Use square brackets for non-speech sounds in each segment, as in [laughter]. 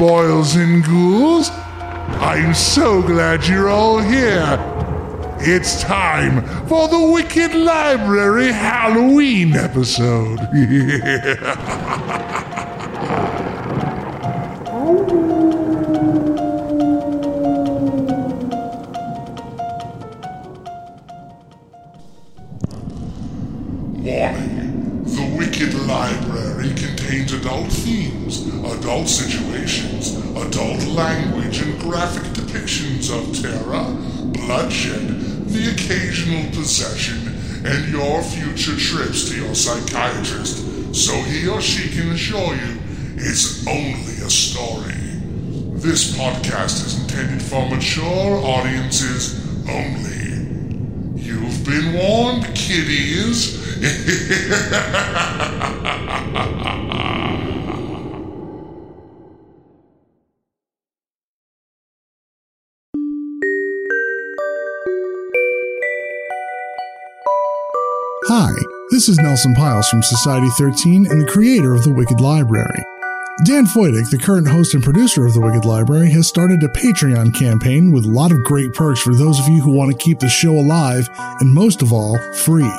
boils and ghouls. I'm so glad you're all here. It's time for the Wicked Library Halloween episode. [laughs] psychiatrist, so he or she can assure you it's only a story. This podcast is intended for mature audiences Nelson Pyles from Society 13 and the creator of The Wicked Library. Dan Foytik, the current host and producer of The Wicked Library, has started a Patreon campaign with a lot of great perks for those of you who want to keep the show alive and most of all, free.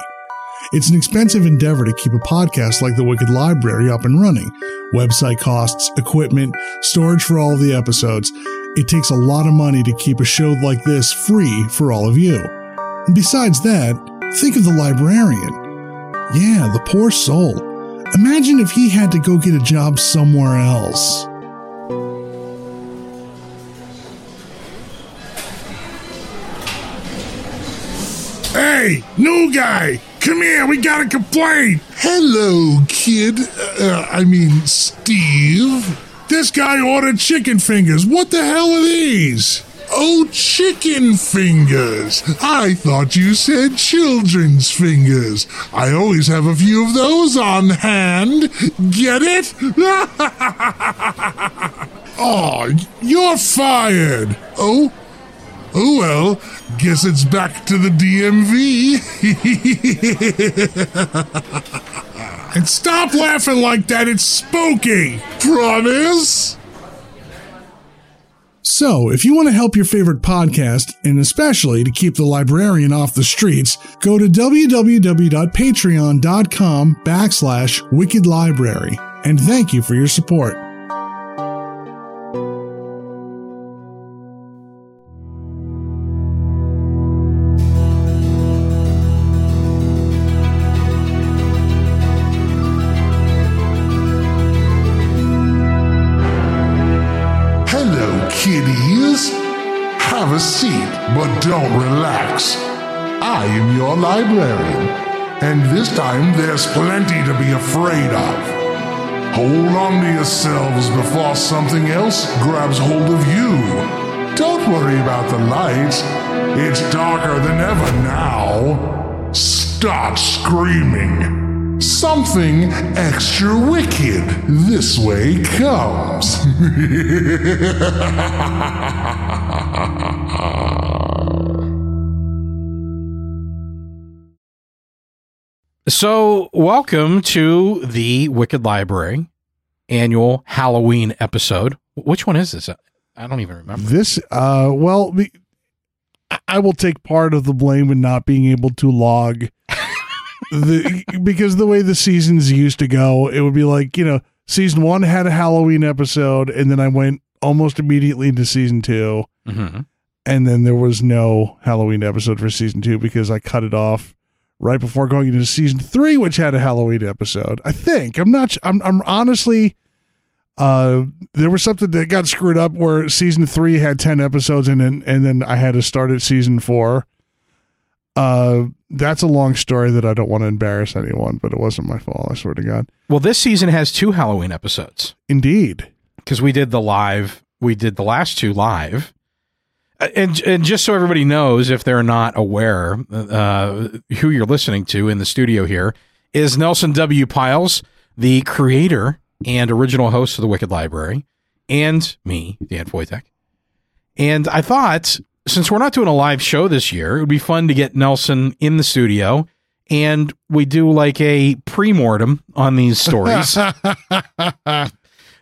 It's an expensive endeavor to keep a podcast like The Wicked Library up and running. Website costs, equipment, storage for all of the episodes. It takes a lot of money to keep a show like this free for all of you. And besides that, think of the librarian. Yeah, the poor soul. Imagine if he had to go get a job somewhere else. Hey, new guy, come here. We got a complaint. Hello, kid. Uh, I mean, Steve. This guy ordered chicken fingers. What the hell are these? Oh, chicken fingers. I thought you said children's fingers. I always have a few of those on hand. Get it? [laughs] Oh, you're fired. oh, oh well. Guess it's back to the DMV. [laughs] And stop laughing like that. It's spooky. Promise? So, if you want to help your favorite podcast, and especially to keep the librarian off the streets, go to www.patreon.com backslash wicked library. And thank you for your support. There's plenty to be afraid of. Hold on to yourselves before something else grabs hold of you. Don't worry about the lights. It's darker than ever now. Start screaming. Something extra wicked this way comes. [laughs] So, welcome to the Wicked Library annual Halloween episode. Which one is this? I don't even remember. This, uh, well, I- I will take part of the blame in not being able to log [laughs] the because the way the seasons used to go, it would be like you know, season one had a Halloween episode, and then I went almost immediately into season two, hmm and then there was no Halloween episode for season two because I cut it off right before going into season three, which had a Halloween episode. I think I'm not. I'm. I'm honestly. Uh, there was something that got screwed up where season three had ten episodes, and then and then I had to start at season four. Uh, that's a long story that I don't want to embarrass anyone, but it wasn't my fault. I swear to God. Well, this season has two Halloween episodes Indeed. because we did the live. We did the last two live. And, and just so everybody knows, if they're not aware, uh, who you're listening to in the studio here is Nelson W. Pyles, the creator and original host of the Wicked Library, and me, Dan Foytik. And I thought, since we're not doing a live show this year, it would be fun to get Nelson in the studio and we do like a pre-mortem on these stories [laughs]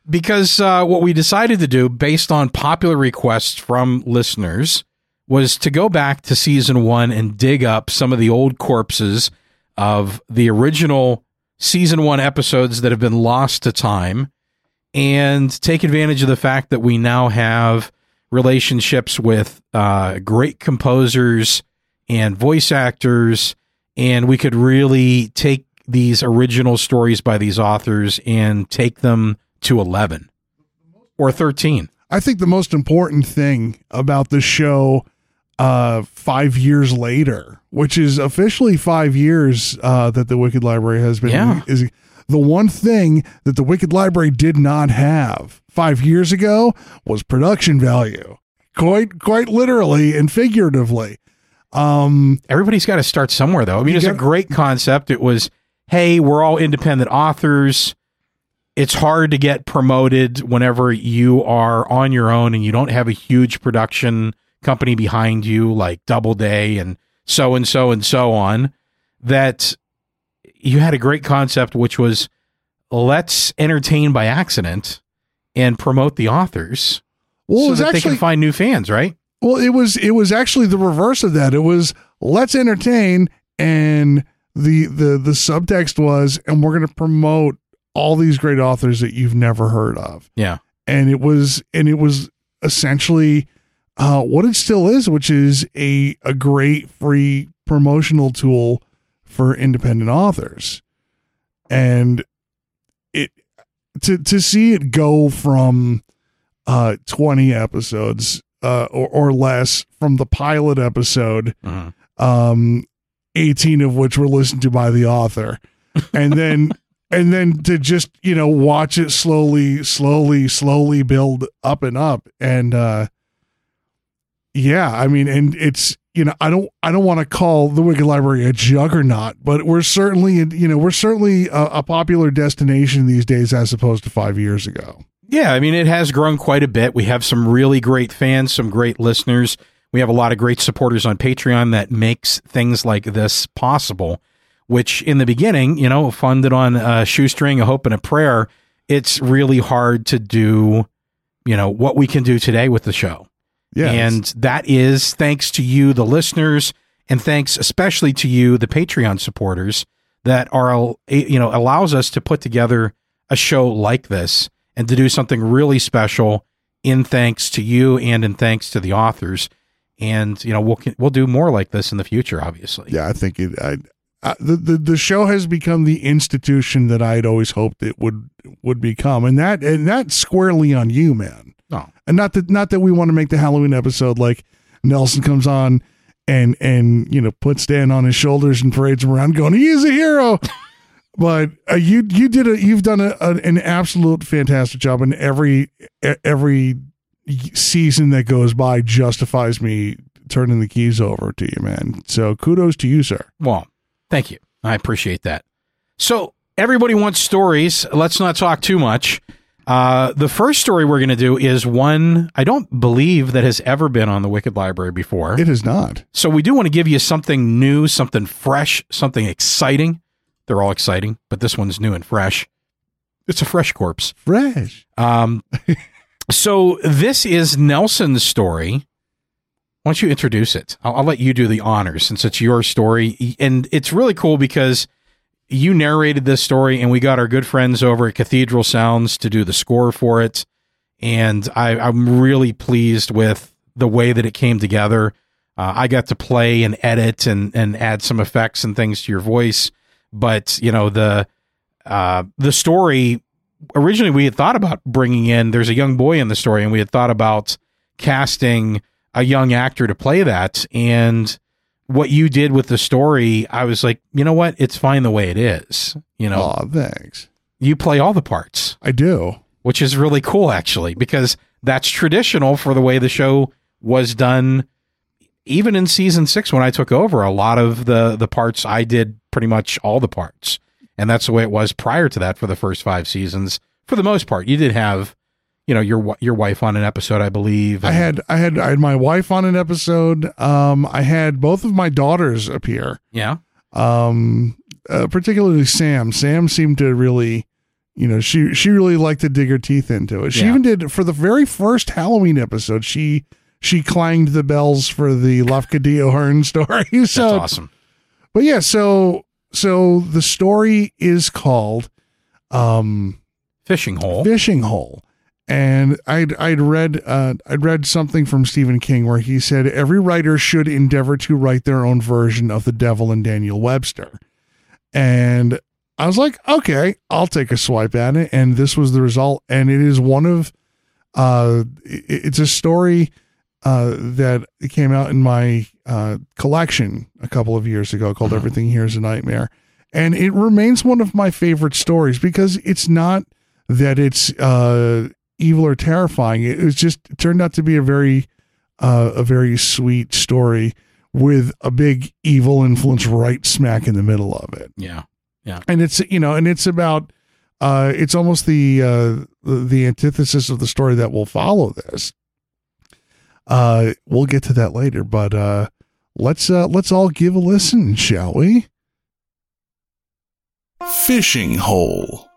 because uh, what we decided to do, based on popular requests from listeners, was to go back to season one and dig up some of the old corpses of the original season one episodes that have been lost to time and take advantage of the fact that we now have relationships with uh, great composers and voice actors, and we could really take these original stories by these authors and take them to 11 or 13. I think the most important thing about the show uh, five years later, which is officially five years uh, that the Wicked Library has been, Yeah. is the one thing that the Wicked Library did not have five years ago was production value, quite quite literally and figuratively. Um, Everybody's got to start somewhere, though. I mean, it's a great concept. It was, hey, we're all independent authors. It's hard to get promoted whenever you are on your own and you don't have a huge production company behind you, like Doubleday and so and so and so on. That you had a great concept, which was let's entertain by accident and promote the authors well, so that they can find new fans, right? Well, it was it was actually the reverse of that. It was let's entertain, and the the the subtext was, and we're going to promote all these great authors that you've never heard of. Yeah. And it was and it was essentially uh, what it still is, which is a a great free promotional tool for independent authors, and it to to see it go from uh 20 episodes uh or, or less from the pilot episode Mhm. um 18 of which were listened to by the author and then [laughs] and then to just you know watch it slowly slowly slowly build up and up and uh yeah i mean and it's you know i don't i don't want to call the wicked library a juggernaut but we're certainly you know we're certainly a, a popular destination these days as opposed to five years ago Yeah, I mean, it has grown quite a bit. We have some really great fans, some great listeners. We have a lot of great supporters on Patreon that makes things like this possible, which in the beginning, you know, funded on a shoestring, a hope, and a prayer, it's really hard to do, you know, what we can do today with the show. yeah And that is thanks to you, the listeners, and thanks especially to you, the Patreon supporters, that are you know allows us to put together a show like this and to do something really special in thanks to you and in thanks to the authors. And you know we'll we'll do more like this in the future, obviously. yeah, I think it. I, I, the, the the show has become the institution that I'd always hoped it would would become, and that and that's squarely on you, man. Oh. And not that not that we want to make the Halloween episode like Nelson comes on and and you know puts Dan on his shoulders and parades him around, going, "He is a hero." [laughs] but uh, you you did a you've done a, a, an absolute fantastic job, and every every season that goes by justifies me turning the keys over to you, man. So kudos to you, sir. Well, thank you. I appreciate that. So everybody wants stories. Let's not talk too much. Uh, the first story we're going to do is one I don't believe that has ever been on the Wicked Library before. It is not. So we do want to give you something new, something fresh, something exciting. They're all exciting, but this one's new and fresh. It's a fresh corpse. Fresh. Um, [laughs] so this is Nelson's story. Why don't you introduce it? I'll, I'll let you do the honors since it's your story, and it's really cool because you narrated this story, and we got our good friends over at Cathedral Sounds to do the score for it, and I, I'm really pleased with the way that it came together. Uh, I got to play and edit and and add some effects and things to your voice, but you know the uh, the story originally we had thought about bringing in there's a young boy in the story and we had thought about casting a young actor to play that. And what you did with the story i was like you know what? It's fine the way it is you know? Oh, thanks. you play all the parts. I do. which is really cool actually because that's traditional for the way the show was done. Even in season 6 when I took over a lot of the the parts I did pretty much all the parts. And that's the way it was prior to that for the first 5 seasons. For the most part you did have you know your your wife on an episode I believe I had I had I had my wife on an episode. Um, I had both of my daughters appear. yeah Um, uh, particularly Sam. Sam seemed to really, you know, she she really liked to dig her teeth into it. She Yeah. even did for the very first Halloween episode. She she clanged the bells for the Lafcadio [laughs] Hearn story. [laughs] That's So, awesome. but yeah, so so the story is called um Fishing hole. fishing hole and i'd i'd read uh i'd read something from stephen king where he said every writer should endeavor to write their own version of the devil and daniel webster. And i was like okay i'll take a swipe at it. And this was the result. And it is one of uh it's a story uh that came out in my uh collection a couple of years ago called everything here is a nightmare. And it remains one of my favorite stories because it's not that it's uh evil or terrifying it was just it turned out to be a very uh a very sweet story with a big evil influence right smack in the middle of it yeah. Yeah. And it's you know and it's about uh it's almost the uh the, the antithesis of the story that will follow this uh we'll get to that later but uh let's uh let's all give a listen shall we Fishing hole.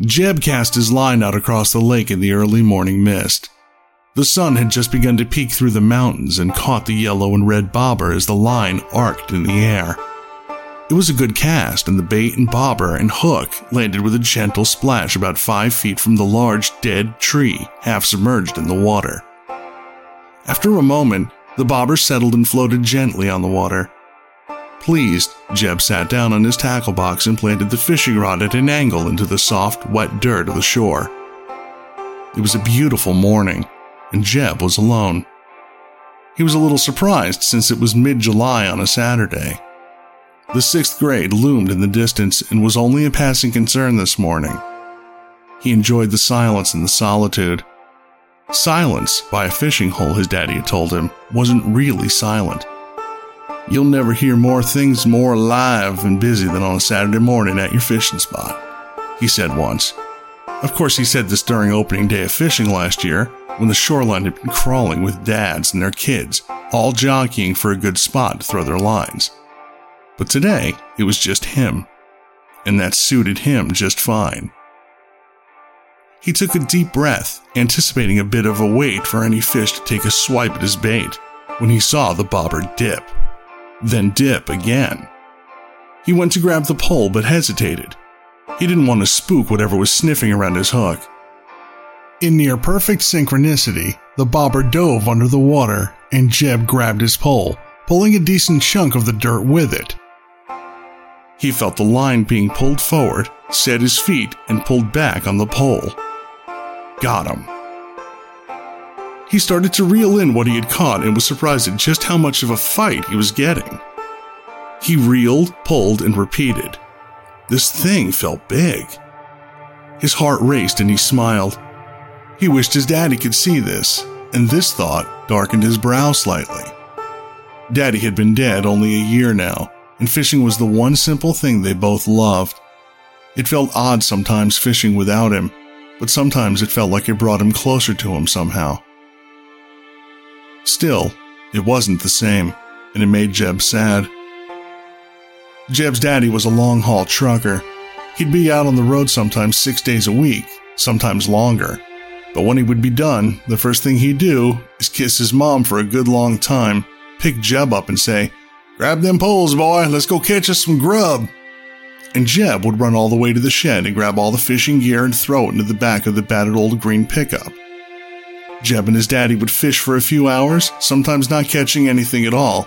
Jeb cast his line out across the lake in the early morning mist. The sun had just begun to peek through the mountains and caught the yellow and red bobber as the line arced in the air. It was a good cast, and the bait and bobber and hook landed with a gentle splash about five feet from the large dead tree half submerged in the water. After a moment, the bobber settled and floated gently on the water. Pleased, Jeb sat down on his tackle box and planted the fishing rod at an angle into the soft, wet dirt of the shore. It was a beautiful morning, and Jeb was alone. He was a little surprised since it was mid July on a Saturday. The sixth grade loomed in the distance and was only a passing concern this morning. He enjoyed the silence and the solitude. Silence by a fishing hole, his daddy had told him, wasn't really silent. You'll never hear more things more alive and busy than on a Saturday morning at your fishing spot, he said once. Of course, he said this during opening day of fishing last year, when the shoreline had been crawling with dads and their kids, all jockeying for a good spot to throw their lines. But today, it was just him, and that suited him just fine. He took a deep breath, anticipating a bit of a wait for any fish to take a swipe at his bait, when he saw the bobber dip then dip again. He went to grab the pole but hesitated. He didn't want to spook whatever was sniffing around his hook. In near perfect synchronicity, the bobber dove under the water and Jeb grabbed his pole, pulling a decent chunk of the dirt with it. He felt the line being pulled forward, set his feet, and pulled back on the pole. Got him. He started to reel in what he had caught and was surprised at just how much of a fight he was getting. He reeled, pulled, and repeated. This thing felt big. His heart raced and he smiled. He wished his daddy could see this, and this thought darkened his brow slightly. Daddy had been dead only a year now, and fishing was the one simple thing they both loved. It felt odd sometimes fishing without him, but sometimes it felt like it brought him closer to him somehow. Still, it wasn't the same, and it made Jeb sad. Jeb's daddy was a long haul trucker. He'd be out on the road sometimes six days a week, sometimes longer. But when he would be done, the first thing he'd do is kiss his mom for a good long time, pick Jeb up and say, Grab them poles, boy, let's go catch us some grub. And Jeb would run all the way to the shed and grab all the fishing gear and throw it into the back of the battered old green pickup. Jeb and his daddy would fish for a few hours, sometimes not catching anything at all,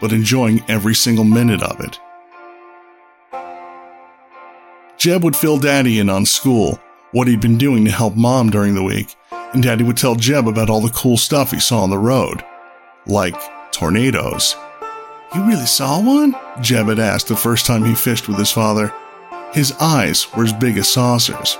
but enjoying every single minute of it. Jeb would fill Daddy in on school, what he'd been doing to help Mom during the week, and Daddy would tell Jeb about all the cool stuff he saw on the road. Like tornadoes. You really saw one? Jeb had asked the first time he fished with his father. His eyes were as big as saucers.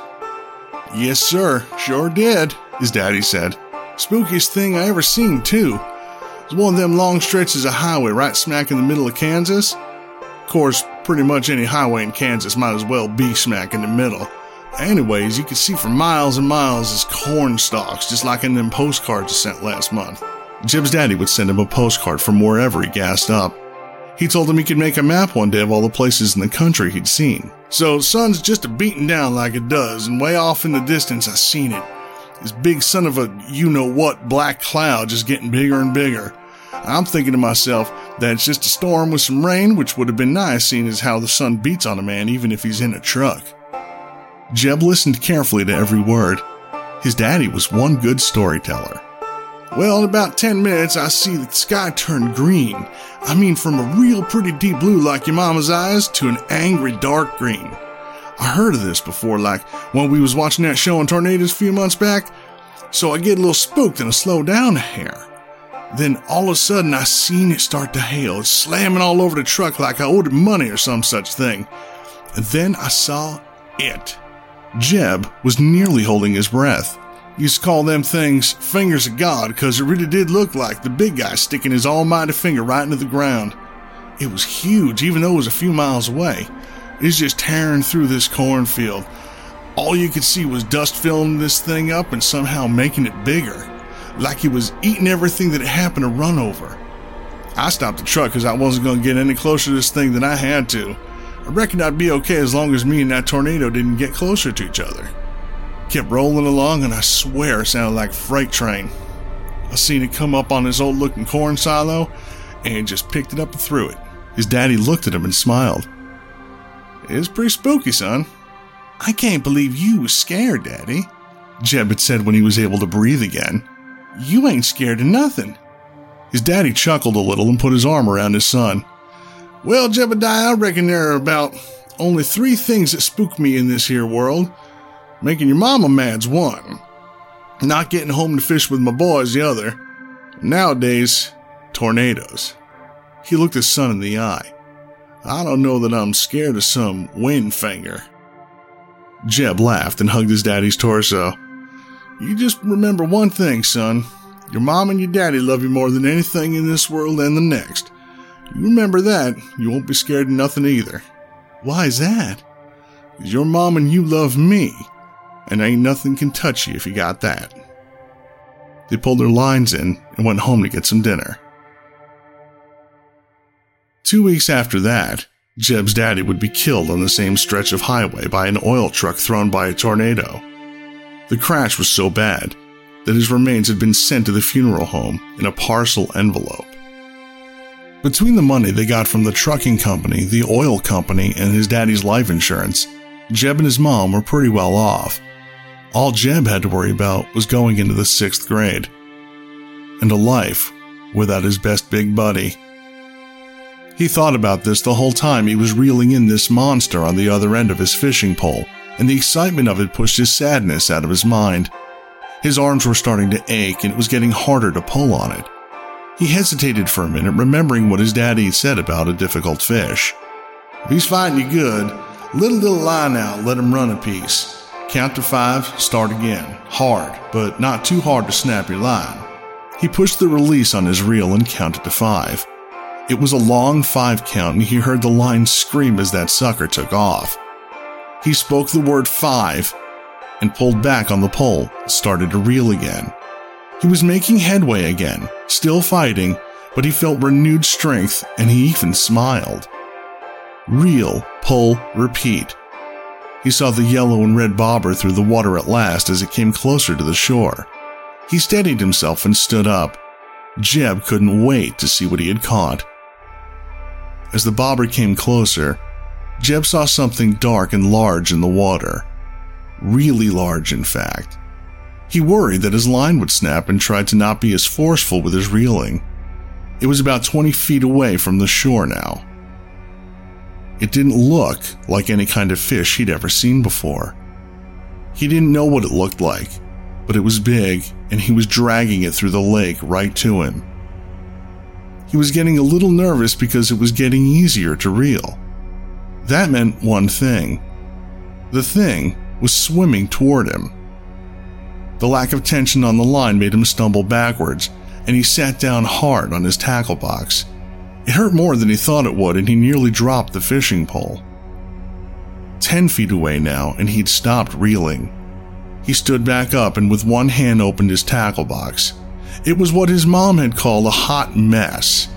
Yes, sir, sure did, his daddy said. Spookiest thing I ever seen, too. It was one of them long stretches of highway right smack in the middle of Kansas. Of course, pretty much any highway in Kansas might as well be smack in the middle. Anyways, you could see for miles and miles as corn stalks, just like in them postcards I sent last month. Jeb's daddy would send him a postcard from wherever he gassed up. He told him he could make a map one day of all the places in the country he'd seen. So, sun's just a beating down like it does, and way off in the distance I seen it. This big son of a you know what black cloud just getting bigger and bigger. I'm thinking to myself that it's just a storm with some rain, which would have been nice seeing as how the sun beats on a man even if he's in a truck. Jeb listened carefully to every word. His daddy was one good storyteller. Well, in about 10 minutes, I see the sky turn green. I mean, from a real pretty deep blue like your mama's eyes to an angry dark green. I heard of this before, like when we was watching that show on tornadoes a few months back, so I get a little spooked and I slow down a hair. Then all of a sudden I seen it start to hail, it's slamming all over the truck like I owed it money or some such thing. And then I saw it. Jeb was nearly holding his breath. Used to call them things fingers of God because it really did look like the big guy sticking his almighty finger right into the ground. It was huge, even though it was a few miles away. Was just tearing through this cornfield. All you could see was dust filling this thing up and somehow making it bigger like he was eating everything that it happened to run over. I stopped the truck because I wasn't going to get any closer to this thing than I had to. I reckoned I'd be okay as long as me and that tornado didn't get closer to each other. Kept rolling along, and I swear it sounded like freight train. I seen it come up on this old looking corn silo and just picked it up and threw it. His daddy looked at him and smiled. It's pretty spooky, son. I can't believe you was scared, Daddy, Jeb had said when he was able to breathe again. You ain't scared of nothing. His daddy chuckled a little and put his arm around his son. Well, Jebediah, I reckon there are about only three things that spook me in this here world. Making your mama mad's one. Not getting home to fish with my boys the other. Nowadays, tornadoes. He looked his son in the eye. I don't know that I'm scared of some wind finger. Jeb laughed and hugged his daddy's torso. You just remember one thing, son. Your mom and your daddy love you more than anything in this world and the next. You remember that, you won't be scared of nothing either. Why is that? Cause your mom and you love me, and ain't nothing can touch you if you got that. They pulled their lines in and went home to get some dinner. Two weeks after that, Jeb's daddy would be killed on the same stretch of highway by an oil truck thrown by a tornado. The crash was so bad that his remains had been sent to the funeral home in a parcel envelope. Between the money they got from the trucking company, the oil company, and his daddy's life insurance, Jeb and his mom were pretty well off. All Jeb had to worry about was going into the sixth grade and a life without his best big buddy. He thought about this the whole time he was reeling in this monster on the other end of his fishing pole and the excitement of it pushed his sadness out of his mind. His arms were starting to ache, and it was getting harder to pull on it. He hesitated for a minute, remembering what his daddy had said about a difficult fish. If he's fighting you good, little little line out, let him run a piece. Count to five, start again. Hard, but not too hard to snap your line. He pushed the release on his reel and counted to five. It was a long five count, and he heard the line scream as that sucker took off. He spoke the word five and pulled back on the pole, started to reel again. He was making headway again, still fighting, but he felt renewed strength and he even smiled. Reel, pull, repeat. He saw the yellow and red bobber through the water at last as it came closer to the shore. He steadied himself and stood up. Jeb couldn't wait to see what he had caught. As the bobber came closer, Jeb saw something dark and large in the water. Really large, in fact. He worried that his line would snap and tried to not be as forceful with his reeling. It was about 20 feet away from the shore now. It didn't look like any kind of fish he'd ever seen before. He didn't know what it looked like, but it was big and he was dragging it through the lake right to him. He was getting a little nervous because it was getting easier to reel. That meant one thing. The thing was swimming toward him. The lack of tension on the line made him stumble backwards, and he sat down hard on his tackle box. It hurt more than he thought it would, and he nearly dropped the fishing pole. Ten feet away now, and he'd stopped reeling. He stood back up and with one hand opened his tackle box. It was what his mom had called a hot mess.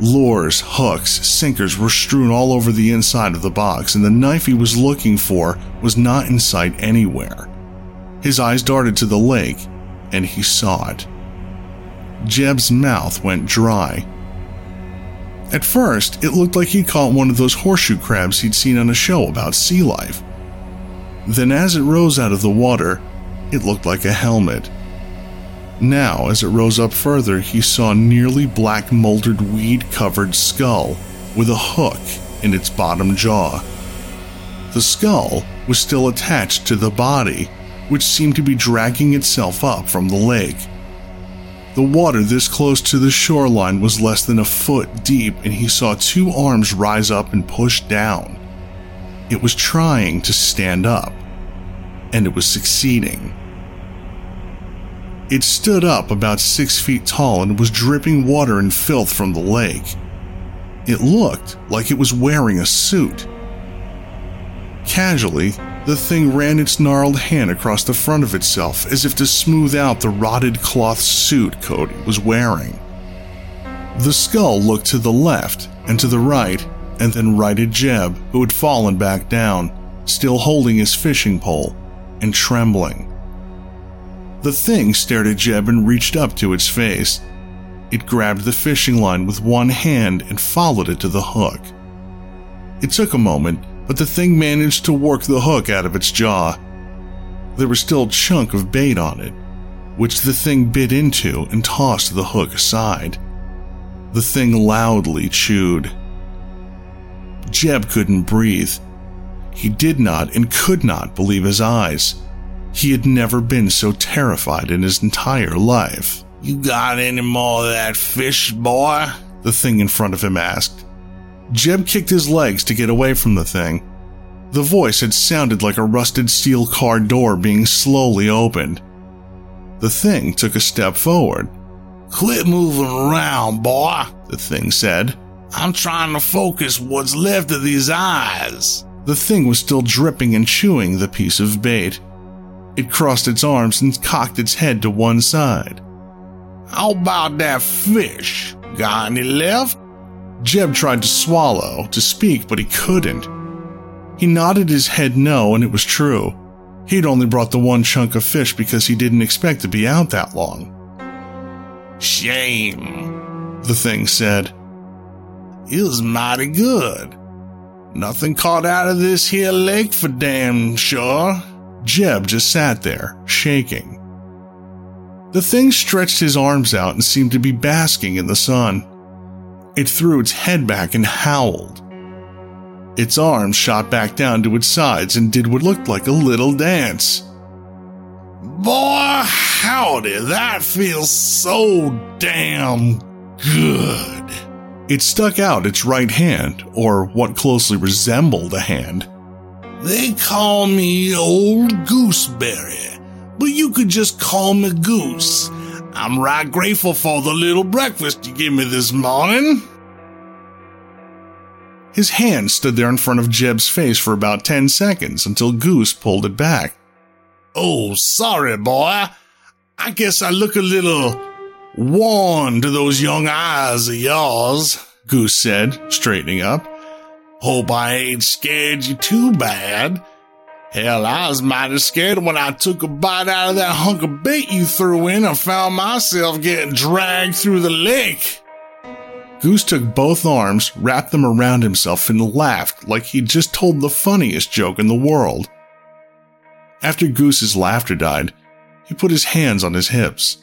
Lures, hooks, sinkers were strewn all over the inside of the box, and the knife he was looking for was not in sight anywhere. His eyes darted to the lake, and he saw it. Jeb's mouth went dry. At first, it looked like he'd caught one of those horseshoe crabs he'd seen on a show about sea life. Then, as it rose out of the water, it looked like a helmet. Now, as it rose up further, he saw a nearly black moldered weed covered skull with a hook in its bottom jaw. The skull was still attached to the body, which seemed to be dragging itself up from the lake. The water this close to the shoreline was less than a foot deep, and he saw two arms rise up and push down. It was trying to stand up, and it was succeeding. It stood up about six feet tall and was dripping water and filth from the lake. It looked like it was wearing a suit. Casually, the thing ran its gnarled hand across the front of itself as if to smooth out the rotted cloth suit coat it was wearing. The skull looked to the left and to the right, and then right at Jeb, who had fallen back down, still holding his fishing pole and trembling. The thing stared at Jeb and reached up to its face. It grabbed the fishing line with one hand and followed it to the hook. It took a moment, but the thing managed to work the hook out of its jaw. There was still a chunk of bait on it, which the thing bit into and tossed the hook aside. The thing loudly chewed. Jeb couldn't breathe. He did not and could not believe his eyes. He had never been so terrified in his entire life. You got any more of that fish, boy? The thing in front of him asked. Jeb kicked his legs to get away from the thing. The voice had sounded like a rusted steel car door being slowly opened. The thing took a step forward. Quit moving around, boy, the thing said. I'm trying to focus what's left of these eyes. The thing was still dripping and chewing the piece of bait. It crossed its arms and cocked its head to one side. How about that fish? Got any left? Jeb tried to swallow, to speak, but he couldn't. He nodded his head no, and it was true. He'd only brought the one chunk of fish because he didn't expect to be out that long. Shame, the thing said. It was mighty good. Nothing caught out of this here lake for damn sure. Jeb just sat there, shaking. The thing stretched his arms out and seemed to be basking in the sun. It threw its head back and howled. Its arms shot back down to its sides and did what looked like a little dance. Boy, howdy, that feels so damn good. It stuck out its right hand, or what closely resembled a hand, they call me Old Gooseberry, but you could just call me Goose. I'm right grateful for the little breakfast you gave me this morning. His hand stood there in front of Jeb's face for about 10 seconds until Goose pulled it back. Oh, sorry, boy. I guess I look a little worn to those young eyes of yours, Goose said, straightening up. Hope I ain't scared you too bad. Hell, I was mighty scared when I took a bite out of that hunk of bait you threw in and found myself getting dragged through the lake. Goose took both arms, wrapped them around himself, and laughed like he'd just told the funniest joke in the world. After Goose's laughter died, he put his hands on his hips.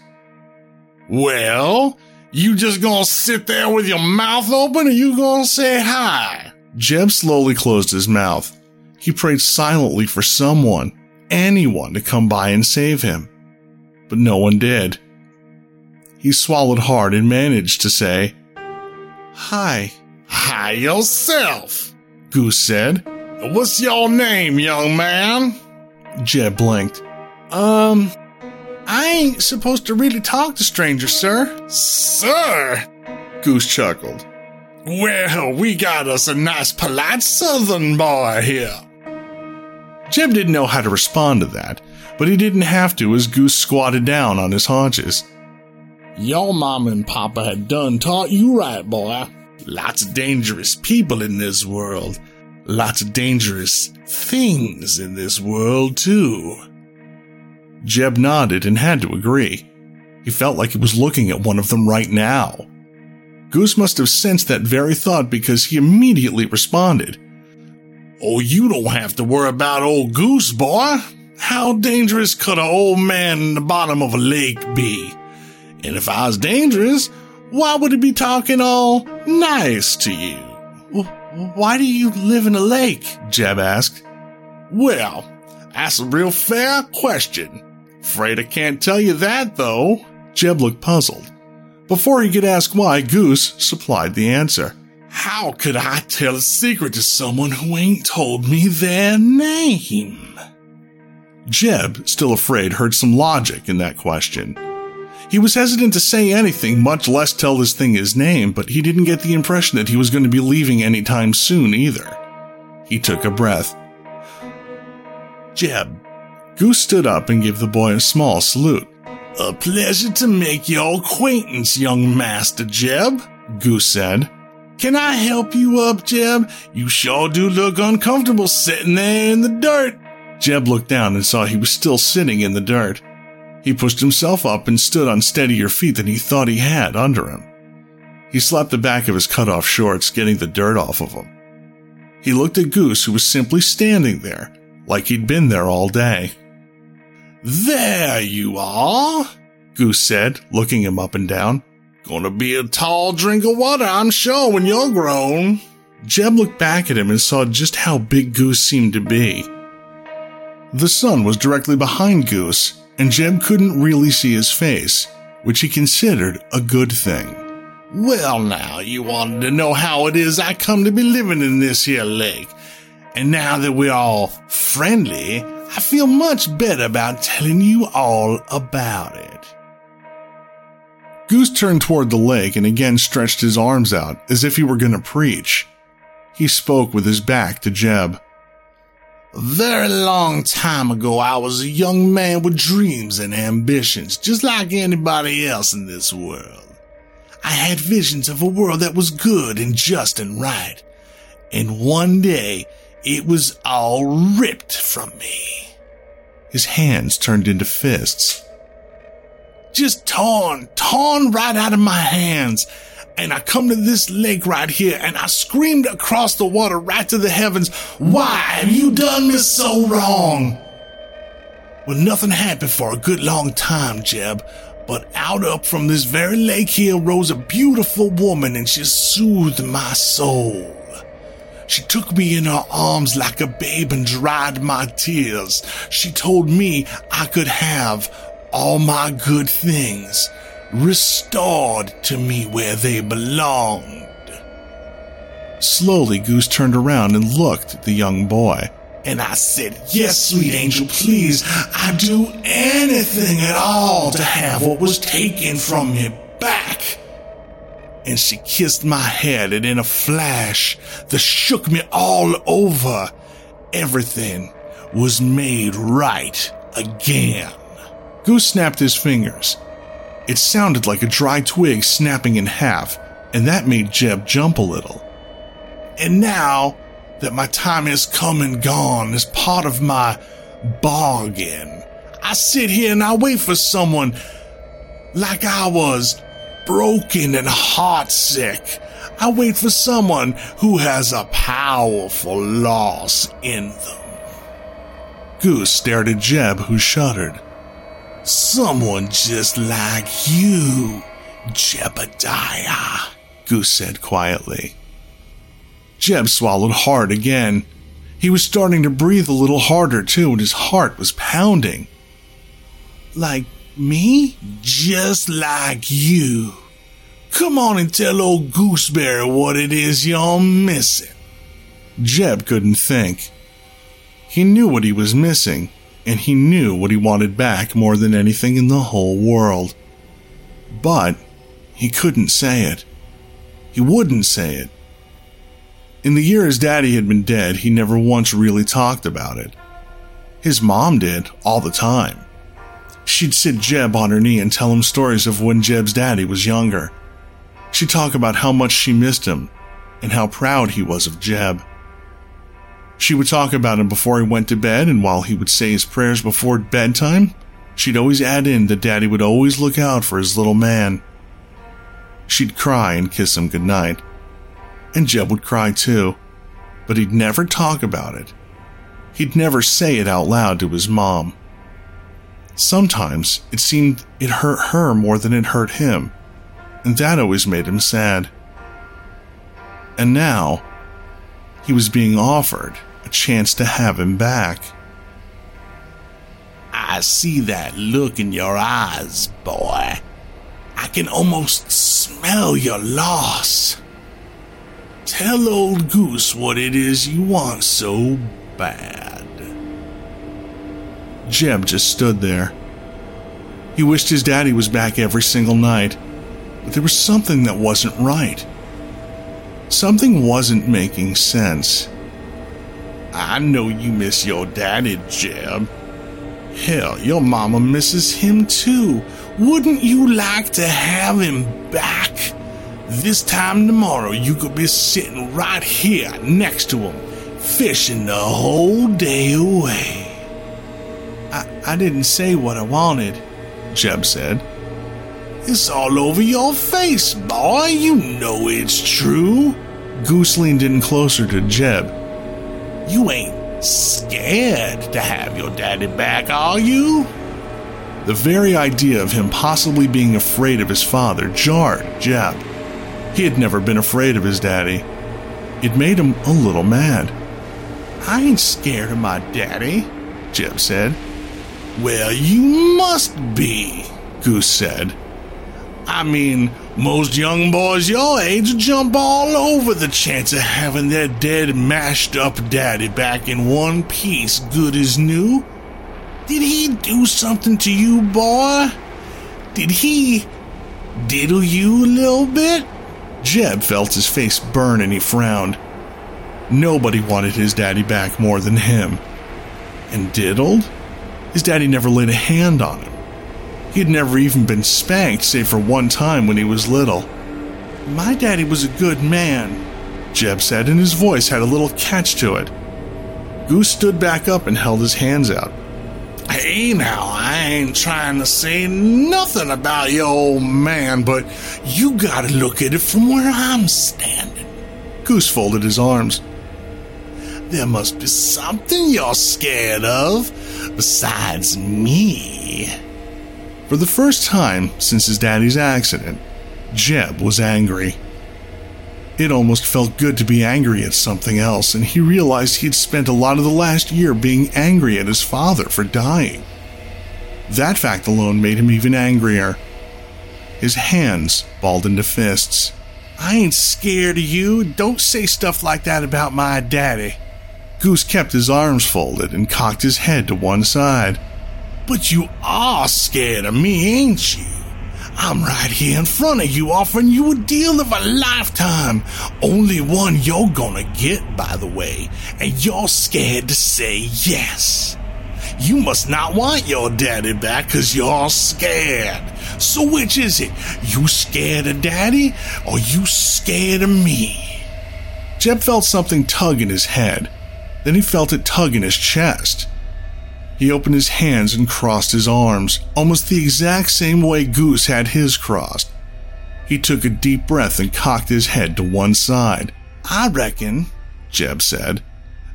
Well, you just gonna sit there with your mouth open or you gonna say hi? Jeb slowly closed his mouth. He prayed silently for someone, anyone, to come by and save him. But no one did. He swallowed hard and managed to say, Hi. Hi yourself, Goose said. What's your name, young man? Jeb blinked. Um, I ain't supposed to really talk to strangers, sir. Sir? Goose chuckled. Well, we got us a nice polite southern boy here. Jeb didn't know how to respond to that, but he didn't have to as Goose squatted down on his haunches. Your mama and papa had done taught you right, boy. Lots of dangerous people in this world. Lots of dangerous things in this world, too. Jeb nodded and had to agree. He felt like he was looking at one of them right now. Goose must have sensed that very thought because he immediately responded. Oh, you don't have to worry about old Goose, boy. How dangerous could an old man in the bottom of a lake be? And if I was dangerous, why would he be talking all nice to you? Why do you live in a lake? Jeb asked. Well, that's a real fair question. Afraid I can't tell you that, though. Jeb looked puzzled. Before he could ask why, Goose supplied the answer. How could I tell a secret to someone who ain't told me their name? Jeb, still afraid, heard some logic in that question. He was hesitant to say anything, much less tell this thing his name, but he didn't get the impression that he was going to be leaving anytime soon either. He took a breath. Jeb. Goose stood up and gave the boy a small salute. A pleasure to make your acquaintance, young Master Jeb, Goose said. Can I help you up, Jeb? You sure do look uncomfortable sitting there in the dirt. Jeb looked down and saw he was still sitting in the dirt. He pushed himself up and stood on steadier feet than he thought he had under him. He slapped the back of his cut off shorts, getting the dirt off of them. He looked at Goose, who was simply standing there, like he'd been there all day. There you are, Goose said, looking him up and down. Gonna be a tall drink of water, I'm sure, when you're grown. Jeb looked back at him and saw just how big Goose seemed to be. The sun was directly behind Goose, and Jeb couldn't really see his face, which he considered a good thing. Well, now, you wanted to know how it is I come to be living in this here lake. And now that we're all friendly, I feel much better about telling you all about it. Goose turned toward the lake and again stretched his arms out as if he were going to preach. He spoke with his back to Jeb. A very long time ago, I was a young man with dreams and ambitions, just like anybody else in this world. I had visions of a world that was good and just and right. And one day, it was all ripped from me. His hands turned into fists. Just torn, torn right out of my hands and I come to this lake right here and I screamed across the water right to the heavens, Why have you done me so wrong? Well, nothing happened for a good long time, Jeb, but out up from this very lake here rose a beautiful woman and she soothed my soul. She took me in her arms like a babe and dried my tears. She told me I could have all my good things restored to me where they belonged. Slowly, Goose turned around and looked at the young boy. And I said, Yes, sweet angel, please, I'd do anything at all to have what was taken from me back. And she kissed my head, and in a flash that shook me all over, everything was made right again. Goose snapped his fingers. It sounded like a dry twig snapping in half, and that made Jeb jump a little. And now that my time has come and gone as part of my bargain, I sit here and I wait for someone like I was broken and heartsick. I wait for someone who has a powerful loss in them. Goose stared at Jeb, who shuddered. Someone just like you, Jebediah, Goose said quietly. Jeb swallowed hard again. He was starting to breathe a little harder, too, and his heart was pounding. Like me? Just like you. Come on and tell old Gooseberry what it is you're missing. Jeb couldn't think. He knew what he was missing, and he knew what he wanted back more than anything in the whole world. But he couldn't say it. He wouldn't say it. In the year his daddy had been dead, he never once really talked about it. His mom did, all the time. She'd sit Jeb on her knee and tell him stories of when Jeb's daddy was younger. She'd talk about how much she missed him and how proud he was of Jeb. She would talk about him before he went to bed, and while he would say his prayers before bedtime, she'd always add in that Daddy would always look out for his little man. She'd cry and kiss him goodnight, and Jeb would cry too, but he'd never talk about it. He'd never say it out loud to his mom. Sometimes it seemed it hurt her more than it hurt him, and that always made him sad. And now, he was being offered a chance to have him back. I see that look in your eyes, boy. I can almost smell your loss. Tell old Goose what it is you want so bad. Jeb just stood there. He wished his daddy was back every single night, but there was something that wasn't right. Something wasn't making sense. I know you miss your daddy, Jeb. Hell, your mama misses him too. Wouldn't you like to have him back? This time tomorrow, you could be sitting right here next to him, fishing the whole day away. I, didn't say what I wanted, Jeb said. It's all over your face, boy. You know it's true. Goose leaned in closer to Jeb. You ain't scared to have your daddy back, are you? The very idea of him possibly being afraid of his father jarred Jeb. He had never been afraid of his daddy. It made him a little mad. I ain't scared of my daddy, Jeb said. Well, you must be, Goose said. I mean, most young boys your age jump all over the chance of having their dead, mashed up daddy back in one piece, good as new. Did he do something to you, boy? Did he diddle you a little bit? Jeb felt his face burn and he frowned. Nobody wanted his daddy back more than him. And diddled? His daddy never laid a hand on him. He had never even been spanked, save for one time when he was little. My daddy was a good man, Jeb said, and his voice had a little catch to it. Goose stood back up and held his hands out. Hey now, I ain't trying to say nothing about your old man, but you gotta look at it from where I'm standing. Goose folded his arms. There must be something you're scared of besides me. For the first time since his daddy's accident, Jeb was angry. It almost felt good to be angry at something else, and he realized he'd spent a lot of the last year being angry at his father for dying. That fact alone made him even angrier. His hands balled into fists. I ain't scared of you. Don't say stuff like that about my daddy. Goose kept his arms folded and cocked his head to one side. But you are scared of me, ain't you? I'm right here in front of you offering you a deal of a lifetime. Only one you're gonna get, by the way, and you're scared to say yes. You must not want your daddy back because you're scared. So which is it? You scared of daddy or you scared of me? Jeb felt something tug in his head. Then he felt it tug in his chest. He opened his hands and crossed his arms, almost the exact same way Goose had his crossed. He took a deep breath and cocked his head to one side. I reckon, Jeb said,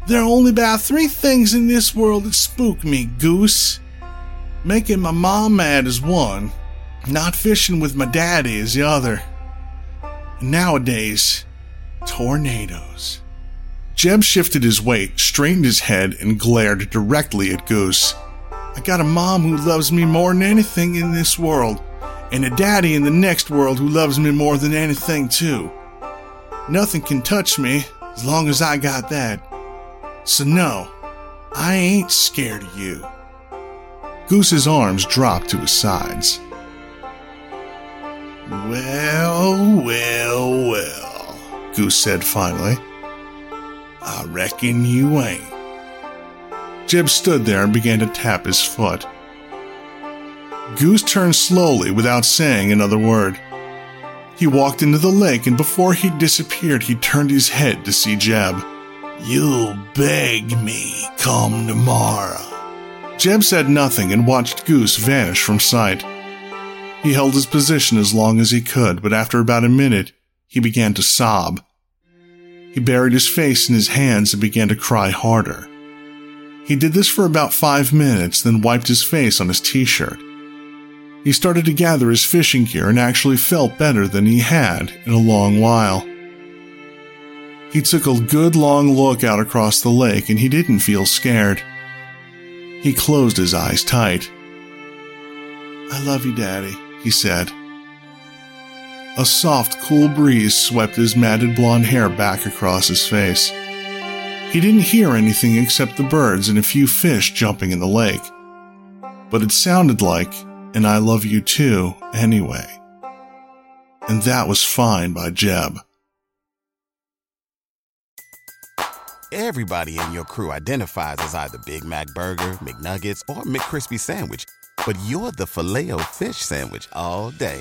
there are only about three things in this world that spook me, Goose. Making my mom mad is one, not fishing with my daddy is the other. And nowadays, tornadoes. Jeb shifted his weight, straightened his head, and glared directly at Goose. I got a mom who loves me more than anything in this world, and a daddy in the next world who loves me more than anything, too. Nothing can touch me as long as I got that. So, no, I ain't scared of you. Goose's arms dropped to his sides. Well, well, well, Goose said finally. Reckon you ain't. Jeb stood there and began to tap his foot. Goose turned slowly without saying another word. He walked into the lake, and before he disappeared, he turned his head to see Jeb. You'll beg me come tomorrow. Jeb said nothing and watched Goose vanish from sight. He held his position as long as he could, but after about a minute, he began to sob. He buried his face in his hands and began to cry harder. He did this for about five minutes, then wiped his face on his t shirt. He started to gather his fishing gear and actually felt better than he had in a long while. He took a good long look out across the lake and he didn't feel scared. He closed his eyes tight. I love you, Daddy, he said. A soft, cool breeze swept his matted blonde hair back across his face. He didn't hear anything except the birds and a few fish jumping in the lake. But it sounded like an I love you too anyway. And that was fine by Jeb. Everybody in your crew identifies as either Big Mac Burger, McNuggets, or McCrispy Sandwich. But you're the filet fish Sandwich all day.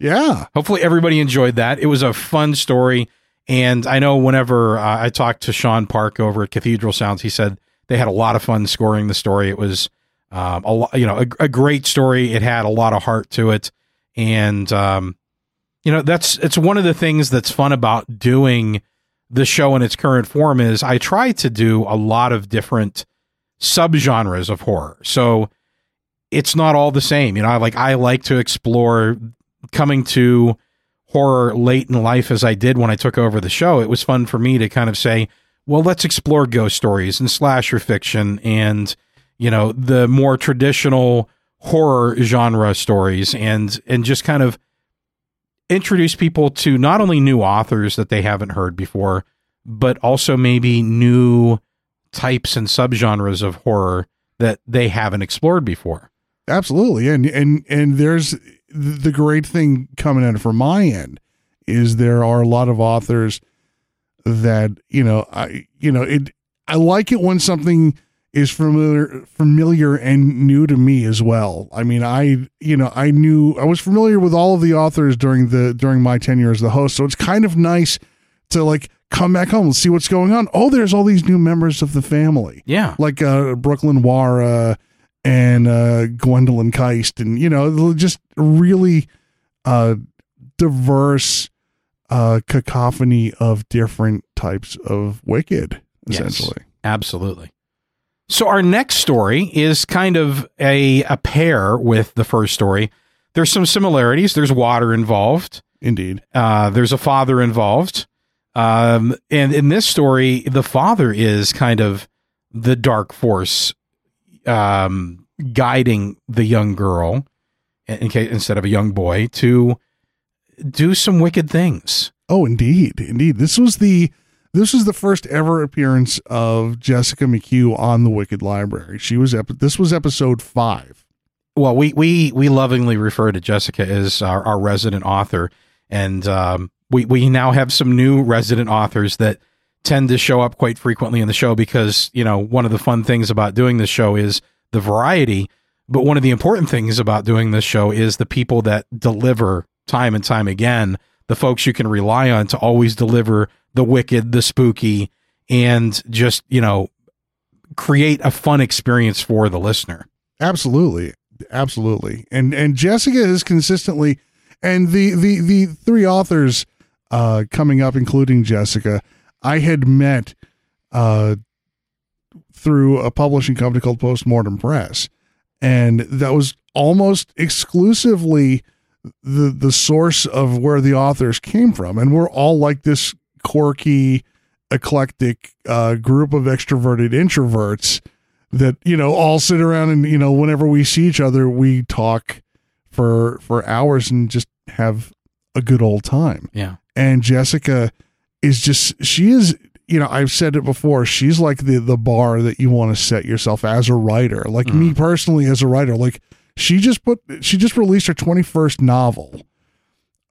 Yeah. Hopefully everybody enjoyed that. It was a fun story. And I know whenever uh, I talked to Sean Park over at Cathedral Sounds, he said they had a lot of fun scoring the story. It was um, a you know a, a great story. It had a lot of heart to it, and um, you know that's it's one of the things that's fun about doing the show in its current form is I try to do a lot of different subgenres of horror. So it's not all the same. You know, I like I like to explore coming to horror late in life as I did when I took over the show. It was fun for me to kind of say, well, let's explore ghost stories and slasher fiction and you know, the more traditional horror genre stories and and just kind of introduce people to not only new authors that they haven't heard before, but also maybe new types and subgenres of horror that they haven't explored before. Absolutely. And and and there's the great thing coming in from my end is there are a lot of authors that, you know, I you know, it I like it when something is familiar familiar and new to me as well. I mean, I you know, I knew I was familiar with all of the authors during the during my tenure as the host. So it's kind of nice to like come back home and see what's going on. Oh, there's all these new members of the family. Yeah. Like uh Brooklyn Wara and uh Gwendolyn Kiste and you know, just really uh diverse uh cacophony of different types of wicked Yes. essentially. Absolutely. So our next story is kind of a a pair with the first story. There's some similarities. There's water involved. Indeed. Uh, there's a father involved. Um, and in this story, the father is kind of the dark force um, guiding the young girl, in case, instead of a young boy, to do some wicked things. Oh, indeed, indeed. This was the this was the first ever appearance of Jessica McHugh on the Wicked Library. She was ep- this was episode five. Well, we we we lovingly refer to Jessica as our, our resident author, and um, we we now have some new resident authors that tend to show up quite frequently in the show because you know one of the fun things about doing this show is the variety, but one of the important things about doing this show is the people that deliver time and time again, the folks you can rely on to always deliver the wicked, the spooky, and just you know create a fun experience for the listener. Absolutely, absolutely. And and Jessica is consistently, and the the the three authors uh, coming up, including Jessica, I had met uh, through a publishing company called Postmortem Press, and that was almost exclusively the the source of where the authors came from, and we're all like this quirky, eclectic uh, group of extroverted introverts that you know all sit around and you know whenever we see each other we talk for for hours and just have a good old time. Yeah. and Jessica is just she is you know I've said it before she's like the the bar that you want to set yourself as a writer. Like mm. me personally as a writer like she just put she just released her 21st novel.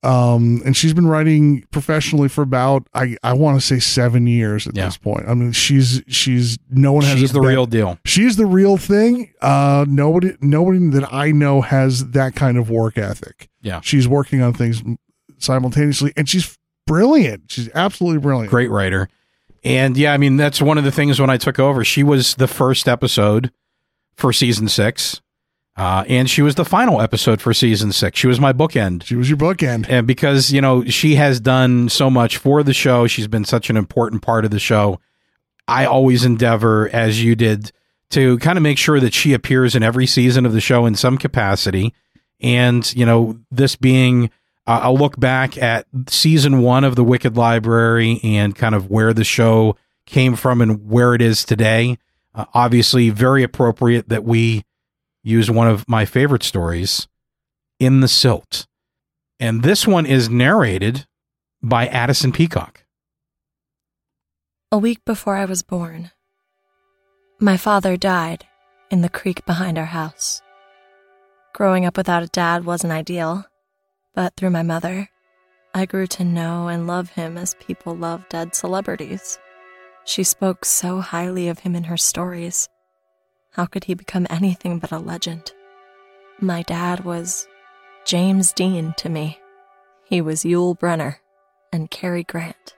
Um and she's been writing professionally for about i i want to say seven years at yeah. this point. I mean she's she's no one has she's the real deal. she's the real thing. Uh nobody nobody that i know has that kind of work ethic. Yeah. She's working on things simultaneously and she's brilliant she's absolutely brilliant great writer and yeah i mean that's one of the things when i took over she was the first episode for season six uh, and she was the final episode for season six. She was my bookend. She was your bookend. And because, you know, she has done so much for the show, she's been such an important part of the show. I always endeavor, as you did, to kind of make sure that she appears in every season of the show in some capacity. And, you know, this being uh, a look back at season one of The Wicked Library and kind of where the show came from and where it is today. Uh, obviously, very appropriate that we use one of my favorite stories, In the Silt. And this one is narrated by Addison Peacock. A week before I was born, my father died in the creek behind our house. Growing up without a dad wasn't ideal, but through my mother, I grew to know and love him as people love dead celebrities. She spoke so highly of him in her stories how could he become anything but a legend? My dad was James Dean to me. He was Yul Brynner and Cary Grant.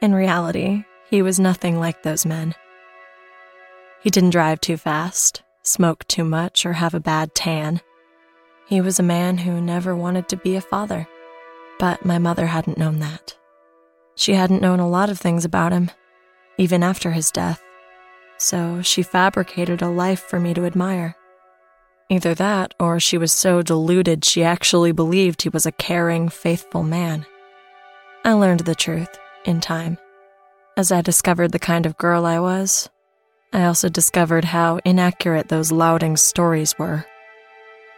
In reality, he was nothing like those men. He didn't drive too fast, smoke too much, or have a bad tan. He was a man who never wanted to be a father. But my mother hadn't known that. She hadn't known a lot of things about him, even after his death so she fabricated a life for me to admire. Either that, or she was so deluded she actually believed he was a caring, faithful man. I learned the truth in time. As I discovered the kind of girl I was, I also discovered how inaccurate those lauding stories were.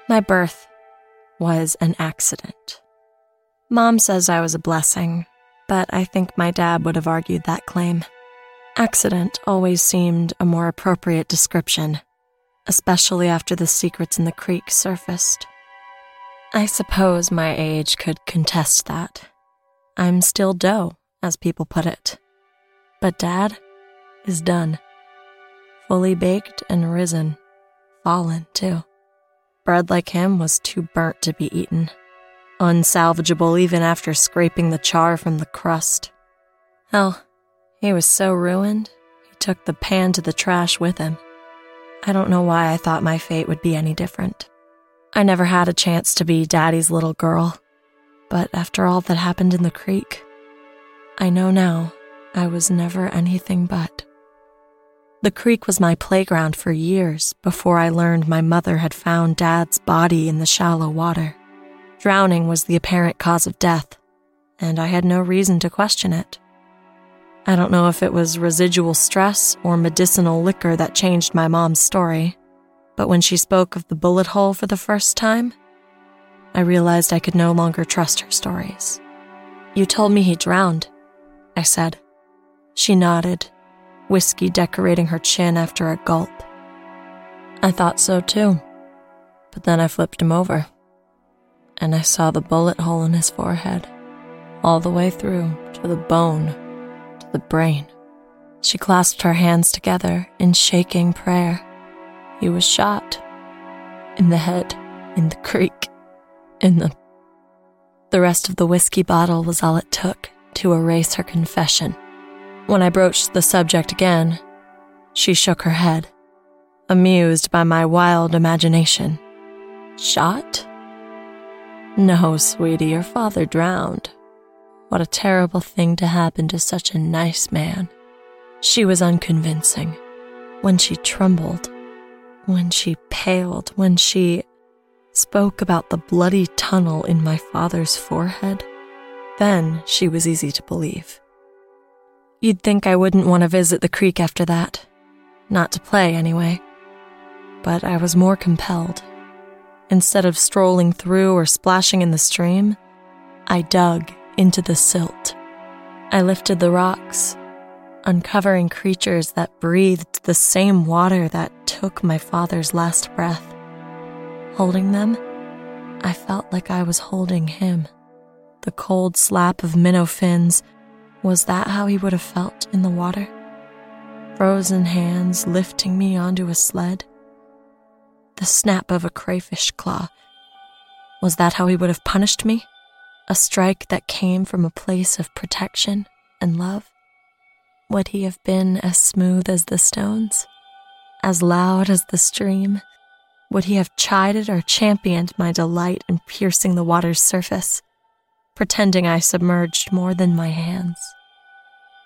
My birth was an accident. Mom says I was a blessing, but I think my dad would have argued that claim. Accident always seemed a more appropriate description, especially after the secrets in the creek surfaced. I suppose my age could contest that. I'm still dough, as people put it. But Dad is done. Fully baked and risen. Fallen, too. Bread like him was too burnt to be eaten. Unsalvageable even after scraping the char from the crust. Hell, he was so ruined, he took the pan to the trash with him. I don't know why I thought my fate would be any different. I never had a chance to be Daddy's little girl, but after all that happened in the creek, I know now I was never anything but. The creek was my playground for years before I learned my mother had found Dad's body in the shallow water. Drowning was the apparent cause of death, and I had no reason to question it. I don't know if it was residual stress or medicinal liquor that changed my mom's story, but when she spoke of the bullet hole for the first time, I realized I could no longer trust her stories. You told me he drowned, I said. She nodded, whiskey decorating her chin after a gulp. I thought so too, but then I flipped him over, and I saw the bullet hole in his forehead, all the way through to the bone to the brain. She clasped her hands together in shaking prayer. He was shot. In the head, in the creek, in the. The rest of the whiskey bottle was all it took to erase her confession. When I broached the subject again, she shook her head, amused by my wild imagination. Shot? No, sweetie, your father drowned. What a terrible thing to happen to such a nice man. She was unconvincing. When she trembled, when she paled, when she spoke about the bloody tunnel in my father's forehead, then she was easy to believe. You'd think I wouldn't want to visit the creek after that. Not to play, anyway. But I was more compelled. Instead of strolling through or splashing in the stream, I dug into the silt. I lifted the rocks, uncovering creatures that breathed the same water that took my father's last breath. Holding them, I felt like I was holding him. The cold slap of minnow fins, was that how he would have felt in the water? Frozen hands lifting me onto a sled? The snap of a crayfish claw, was that how he would have punished me? A strike that came from a place of protection and love? Would he have been as smooth as the stones? As loud as the stream? Would he have chided or championed my delight in piercing the water's surface, pretending I submerged more than my hands?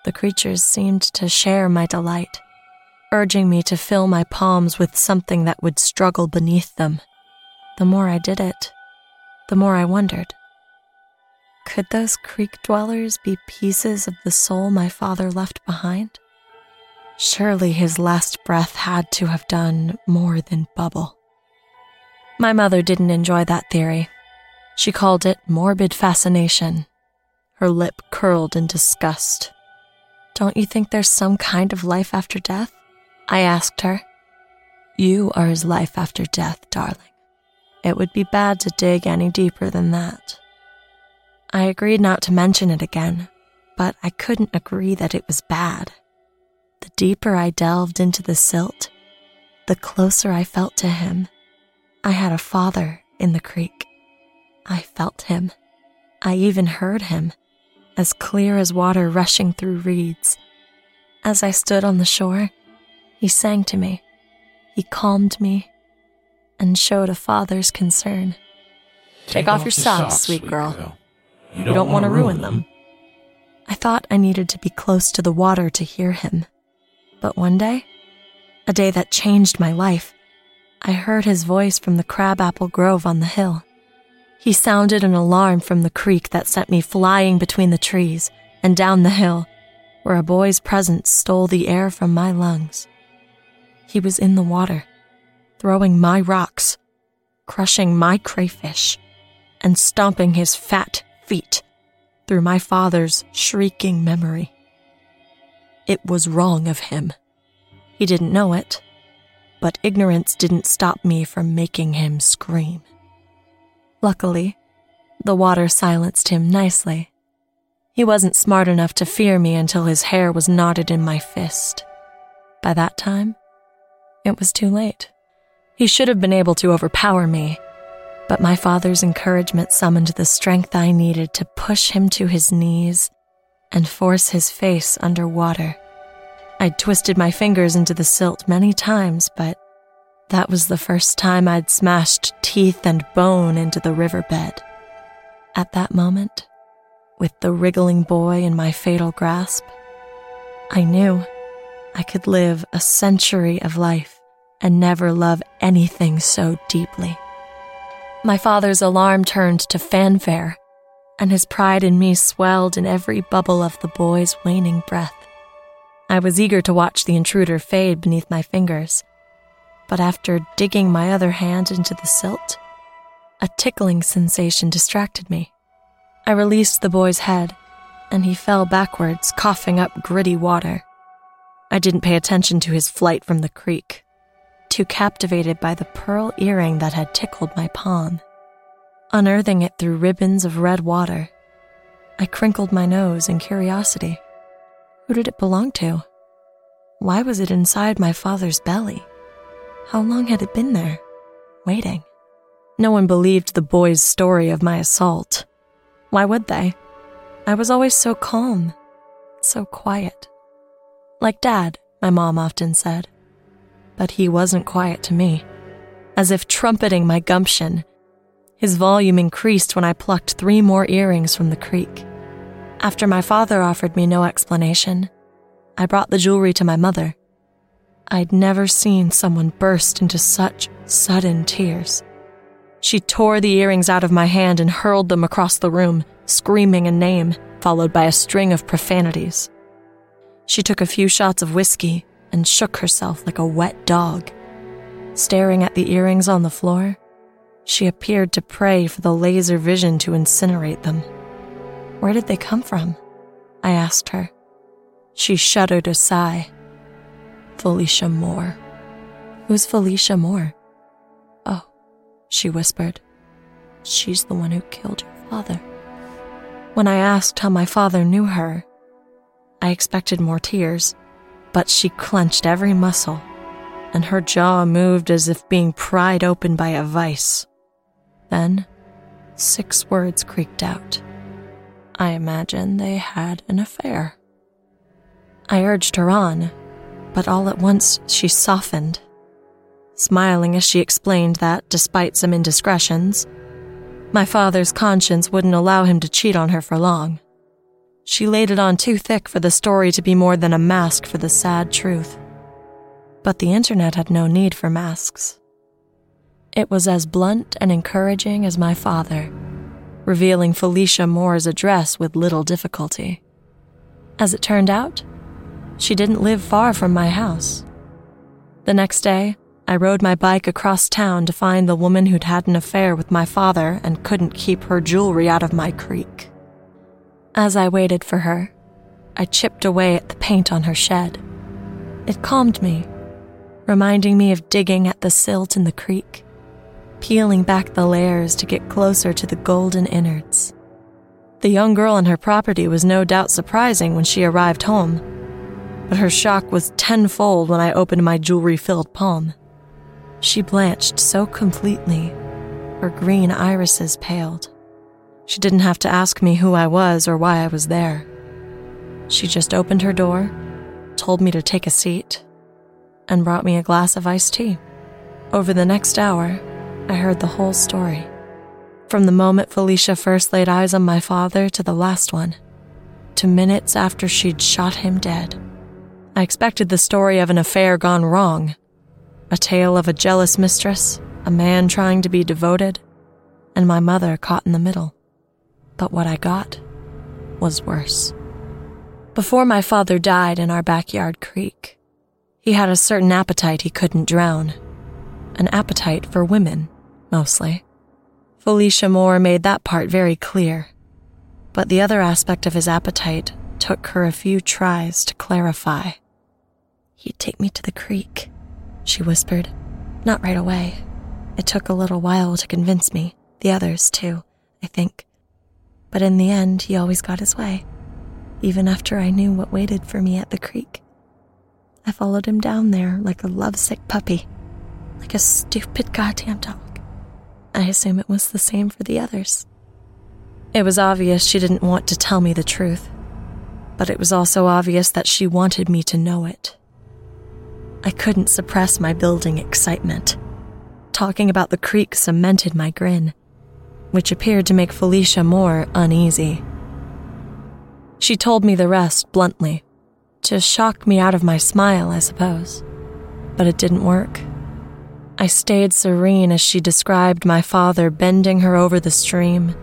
The creatures seemed to share my delight, urging me to fill my palms with something that would struggle beneath them. The more I did it, the more I wondered. Could those creek dwellers be pieces of the soul my father left behind? Surely his last breath had to have done more than bubble. My mother didn't enjoy that theory. She called it morbid fascination. Her lip curled in disgust. Don't you think there's some kind of life after death? I asked her. You are his life after death, darling. It would be bad to dig any deeper than that. I agreed not to mention it again, but I couldn't agree that it was bad. The deeper I delved into the silt, the closer I felt to him I had a father in the creek. I felt him. I even heard him, as clear as water rushing through reeds. As I stood on the shore, he sang to me. He calmed me and showed a father's concern. Take, Take off, off, your socks, sweet girl. girl. You, you don't, don't want to ruin them. them. I thought I needed to be close to the water to hear him. But one day, a day that changed my life, I heard his voice from the crabapple grove on the hill. He sounded an alarm from the creek that sent me flying between the trees and down the hill, where a boy's presence stole the air from my lungs. He was in the water, throwing my rocks, crushing my crayfish, and stomping his fat feet through my father's shrieking memory. It was wrong of him. He didn't know it but ignorance didn't stop me from making him scream. Luckily, the water silenced him nicely. He wasn't smart enough to fear me until his hair was knotted in my fist. By that time, it was too late. He should have been able to overpower me, but my father's encouragement summoned the strength I needed to push him to his knees and force his face under water. I'd twisted my fingers into the silt many times, but that was the first time I'd smashed teeth and bone into the riverbed. At that moment, with the wriggling boy in my fatal grasp, I knew I could live a century of life and never love anything so deeply. My father's alarm turned to fanfare, and his pride in me swelled in every bubble of the boy's waning breath. I was eager to watch the intruder fade beneath my fingers, but after digging my other hand into the silt, a tickling sensation distracted me. I released the boy's head, and he fell backwards, coughing up gritty water. I didn't pay attention to his flight from the creek, too captivated by the pearl earring that had tickled my palm. Unearthing it through ribbons of red water, I crinkled my nose in curiosity. Who did it belong to? Why was it inside my father's belly? How long had it been there, waiting? No one believed the boy's story of my assault. Why would they? I was always so calm, so quiet. Like Dad, my mom often said. But he wasn't quiet to me, as if trumpeting my gumption. His volume increased when I plucked three more earrings from the creek. After my father offered me no explanation, I brought the jewelry to my mother. I'd never seen someone burst into such sudden tears. She tore the earrings out of my hand and hurled them across the room, screaming a name, followed by a string of profanities. She took a few shots of whiskey and shook herself like a wet dog. Staring at the earrings on the floor, she appeared to pray for the laser vision to incinerate them. Where did they come from? I asked her. She shuddered a sigh. Felicia Moore. Who's Felicia Moore? Oh, she whispered. She's the one who killed your father. When I asked how my father knew her, I expected more tears, but she clenched every muscle, and her jaw moved as if being pried open by a vice. Then, six words creaked out. I imagine they had an affair. I urged her on, but all at once she softened, smiling as she explained that, despite some indiscretions, my father's conscience wouldn't allow him to cheat on her for long. She laid it on too thick for the story to be more than a mask for the sad truth. But the internet had no need for masks. It was as blunt and encouraging as my father, revealing Felicia Moore's address with little difficulty. As it turned out, she didn't live far from my house. The next day, I rode my bike across town to find the woman who'd had an affair with my father and couldn't keep her jewelry out of my creek. As I waited for her, I chipped away at the paint on her shed. It calmed me, reminding me of digging at the silt in the creek, peeling back the layers to get closer to the golden innards. The young girl on her property was no doubt surprising when she arrived home, but her shock was tenfold when I opened my jewelry filled palm. She blanched so completely, her green irises paled. She didn't have to ask me who I was or why I was there. She just opened her door, told me to take a seat, and brought me a glass of iced tea. Over the next hour, I heard the whole story. From the moment Felicia first laid eyes on my father to the last one, to minutes after she'd shot him dead. I expected the story of an affair gone wrong, a tale of a jealous mistress, a man trying to be devoted, and my mother caught in the middle. But what I got was worse. Before my father died in our backyard creek, he had a certain appetite he couldn't drown. An appetite for women, mostly. Felicia Moore made that part very clear. But the other aspect of his appetite took her a few tries to clarify. He'd take me to the creek, she whispered. Not right away. It took a little while to convince me, the others too, I think. But in the end, he always got his way, even after I knew what waited for me at the creek. I followed him down there like a lovesick puppy, like a stupid goddamn dog. I assume it was the same for the others. It was obvious she didn't want to tell me the truth, but it was also obvious that she wanted me to know it. I couldn't suppress my building excitement. Talking about the creek cemented my grin, which appeared to make Felicia more uneasy. She told me the rest bluntly, to shock me out of my smile, I suppose. But it didn't work. I stayed serene as she described my father bending her over the stream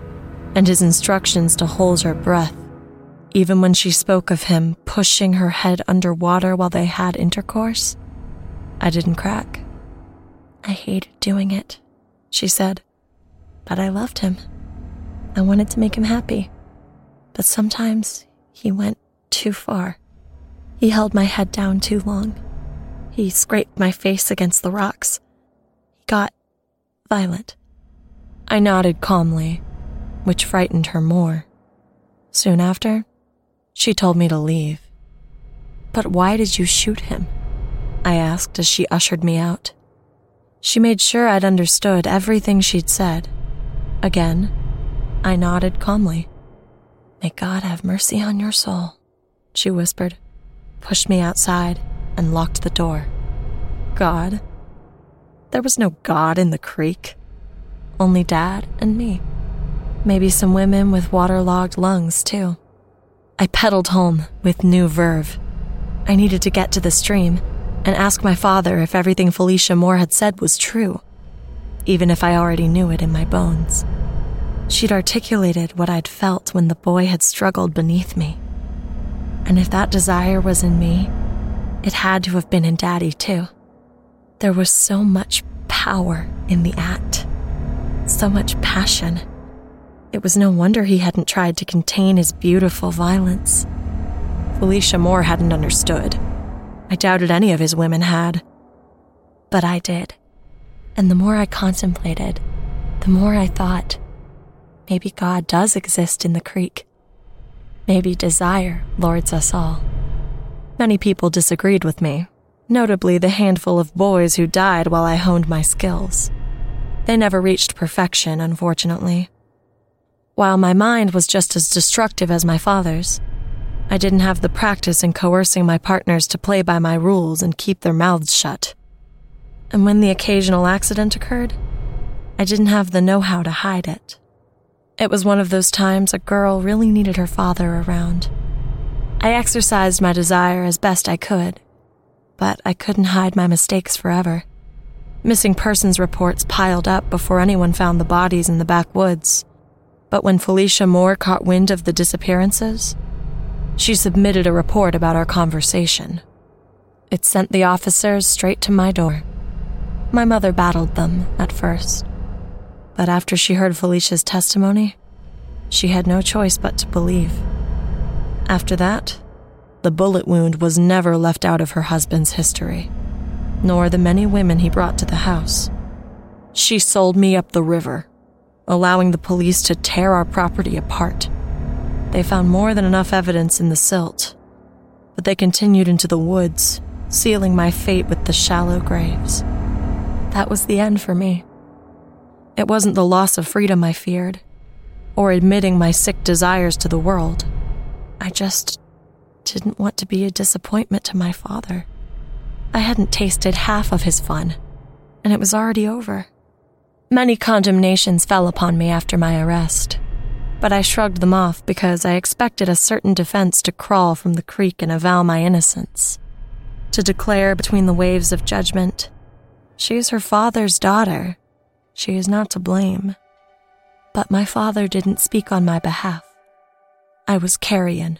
and his instructions to hold her breath, even when she spoke of him pushing her head under water while they had intercourse. I didn't crack. I hated doing it, she said, but I loved him. I wanted to make him happy. But sometimes he went too far. He held my head down too long. He scraped my face against the rocks. He got violent. I nodded calmly, which frightened her more. Soon after, she told me to leave. But why did you shoot him? I asked as she ushered me out. She made sure I'd understood everything she'd said. Again, I nodded calmly. May God have mercy on your soul, she whispered, pushed me outside, and locked the door. God? There was no God in the creek. Only Dad and me. Maybe some women with waterlogged lungs, too. I pedaled home with new verve. I needed to get to the stream and ask my father if everything Felicia Moore had said was true, even if I already knew it in my bones. She'd articulated what I'd felt when the boy had struggled beneath me. And if that desire was in me, it had to have been in Daddy, too. There was so much power in the act, so much passion. It was no wonder he hadn't tried to contain his beautiful violence. Felicia Moore hadn't understood. I doubted any of his women had. But I did. And the more I contemplated, the more I thought maybe God does exist in the creek. Maybe desire lords us all. Many people disagreed with me, notably the handful of boys who died while I honed my skills. They never reached perfection, unfortunately. While my mind was just as destructive as my father's, I didn't have the practice in coercing my partners to play by my rules and keep their mouths shut. And when the occasional accident occurred, I didn't have the know how to hide it. It was one of those times a girl really needed her father around. I exercised my desire as best I could, but I couldn't hide my mistakes forever. Missing persons reports piled up before anyone found the bodies in the backwoods. But when Felicia Moore caught wind of the disappearances, she submitted a report about our conversation. It sent the officers straight to my door. My mother battled them at first, but after she heard Felicia's testimony, she had no choice but to believe. After that, the bullet wound was never left out of her husband's history nor the many women he brought to the house. She sold me up the river, allowing the police to tear our property apart. They found more than enough evidence in the silt, but they continued into the woods, sealing my fate with the shallow graves. That was the end for me. It wasn't the loss of freedom I feared, or admitting my sick desires to the world. I just didn't want to be a disappointment to my father. I hadn't tasted half of his fun, and it was already over. Many condemnations fell upon me after my arrest, but I shrugged them off because I expected a certain defense to crawl from the creek and avow my innocence. To declare between the waves of judgment, she is her father's daughter. She is not to blame. But my father didn't speak on my behalf. I was carrion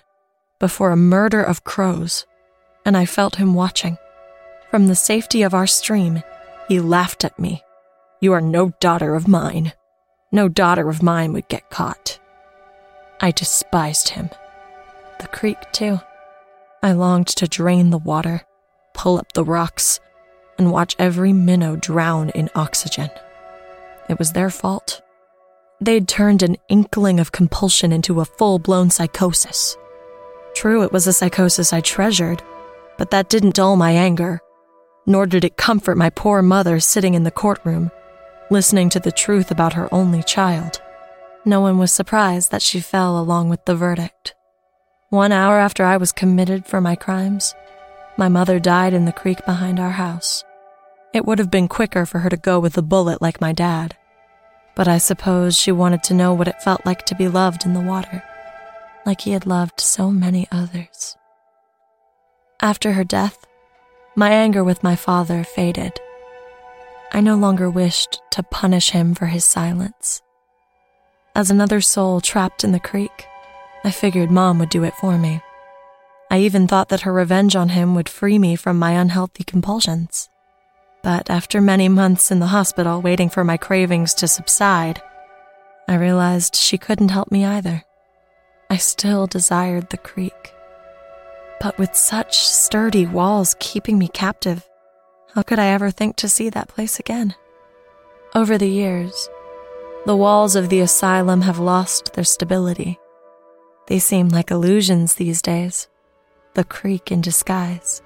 before a murder of crows, and I felt him watching. From the safety of our stream, he laughed at me. You are no daughter of mine. No daughter of mine would get caught. I despised him. The creek, too. I longed to drain the water, pull up the rocks, and watch every minnow drown in oxygen. It was their fault. They'd turned an inkling of compulsion into a full blown psychosis. True, it was a psychosis I treasured, but that didn't dull my anger nor did it comfort my poor mother sitting in the courtroom, listening to the truth about her only child. No one was surprised that she fell along with the verdict. One hour after I was committed for my crimes, my mother died in the creek behind our house. It would have been quicker for her to go with a bullet like my dad, but I suppose she wanted to know what it felt like to be loved in the water, like he had loved so many others. After her death, my anger with my father faded. I no longer wished to punish him for his silence. As another soul trapped in the creek, I figured Mom would do it for me. I even thought that her revenge on him would free me from my unhealthy compulsions. But after many months in the hospital waiting for my cravings to subside, I realized she couldn't help me either. I still desired the creek. But with such sturdy walls keeping me captive, how could I ever think to see that place again? Over the years, the walls of the asylum have lost their stability. They seem like illusions these days, the creek in disguise.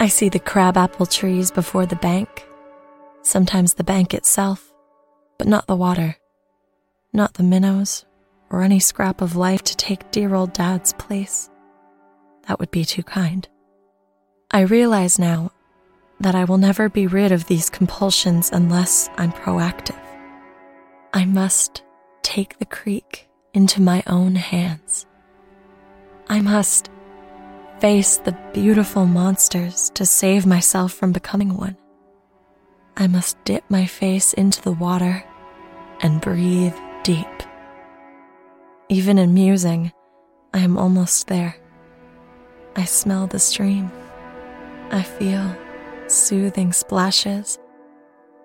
I see the crabapple trees before the bank, sometimes the bank itself, but not the water, not the minnows, or any scrap of life to take dear old Dad's place. That would be too kind. I realize now that I will never be rid of these compulsions unless I'm proactive. I must take the creek into my own hands. I must face the beautiful monsters to save myself from becoming one. I must dip my face into the water and breathe deep. Even in musing, I am almost there. I smell the stream. I feel soothing splashes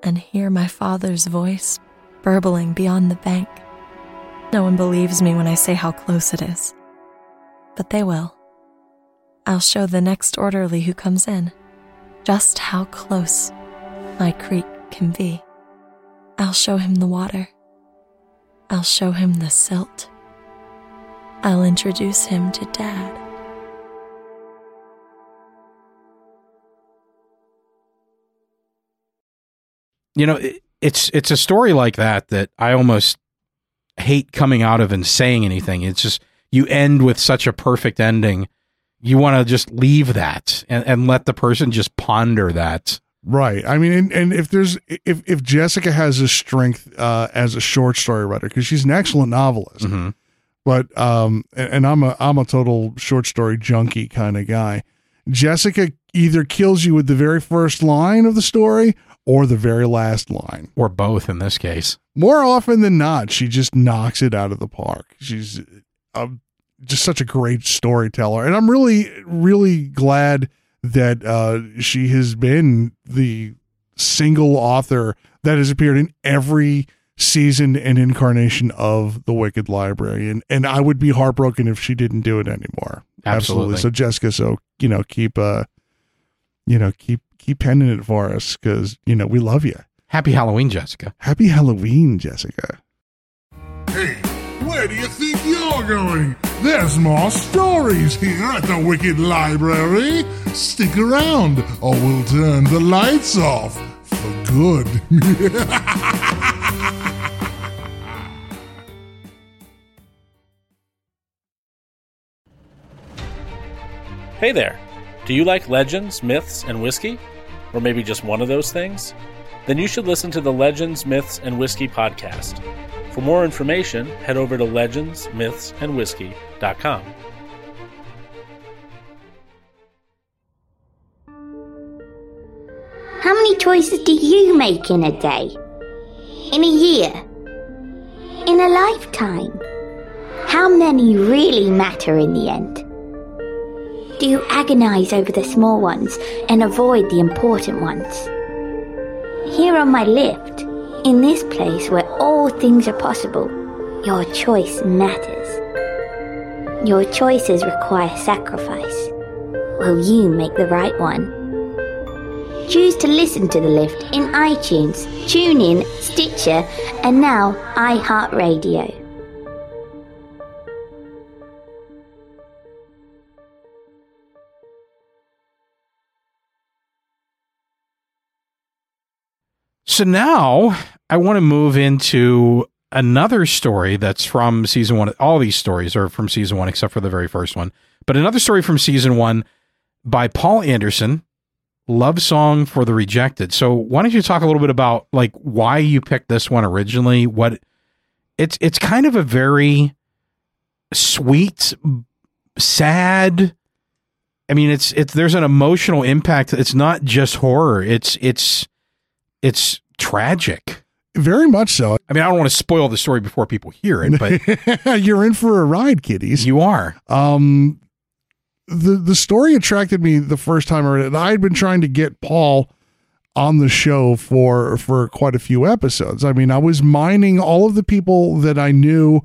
and hear my father's voice burbling beyond the bank. No one believes me when I say how close it is, but they will. I'll show the next orderly who comes in just how close my creek can be. I'll show him the water. I'll show him the silt. I'll introduce him to Dad. You know, it, it's it's a story like that that I almost hate coming out of and saying anything. It's just you end with such a perfect ending. You want to just leave that and, and let the person just ponder that. Right. I mean, and, and if there's if if Jessica has a strength uh, as a short story writer because she's an excellent novelist, Mhm. but um, and, and I'm a I'm a total short story junkie kind of guy. Jessica either kills you with the very first line of the story or the very last line, or both in this case. More often than not, she just knocks it out of the park. She's uh, just such a great storyteller, and I'm really really glad that uh, she has been the single author that has appeared in every season and incarnation of the Wicked Library, and and I would be heartbroken if she didn't do it anymore. Absolutely. So Jessica, so you know, keep uh, you know, keep keep penning it for us because you know we love you. Happy Halloween, Jessica. Happy Halloween, Jessica. Hey, where do you think you're going? There's more stories here at the Wicked Library. Stick around, or we'll turn the lights off for good. [laughs] Hey there! Do you like legends, myths, and whiskey? Or maybe just one of those things? Then you should listen to the Legends, Myths, and Whiskey podcast. For more information, head over to legendsmythsandwhiskey.com. How many choices do you make in a day? In a year? In a lifetime? How many really matter in the end? Do you agonize over the small ones and avoid the important ones? Here on my lift, in this place where all things are possible, your choice matters. Your choices require sacrifice. Will you make the right one? Choose to listen to the lift in iTunes, TuneIn, Stitcher, and now iHeartRadio. So now I want to move into another story that's from season one. All these stories are from season one, except for the very first one. But another story from season one by Paul Anderson, Love Song for the Rejected. So why don't you talk a little bit about like why you picked this one originally? What it's it's kind of a very sweet, sad. I mean, it's it's there's an emotional impact. It's not just horror. It's it's it's tragic. Very much so. I mean, I don't want to spoil the story before people hear it, but [laughs] you're in for a ride, kiddies. You are. Um, the the story attracted me the first time I read it. And I had been trying to get Paul on the show for for quite a few episodes. I mean, I was mining all of the people that I knew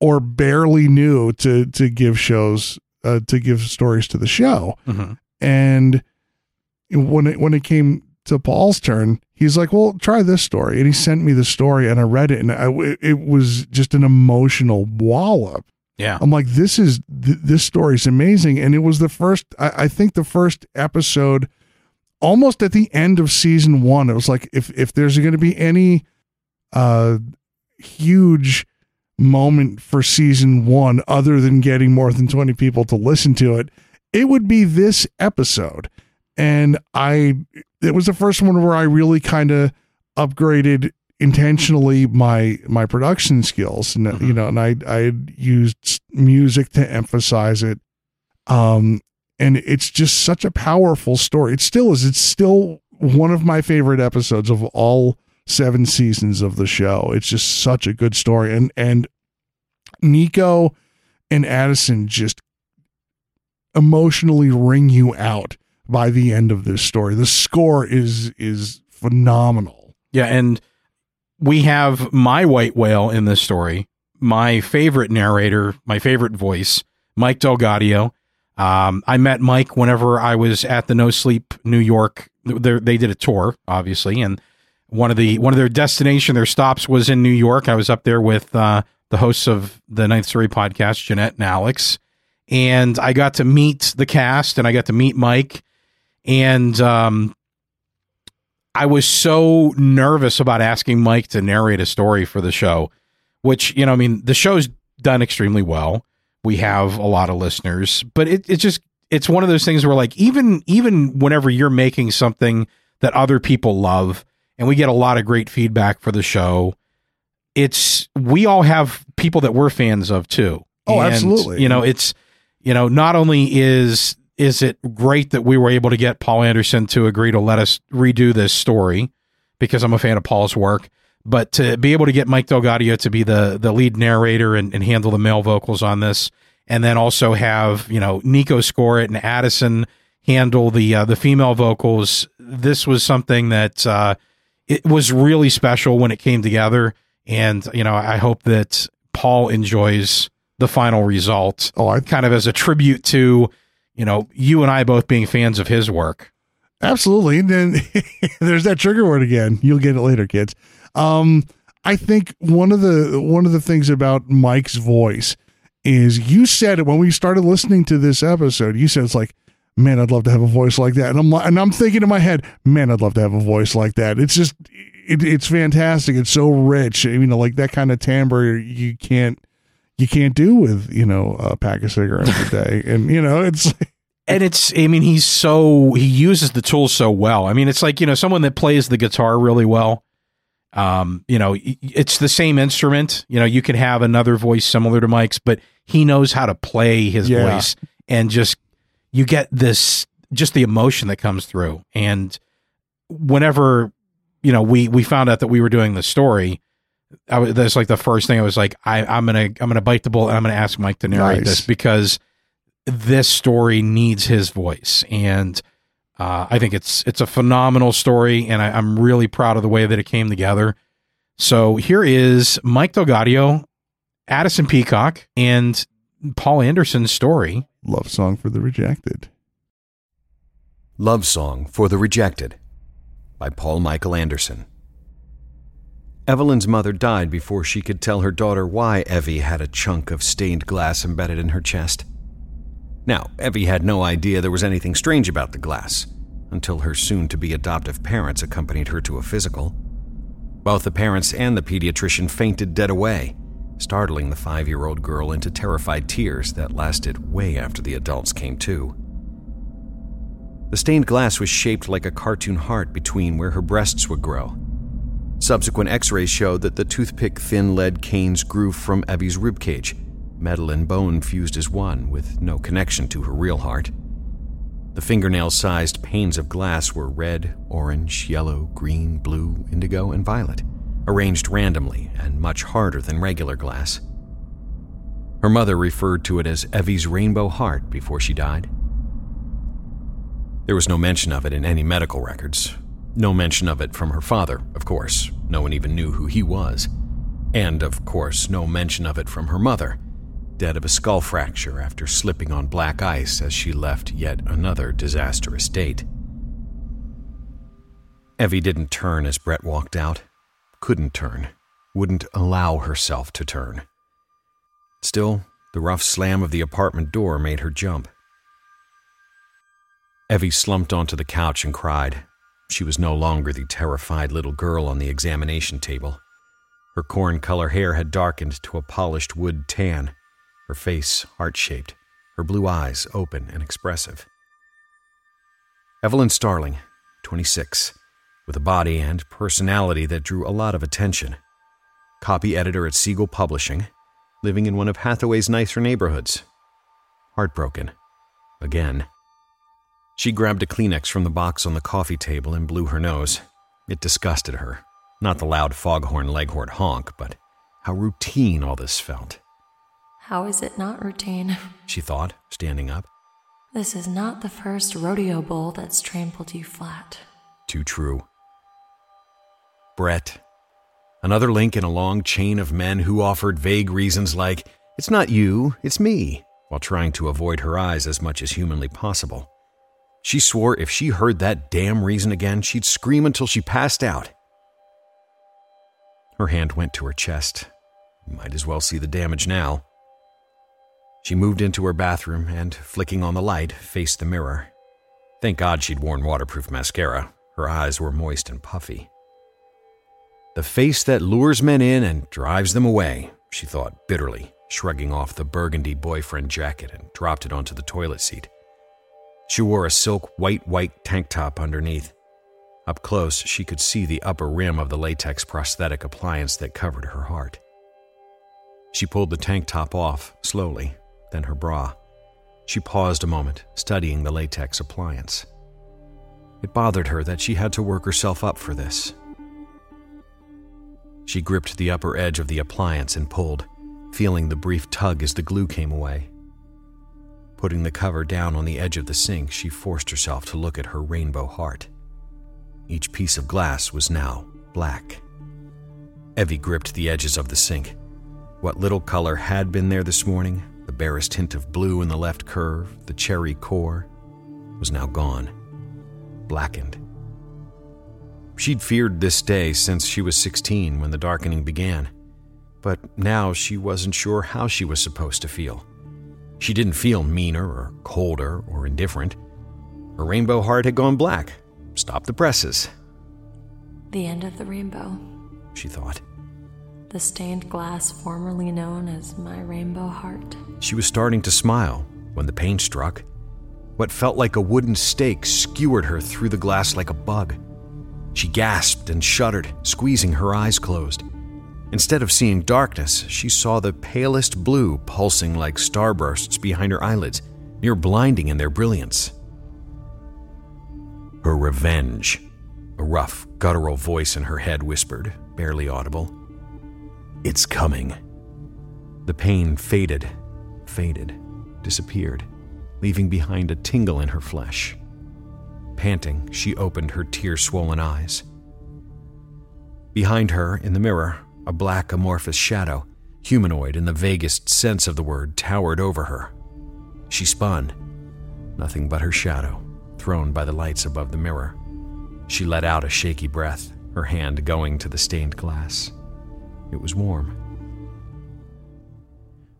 or barely knew to to give shows uh, to give stories to the show. Mhm. And when it when it came to Paul's turn, he's like, "Well, try this story," and he sent me the story, and I read it, and I, it was just an emotional wallop. Yeah. I'm like, this is th- this story is amazing, and it was the first. I, I think the first episode, almost at the end of season one. It was like if if there's going to be any uh huge moment for season one, other than getting more than twenty people to listen to it, it would be this episode. And I, it was the first one where I really kind of upgraded intentionally my my production skills and you know and i i used music to emphasize it. Um and it's just such a powerful story. It still is. It's still one of my favorite episodes of all seven seasons of the show. It's just such a good story. And and nico and addison just emotionally wring you out by the end of this story the score is is phenomenal Yeah, and we have my white whale in this story, my favorite narrator, my favorite voice, Mike DelGaudio. Um, I met Mike whenever I was at the No Sleep New York. They're, they did a tour, obviously, and one of the one of their destination, their stops was in New York. I was up there with uh, the hosts of the Ninth Story podcast, Jeanette and Alex, and I got to meet the cast and I got to meet Mike, and um, I was so nervous about asking Mike to narrate a story for the show, which you know, I mean, the show's done extremely well. We have a lot of listeners, but it it just it's one of those things where like even even whenever you're making something that other people love and we get a lot of great feedback for the show. It's we all have people that we're fans of too. Oh, And, absolutely. You know, it's you know, not only is is it great that we were able to get Paul Anderson to agree to let us redo this story because I'm a fan of Paul's work, but to be able to get Mike DelGaudio to be the the lead narrator and, and handle the male vocals on this, and then also have you know Nico score it and Addison handle the uh, the female vocals. This was something that uh, it was really special when it came together, and you know I hope that Paul enjoys the final result. Oh, I kind of as a tribute to you know you and I both being fans of his work. Absolutely. And then [laughs] there's that trigger word again. You'll get it later, kids. Um, I think one of the one of the things about Mike's voice is you said it when we started listening to this episode. You said it's like, man, I'd love to have a voice like that. And I'm and I'm thinking in my head, man, I'd love to have a voice like that. It's just, it, it's fantastic. It's so rich. You know, like that kind of timbre you can't you can't do with you know a pack of cigarettes a day. [laughs] And you know, it's and it's i mean he's so he uses the tools so well i mean it's like you know someone that plays the guitar really well um you know it's the same instrument you know you can have another voice similar to mike's but he knows how to play his Yeah. voice and just you get this just the emotion that comes through and whenever you know we we found out that we were doing the story I was, that's like the first thing I was like, I, I'm gonna I'm gonna bite the bullet. and I'm gonna ask Mike to narrate Nice. this because this story needs his voice, and uh, I think it's it's a phenomenal story, and I, I'm really proud of the way that it came together. So here is Mike DelGaudio, Addison Peacock, and Paul Anderson's story. love song for the rejected. Love Song for the Rejected by Paul Michael Anderson. Evelyn's mother died before she could tell her daughter why Evie had a chunk of stained glass embedded in her chest. Now, Evie had no idea there was anything strange about the glass until her soon to be adoptive parents accompanied her to a physical. Both the parents and the pediatrician fainted dead away, startling the five year old girl into terrified tears that lasted way after the adults came to. The stained glass was shaped like a cartoon heart between where her breasts would grow. Subsequent x rays showed that the toothpick thin lead canes grew from Evie's ribcage, metal and bone fused as one, with no connection to her real heart. The fingernail sized panes of glass were red, orange, yellow, green, blue, indigo, and violet, arranged randomly and much harder than regular glass. Her mother referred to it as Evie's rainbow heart before she died. There was no mention of it in any medical records. No mention of it from her father, of course. No one even knew who he was. And, of course, no mention of it from her mother, dead of a skull fracture after slipping on black ice as she left yet another disastrous date. Evie didn't turn as Brett walked out. Couldn't turn. Wouldn't allow herself to turn. Still, the rough slam of the apartment door made her jump. Evie slumped onto the couch and cried. She was no longer the terrified little girl on the examination table. Her corn color hair had darkened to a polished wood tan, her face heart shaped, her blue eyes open and expressive. Evelyn Starling, 26, with a body and personality that drew a lot of attention. Copy editor at Siegel Publishing, living in one of Hathaway's nicer neighborhoods. Heartbroken. Again. She grabbed a Kleenex from the box on the coffee table and blew her nose. It disgusted her. Not the loud foghorn leghorn honk, but how routine all this felt, How is it not routine? she thought, standing up. This is not the first rodeo bull that's trampled you flat. Too true. Brett. Another link in a long chain of men who offered vague reasons like, it's not you, it's me. while trying to avoid her eyes as much as humanly possible. She swore if she heard that damn reason again, she'd scream until she passed out. Her hand went to her chest. Might as well see the damage now. She moved into her bathroom and, flicking on the light, faced the mirror. Thank God she'd worn waterproof mascara. Her eyes were moist and puffy. The face that lures men in and drives them away, she thought bitterly, shrugging off the burgundy boyfriend jacket and dropped it onto the toilet seat. She wore a silk white white tank top underneath. Up close, she could see the upper rim of the latex prosthetic appliance that covered her heart. She pulled the tank top off, slowly, then her bra. She paused a moment, studying the latex appliance. It bothered her that she had to work herself up for this, she gripped the upper edge of the appliance and pulled, feeling the brief tug as the glue came away. Putting the cover down on the edge of the sink, she forced herself to look at her rainbow heart. Each piece of glass was now black. Evie gripped the edges of the sink. What little color had been there this morning, the barest hint of blue in the left curve, the cherry core, was now gone, blackened. She'd feared this day since she was 16 when the darkening began, but now she wasn't sure how she was supposed to feel. She didn't feel meaner or colder or indifferent. Her rainbow heart had gone black. Stop the presses. The end of the rainbow, she thought. The stained glass formerly known as my rainbow heart. She was starting to smile when the pain struck. What felt like a wooden stake skewered her through the glass like a bug. She gasped and shuddered, squeezing her eyes closed. Instead of seeing darkness, she saw the palest blue pulsing like starbursts behind her eyelids, near blinding in their brilliance. Her revenge, a rough, guttural voice in her head whispered, barely audible. It's coming. The pain faded, faded, disappeared, leaving behind a tingle in her flesh. Panting, she opened her tear swollen eyes. Behind her, in the mirror, a black amorphous shadow, humanoid in the vaguest sense of the word, towered over her. She spun. Nothing but her shadow, thrown by the lights above the mirror. She let out a shaky breath, her hand going to the stained glass. It was warm.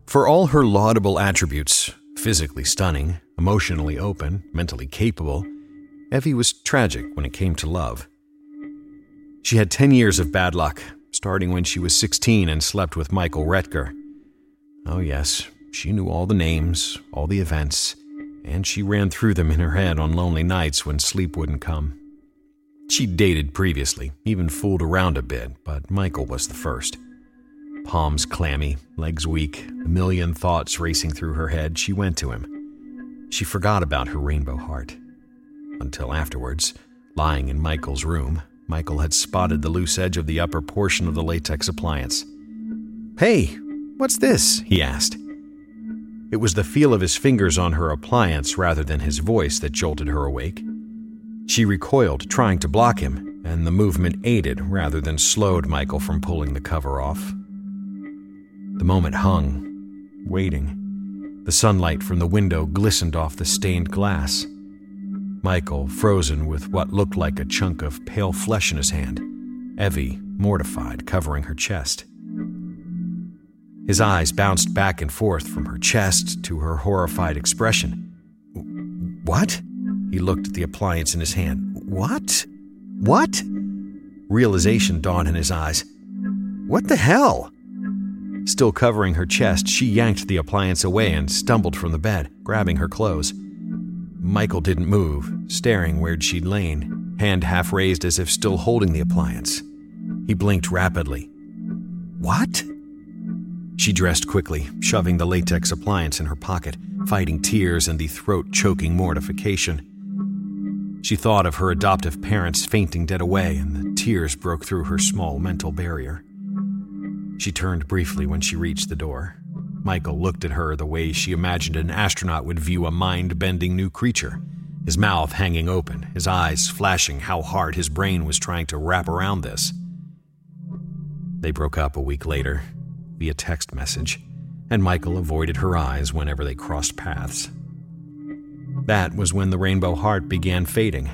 For all her laudable attributes physically stunning, emotionally open, mentally capable Evie was tragic when it came to love. She had 10 years of bad luck, starting when she was 16 and slept with Michael Retker. Oh, yes, she knew all the names, all the events, and she ran through them in her head on lonely nights when sleep wouldn't come. She'd dated previously, even fooled around a bit, but Michael was the first. Palms clammy, legs weak, a million thoughts racing through her head, she went to him. She forgot about her rainbow heart until afterwards, lying in Michael's room, Michael had spotted the loose edge of the upper portion of the latex appliance. Hey, what's this? he asked. It was the feel of his fingers on her appliance rather than his voice that jolted her awake. She recoiled, trying to block him, and the movement aided rather than slowed Michael from pulling the cover off. The moment hung, waiting. The sunlight from the window glistened off the stained glass. Michael, frozen with what looked like a chunk of pale flesh in his hand, Evie, mortified, covering her chest. His eyes bounced back and forth from her chest to her horrified expression. What? He looked at the appliance in his hand. What? What? Realization dawned in his eyes. What the hell? Still covering her chest, she yanked the appliance away and stumbled from the bed, grabbing her clothes. Michael didn't move, staring where she'd lain, hand half raised as if still holding the appliance. He blinked rapidly. What? She dressed quickly, shoving the latex appliance in her pocket, fighting tears and the throat choking mortification. She thought of her adoptive parents fainting dead away, and the tears broke through her small mental barrier. She turned briefly when she reached the door. Michael looked at her the way she imagined an astronaut would view a mind bending new creature, his mouth hanging open, his eyes flashing how hard his brain was trying to wrap around this. They broke up a week later, via text message. and Michael avoided her eyes whenever they crossed paths. That was when the rainbow heart began fading.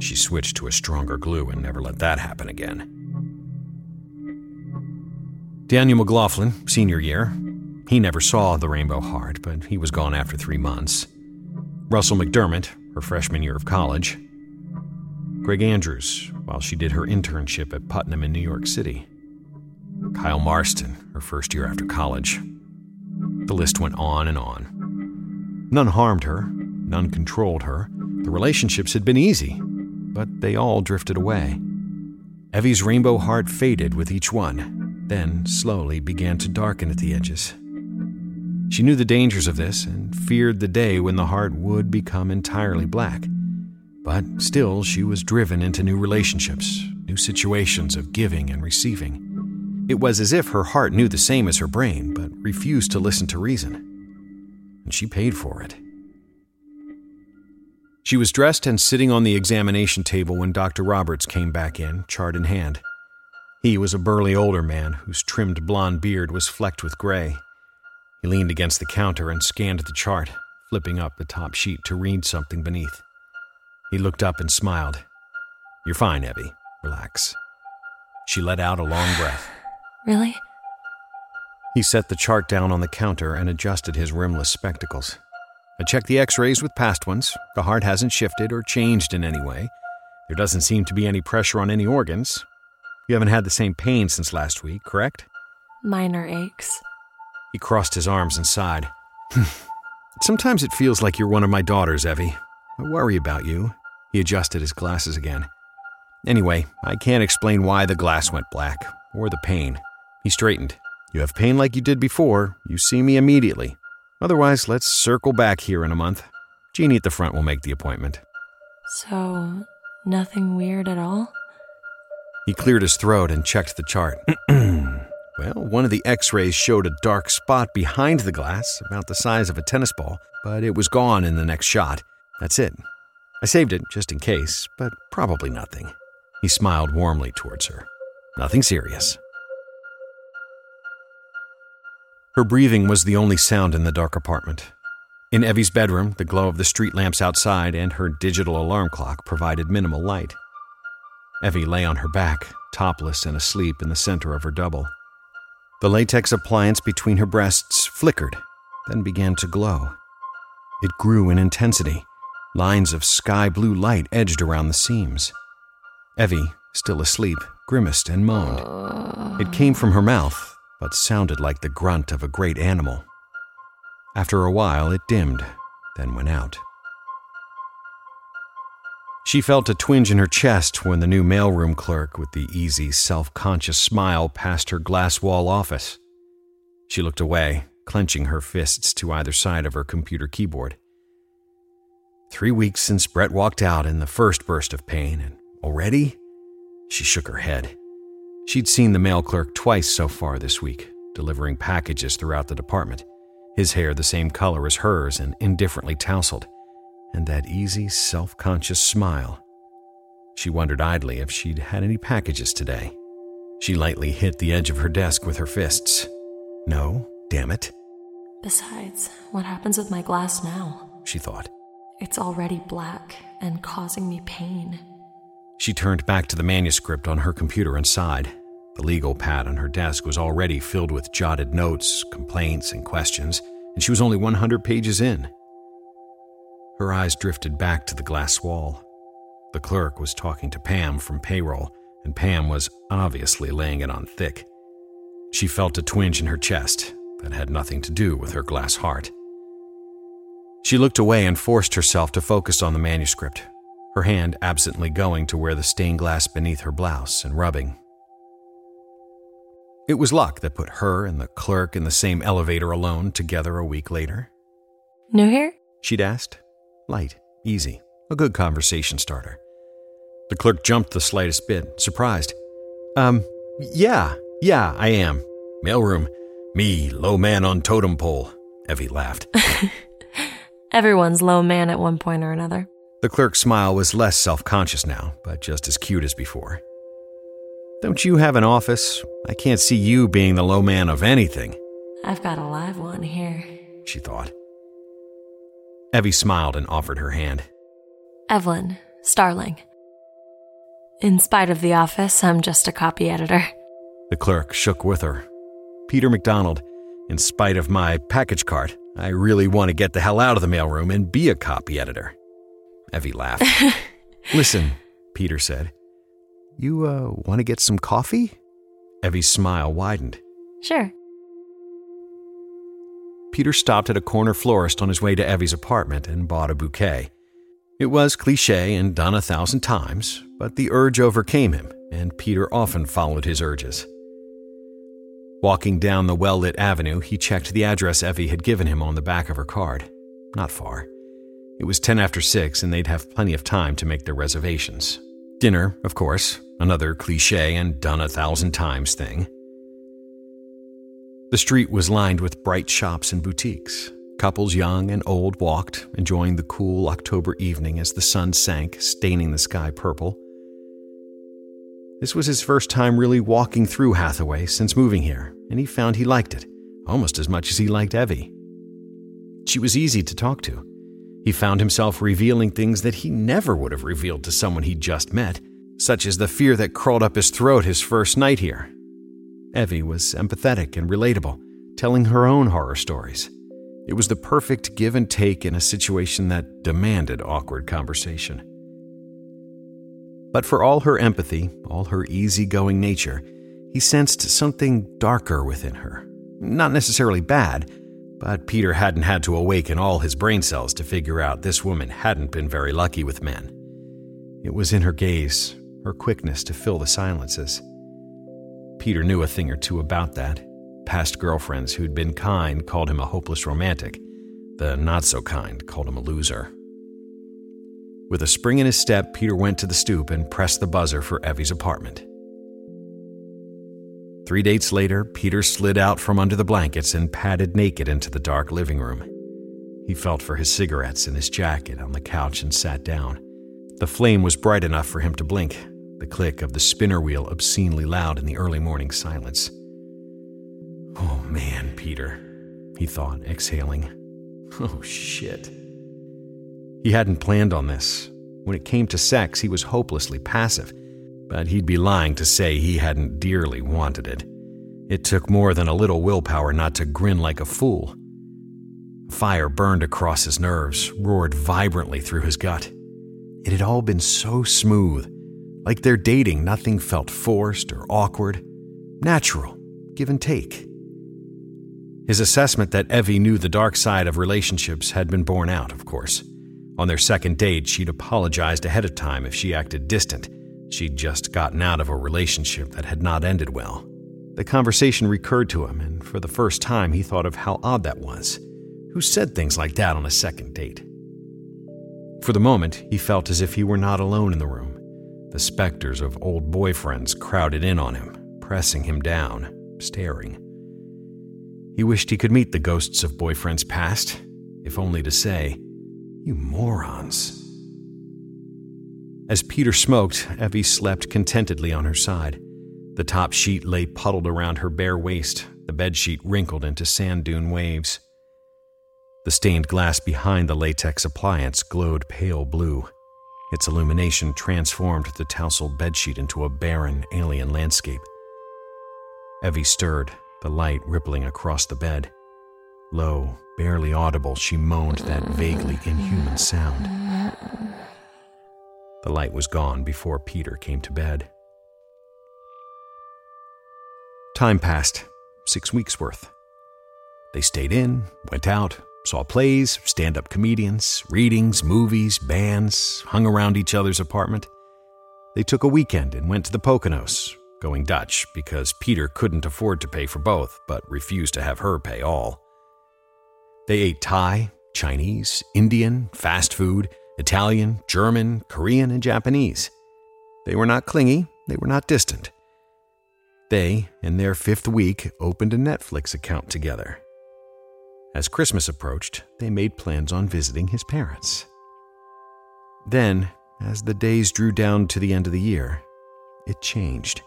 She switched to a stronger glue and never let that happen again. Daniel McLaughlin, senior year, he never saw the rainbow heart, but he was gone after three months. Russell McDermott, her freshman year of college. Greg Andrews, while she did her internship at Putnam in New York City. Kyle Marston, her first year after college. The list went on and on. None harmed her, none controlled her. The relationships had been easy, but they all drifted away. Evie's rainbow heart faded with each one, then slowly began to darken at the edges. She knew the dangers of this and feared the day when the heart would become entirely black. But still, she was driven into new relationships, new situations of giving and receiving. It was as if her heart knew the same as her brain, but refused to listen to reason. And she paid for it. She was dressed and sitting on the examination table when Dr. Roberts came back in, chart in hand. He was a burly older man whose trimmed blond beard was flecked with gray. He leaned against the counter and scanned the chart, flipping up the top sheet to read something beneath. He looked up and smiled. You're fine, Evie. Relax. She let out a long breath. [sighs] Really? He set the chart down on the counter and adjusted his rimless spectacles. I checked the x rays with past ones. The heart hasn't shifted or changed in any way. There doesn't seem to be any pressure on any organs. You haven't had the same pain since last week, correct? Minor aches. He crossed his arms and sighed. Hmm. Sometimes it feels like you're one of my daughters, Evie. I worry about you. He adjusted his glasses again. Anyway, I can't explain why the glass went black, or the pain. He straightened. You have pain like you did before. You see me immediately. Otherwise, let's circle back here in a month. Jeannie at the front will make the appointment. So, nothing weird at all? He cleared his throat and checked the chart. [clears throat] well, one of the x rays showed a dark spot behind the glass, about the size of a tennis ball, but it was gone in the next shot. That's it. I saved it just in case, but probably nothing. He smiled warmly towards her. Nothing serious. Her breathing was the only sound in the dark apartment. In Evie's bedroom, the glow of the street lamps outside and her digital alarm clock provided minimal light. Evie lay on her back, topless and asleep in the center of her double. The latex appliance between her breasts flickered, then began to glow. It grew in intensity. Lines of sky blue light edged around the seams. Evie, still asleep, grimaced and moaned. It came from her mouth, but sounded like the grunt of a great animal. After a while, it dimmed, then went out. She felt a twinge in her chest when the new mailroom clerk with the easy, self conscious smile passed her glass wall office. She looked away, clenching her fists to either side of her computer keyboard. Three weeks since Brett walked out in the first burst of pain, and already? She shook her head. She'd seen the mail clerk twice so far this week, delivering packages throughout the department, his hair the same color as hers and indifferently tousled, and that easy, self conscious smile. She wondered idly if she'd had any packages today. She lightly hit the edge of her desk with her fists. No, damn it. Besides, what happens with my glass now? She thought. It's already black and causing me pain. She turned back to the manuscript on her computer and sighed. The legal pad on her desk was already filled with jotted notes, complaints, and questions, and she was only 100 pages in. Her eyes drifted back to the glass wall. The clerk was talking to Pam from payroll, and Pam was obviously laying it on thick. She felt a twinge in her chest that had nothing to do with her glass heart. She looked away and forced herself to focus on the manuscript, her hand absently going to where the stained glass beneath her blouse and rubbing. It was luck that put her and the clerk in the same elevator alone together a week later. New here? She'd asked. Light, easy, a good conversation starter. The clerk jumped the slightest bit, surprised. Um, yeah, yeah, I am. Mailroom. Me, low man on totem pole. Evie laughed. [laughs] Everyone's low man at one point or another. The clerk's smile was less self conscious now, but just as cute as before. Don't you have an office? I can't see you being the low man of anything. I've got a live one here. She thought. Evie smiled and offered her hand. Evelyn, Starling. In spite of the office, I'm just a copy editor. The clerk shook with her. Peter McDonald, in spite of my package cart, I really want to get the hell out of the mailroom and be a copy editor. Evie laughed. [laughs] Listen, Peter said. You, uh, want to get some coffee? Evie's smile widened. Sure. Peter stopped at a corner florist on his way to Evie's apartment and bought a bouquet. It was cliche and done a thousand times, but the urge overcame him, and Peter often followed his urges. Walking down the well lit avenue, he checked the address Evie had given him on the back of her card. Not far. It was 10 after 6, and they'd have plenty of time to make their reservations. Dinner, of course, another cliche and done a thousand times thing. The street was lined with bright shops and boutiques. Couples young and old walked, enjoying the cool October evening as the sun sank, staining the sky purple. This was his first time really walking through Hathaway since moving here, and he found he liked it, almost as much as he liked Evie. She was easy to talk to. He found himself revealing things that he never would have revealed to someone he'd just met, such as the fear that crawled up his throat his first night here. Evie was empathetic and relatable, telling her own horror stories. It was the perfect give and take in a situation that demanded awkward conversation. But for all her empathy, all her easygoing nature, he sensed something darker within her. Not necessarily bad, but Peter hadn't had to awaken all his brain cells to figure out this woman hadn't been very lucky with men. It was in her gaze, her quickness to fill the silences. Peter knew a thing or two about that. Past girlfriends who'd been kind called him a hopeless romantic. The not so kind called him a loser. With a spring in his step, Peter went to the stoop and pressed the buzzer for Evie's apartment. Three dates later, Peter slid out from under the blankets and padded naked into the dark living room. He felt for his cigarettes and his jacket on the couch and sat down. The flame was bright enough for him to blink, the click of the spinner wheel obscenely loud in the early morning silence. Oh man, Peter, he thought, exhaling. [laughs] Oh shit. He hadn't planned on this. When it came to sex, he was hopelessly passive, but he'd be lying to say he hadn't dearly wanted it. It took more than a little willpower not to grin like a fool. Fire burned across his nerves, roared vibrantly through his gut. It had all been so smooth. Like their dating, nothing felt forced or awkward. Natural, give and take. His assessment that Evie knew the dark side of relationships had been borne out, of course. On their second date, she'd apologized ahead of time if she acted distant. She'd just gotten out of a relationship that had not ended well. The conversation recurred to him, and for the first time, he thought of how odd that was. Who said things like that on a second date? For the moment, he felt as if he were not alone in the room. The specters of old boyfriends crowded in on him, pressing him down, staring. He wished he could meet the ghosts of boyfriends past, if only to say, you morons. As Peter smoked, Evie slept contentedly on her side. The top sheet lay puddled around her bare waist, the bed sheet wrinkled into sand dune waves. The stained glass behind the latex appliance glowed pale blue. Its illumination transformed the tousled bedsheet into a barren, alien landscape. Evie stirred, the light rippling across the bed. Low, barely audible, she moaned that vaguely inhuman sound. The light was gone before Peter came to bed. Time passed, six weeks worth. They stayed in, went out, saw plays, stand up comedians, readings, movies, bands, hung around each other's apartment. They took a weekend and went to the Poconos, going Dutch because Peter couldn't afford to pay for both, but refused to have her pay all. They ate Thai, Chinese, Indian, fast food, Italian, German, Korean, and Japanese. They were not clingy, they were not distant. They, in their fifth week, opened a Netflix account together. As Christmas approached, they made plans on visiting his parents. Then, as the days drew down to the end of the year, it changed.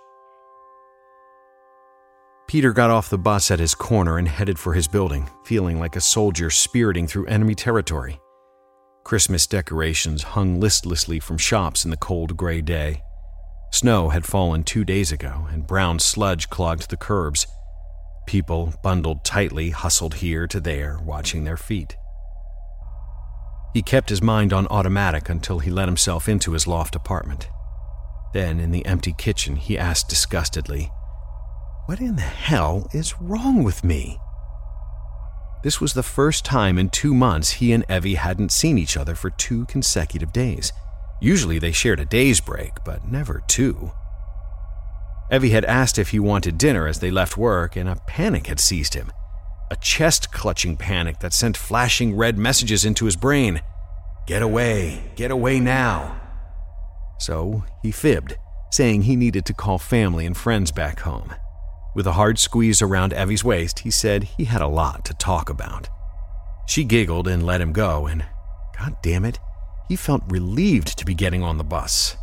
Peter got off the bus at his corner and headed for his building, feeling like a soldier spiriting through enemy territory. Christmas decorations hung listlessly from shops in the cold gray day. Snow had fallen two days ago, and brown sludge clogged the curbs. People, bundled tightly, hustled here to there, watching their feet. He kept his mind on automatic until he let himself into his loft apartment. Then, in the empty kitchen, he asked disgustedly, what in the hell is wrong with me? This was the first time in two months he and Evie hadn't seen each other for two consecutive days. Usually they shared a day's break, but never two. Evie had asked if he wanted dinner as they left work, and a panic had seized him. A chest clutching panic that sent flashing red messages into his brain Get away, get away now. So he fibbed, saying he needed to call family and friends back home. With a hard squeeze around Evie's waist, he said he had a lot to talk about. She giggled and let him go, and god damn it, he felt relieved to be getting on the bus.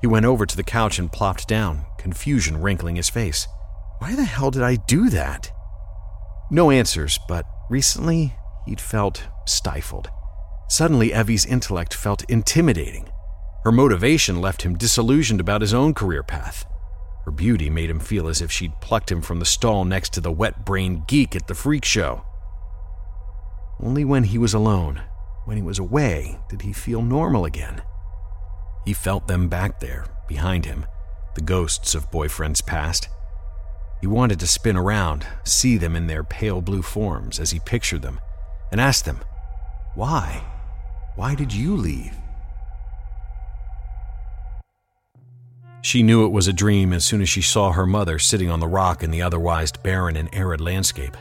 He went over to the couch and plopped down, confusion wrinkling his face. Why the hell did I do that? No answers, but recently he'd felt stifled. Suddenly, Evie's intellect felt intimidating. Her motivation left him disillusioned about his own career path. Her beauty made him feel as if she'd plucked him from the stall next to the wet brained geek at the freak show. Only when he was alone, when he was away, did he feel normal again. He felt them back there, behind him, the ghosts of boyfriends past. He wanted to spin around, see them in their pale blue forms as he pictured them, and ask them, Why? Why did you leave? She knew it was a dream as soon as she saw her mother sitting on the rock in the otherwise barren and arid landscape.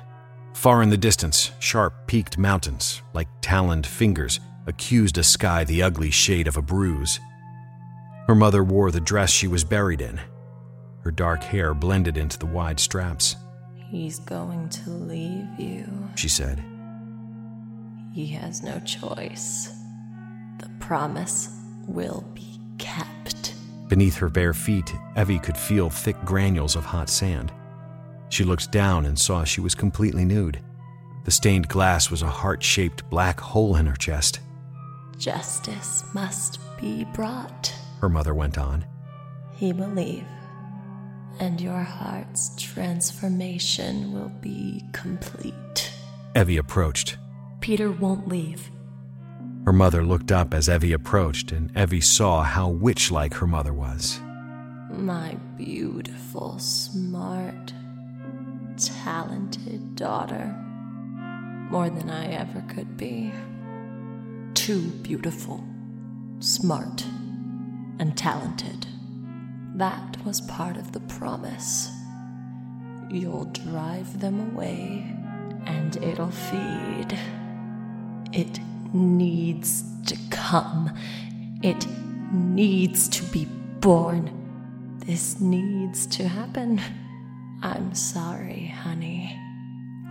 Far in the distance, sharp peaked mountains, like taloned fingers, accused a sky the ugly shade of a bruise. Her mother wore the dress she was buried in. Her dark hair blended into the wide straps. He's going to leave you, she said. He has no choice. The promise will be kept. Beneath her bare feet, Evie could feel thick granules of hot sand. She looked down and saw she was completely nude. The stained glass was a heart shaped black hole in her chest. Justice must be brought, her mother went on. He believe, and your heart's transformation will be complete. Evie approached. Peter won't leave. Her mother looked up as Evie approached, and Evie saw how witch like her mother was. My beautiful, smart, talented daughter. More than I ever could be. Too beautiful, smart, and talented. That was part of the promise. You'll drive them away, and it'll feed. It needs to come. It needs to be born. This needs to happen. I'm sorry, honey.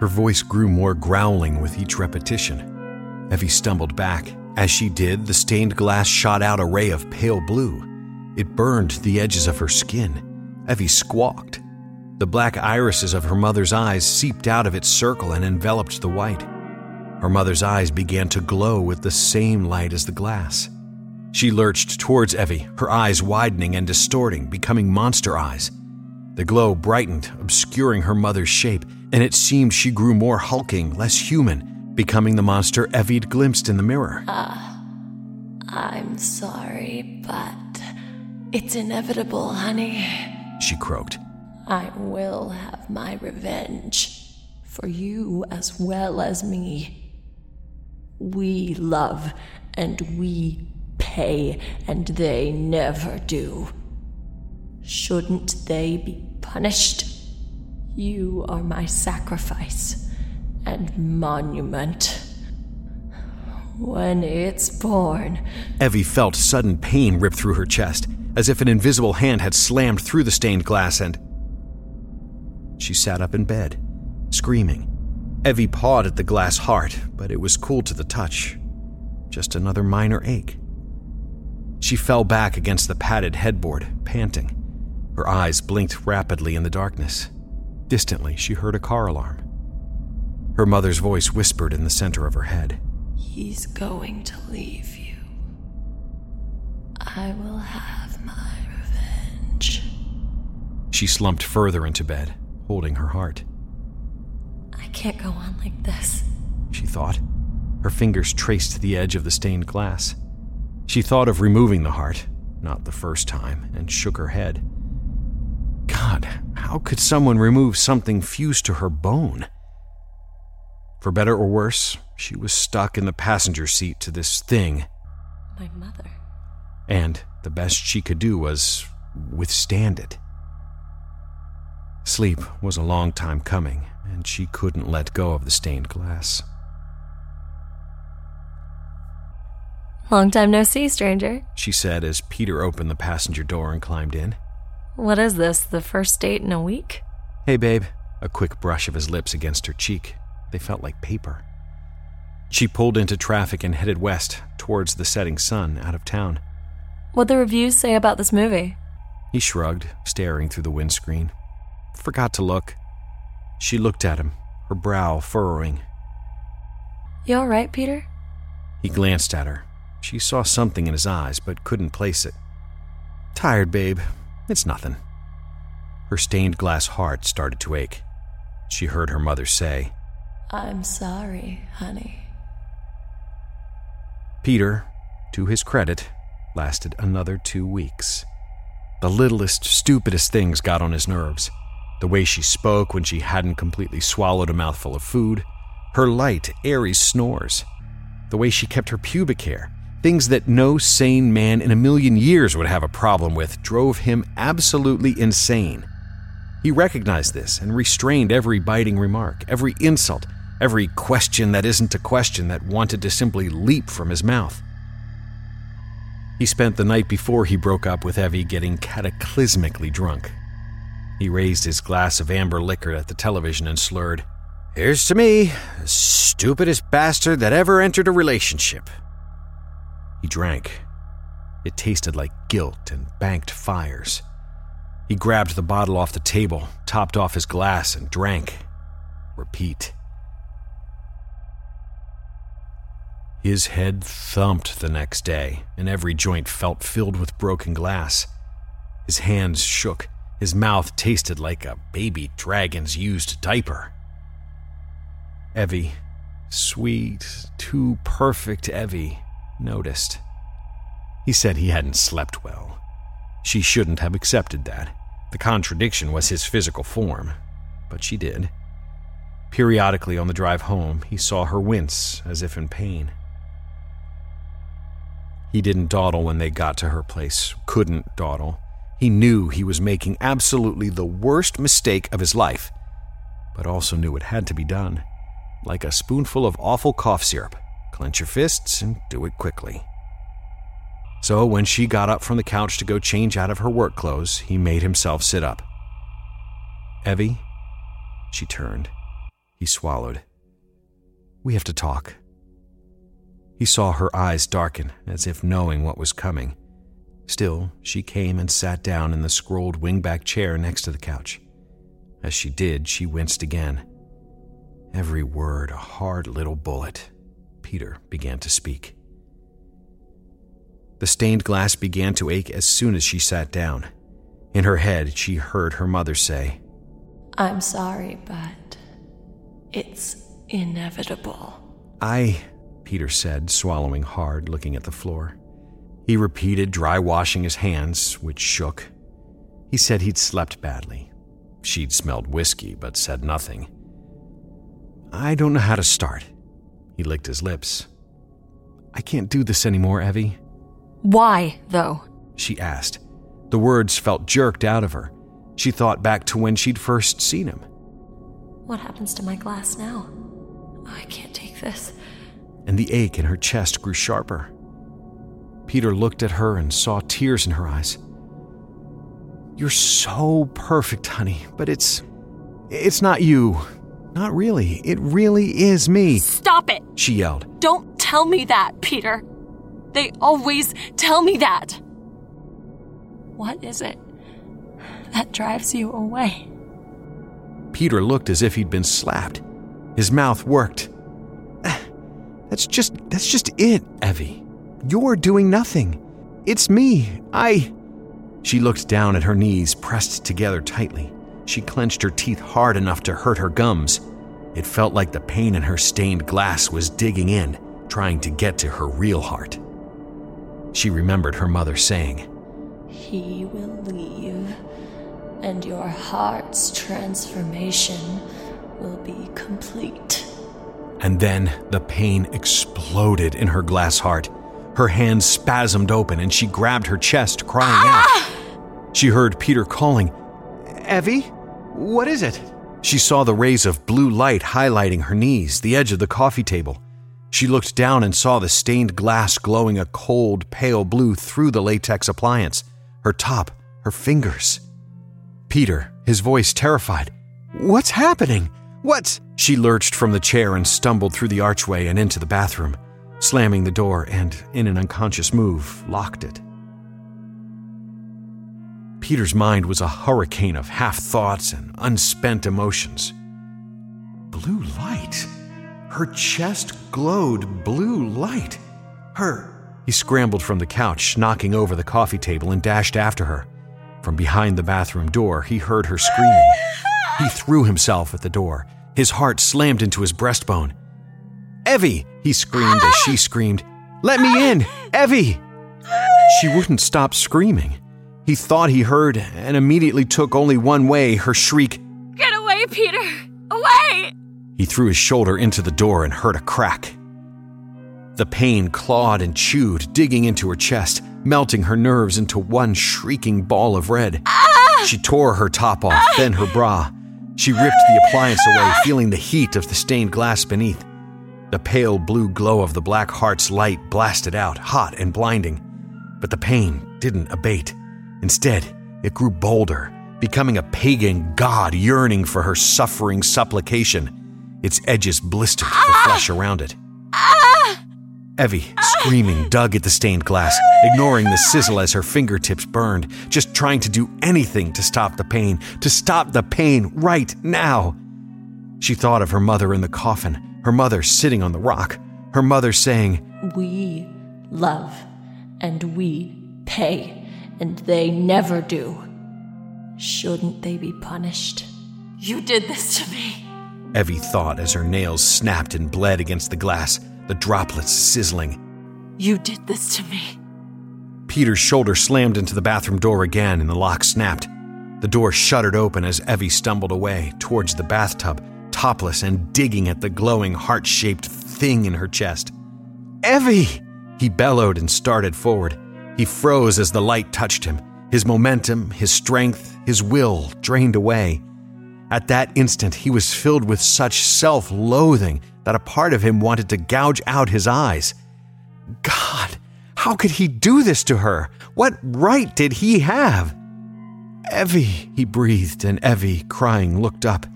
Her voice grew more growling with each repetition. Evie stumbled back. As she did, the stained glass shot out a ray of pale blue. It burned the edges of her skin. Evie squawked. The black irises of her mother's eyes seeped out of its circle and enveloped the white. Her mother's eyes began to glow with the same light as the glass. She lurched towards Evie, her eyes widening and distorting, becoming monster eyes. The glow brightened, obscuring her mother's shape, and it seemed she grew more hulking, less human, becoming the monster Evie'd glimpsed in the mirror. Ah, uh, I'm sorry, but it's inevitable, honey. She croaked. I will have my revenge for you as well as me. We love and we pay, and they never do. Shouldn't they be punished? You are my sacrifice and monument. When it's born. Evie felt sudden pain rip through her chest, as if an invisible hand had slammed through the stained glass and. She sat up in bed, screaming. Evie pawed at the glass heart, but it was cool to the touch. Just another minor ache. She fell back against the padded headboard, panting. Her eyes blinked rapidly in the darkness. Distantly, she heard a car alarm. Her mother's voice whispered in the center of her head. He's going to leave you. I will have my revenge. She slumped further into bed, holding her heart. I can't go on like this, she thought. Her fingers traced the edge of the stained glass. She thought of removing the heart, not the first time, and shook her head. God, how could someone remove something fused to her bone? For better or worse, she was stuck in the passenger seat to this thing. My mother. And the best she could do was withstand it. Sleep was a long time coming, and she couldn't let go of the stained glass. Long time no see, stranger, she said as Peter opened the passenger door and climbed in. What is this, the first date in a week? Hey, babe. A quick brush of his lips against her cheek. They felt like paper. She pulled into traffic and headed west, towards the setting sun, out of town. What the reviews say about this movie? He shrugged, staring through the windscreen. Forgot to look. She looked at him, her brow furrowing. You all right, Peter? He glanced at her, she saw something in his eyes, but couldn't place it. Tired, babe. It's nothing. Her stained glass heart started to ache. She heard her mother say, I'm sorry, honey. Peter, to his credit, lasted another two weeks. The littlest, stupidest things got on his nerves. The way she spoke when she hadn't completely swallowed a mouthful of food, her light, airy snores, the way she kept her pubic hair, things that no sane man in a million years would have a problem with, drove him absolutely insane. He recognized this and restrained every biting remark, every insult, every question that isn't a question that wanted to simply leap from his mouth. He spent the night before he broke up with Evie getting cataclysmically drunk. He raised his glass of amber liquor at the television and slurred, Here's to me, the stupidest bastard that ever entered a relationship. He drank. It tasted like guilt and banked fires. He grabbed the bottle off the table, topped off his glass, and drank. Repeat. His head thumped the next day, and every joint felt filled with broken glass. His hands shook, his mouth tasted like a baby dragon's used diaper. Evie, sweet, too perfect Evie, noticed. He said he hadn't slept well. She shouldn't have accepted that. The contradiction was his physical form, but she did. Periodically on the drive home, he saw her wince as if in pain. He didn't dawdle when they got to her place, couldn't dawdle. He knew he was making absolutely the worst mistake of his life, but also knew it had to be done. Like a spoonful of awful cough syrup. Clench your fists and do it quickly. So when she got up from the couch to go change out of her work clothes, he made himself sit up. Evie? She turned. He swallowed. We have to talk. He saw her eyes darken, as if knowing what was coming. Still, she came and sat down in the scrolled wingback chair next to the couch. As she did, she winced again. Every word a hard little bullet. Peter began to speak. The stained glass began to ache as soon as she sat down. In her head, she heard her mother say, I'm sorry, but it's inevitable. I, Peter said, swallowing hard, looking at the floor. He repeated, dry washing his hands, which shook. He said he'd slept badly. She'd smelled whiskey, but said nothing. I don't know how to start. He licked his lips. I can't do this anymore, Evie. Why, though? She asked. The words felt jerked out of her. She thought back to when she'd first seen him. What happens to my glass now? I can't take this. And the ache in her chest grew sharper. Peter looked at her and saw tears in her eyes. You're so perfect, honey, but it's. It's not you. Not really. It really is me. Stop it! She yelled. Don't tell me that, Peter. They always tell me that. What is it that drives you away? Peter looked as if he'd been slapped. His mouth worked. That's just that's just it, Evie. You're doing nothing. It's me. I She looked down at her knees pressed together tightly. She clenched her teeth hard enough to hurt her gums. It felt like the pain in her stained glass was digging in, trying to get to her real heart. She remembered her mother saying, He will leave, and your heart's transformation will be complete. And then the pain exploded in her glass heart. Her hands spasmed open and she grabbed her chest, crying ah! out. She heard Peter calling, Evie, what is it? She saw the rays of blue light highlighting her knees, the edge of the coffee table. She looked down and saw the stained glass glowing a cold, pale blue through the latex appliance, her top, her fingers. Peter, his voice terrified. What's happening? What? She lurched from the chair and stumbled through the archway and into the bathroom, slamming the door and, in an unconscious move, locked it. Peter's mind was a hurricane of half thoughts and unspent emotions. Blue light. Her chest glowed blue light. Her. He scrambled from the couch, knocking over the coffee table, and dashed after her. From behind the bathroom door, he heard her screaming. He threw himself at the door. His heart slammed into his breastbone. Evie! He screamed as she screamed. Let me in! Evie! She wouldn't stop screaming. He thought he heard and immediately took only one way her shriek, Get away, Peter! Away! He threw his shoulder into the door and heard a crack. The pain clawed and chewed, digging into her chest, melting her nerves into one shrieking ball of red. Ah! She tore her top off, ah! then her bra. She ripped the appliance away, feeling the heat of the stained glass beneath. The pale blue glow of the black heart's light blasted out, hot and blinding. But the pain didn't abate. Instead, it grew bolder, becoming a pagan god yearning for her suffering supplication. Its edges blistered the flesh around it. Ah! Evie, screaming, [laughs] dug at the stained glass, ignoring the sizzle as her fingertips burned, just trying to do anything to stop the pain, to stop the pain right now. She thought of her mother in the coffin, her mother sitting on the rock, her mother saying, We love and we pay and they never do. Shouldn't they be punished? You did this to me. Evie thought as her nails snapped and bled against the glass, the droplets sizzling. You did this to me. Peter's shoulder slammed into the bathroom door again and the lock snapped. The door shuddered open as Evie stumbled away towards the bathtub, topless and digging at the glowing heart shaped thing in her chest. Evie! He bellowed and started forward. He froze as the light touched him. His momentum, his strength, his will drained away. At that instant, he was filled with such self loathing that a part of him wanted to gouge out his eyes. God, how could he do this to her? What right did he have? Evie, he breathed, and Evie, crying, looked up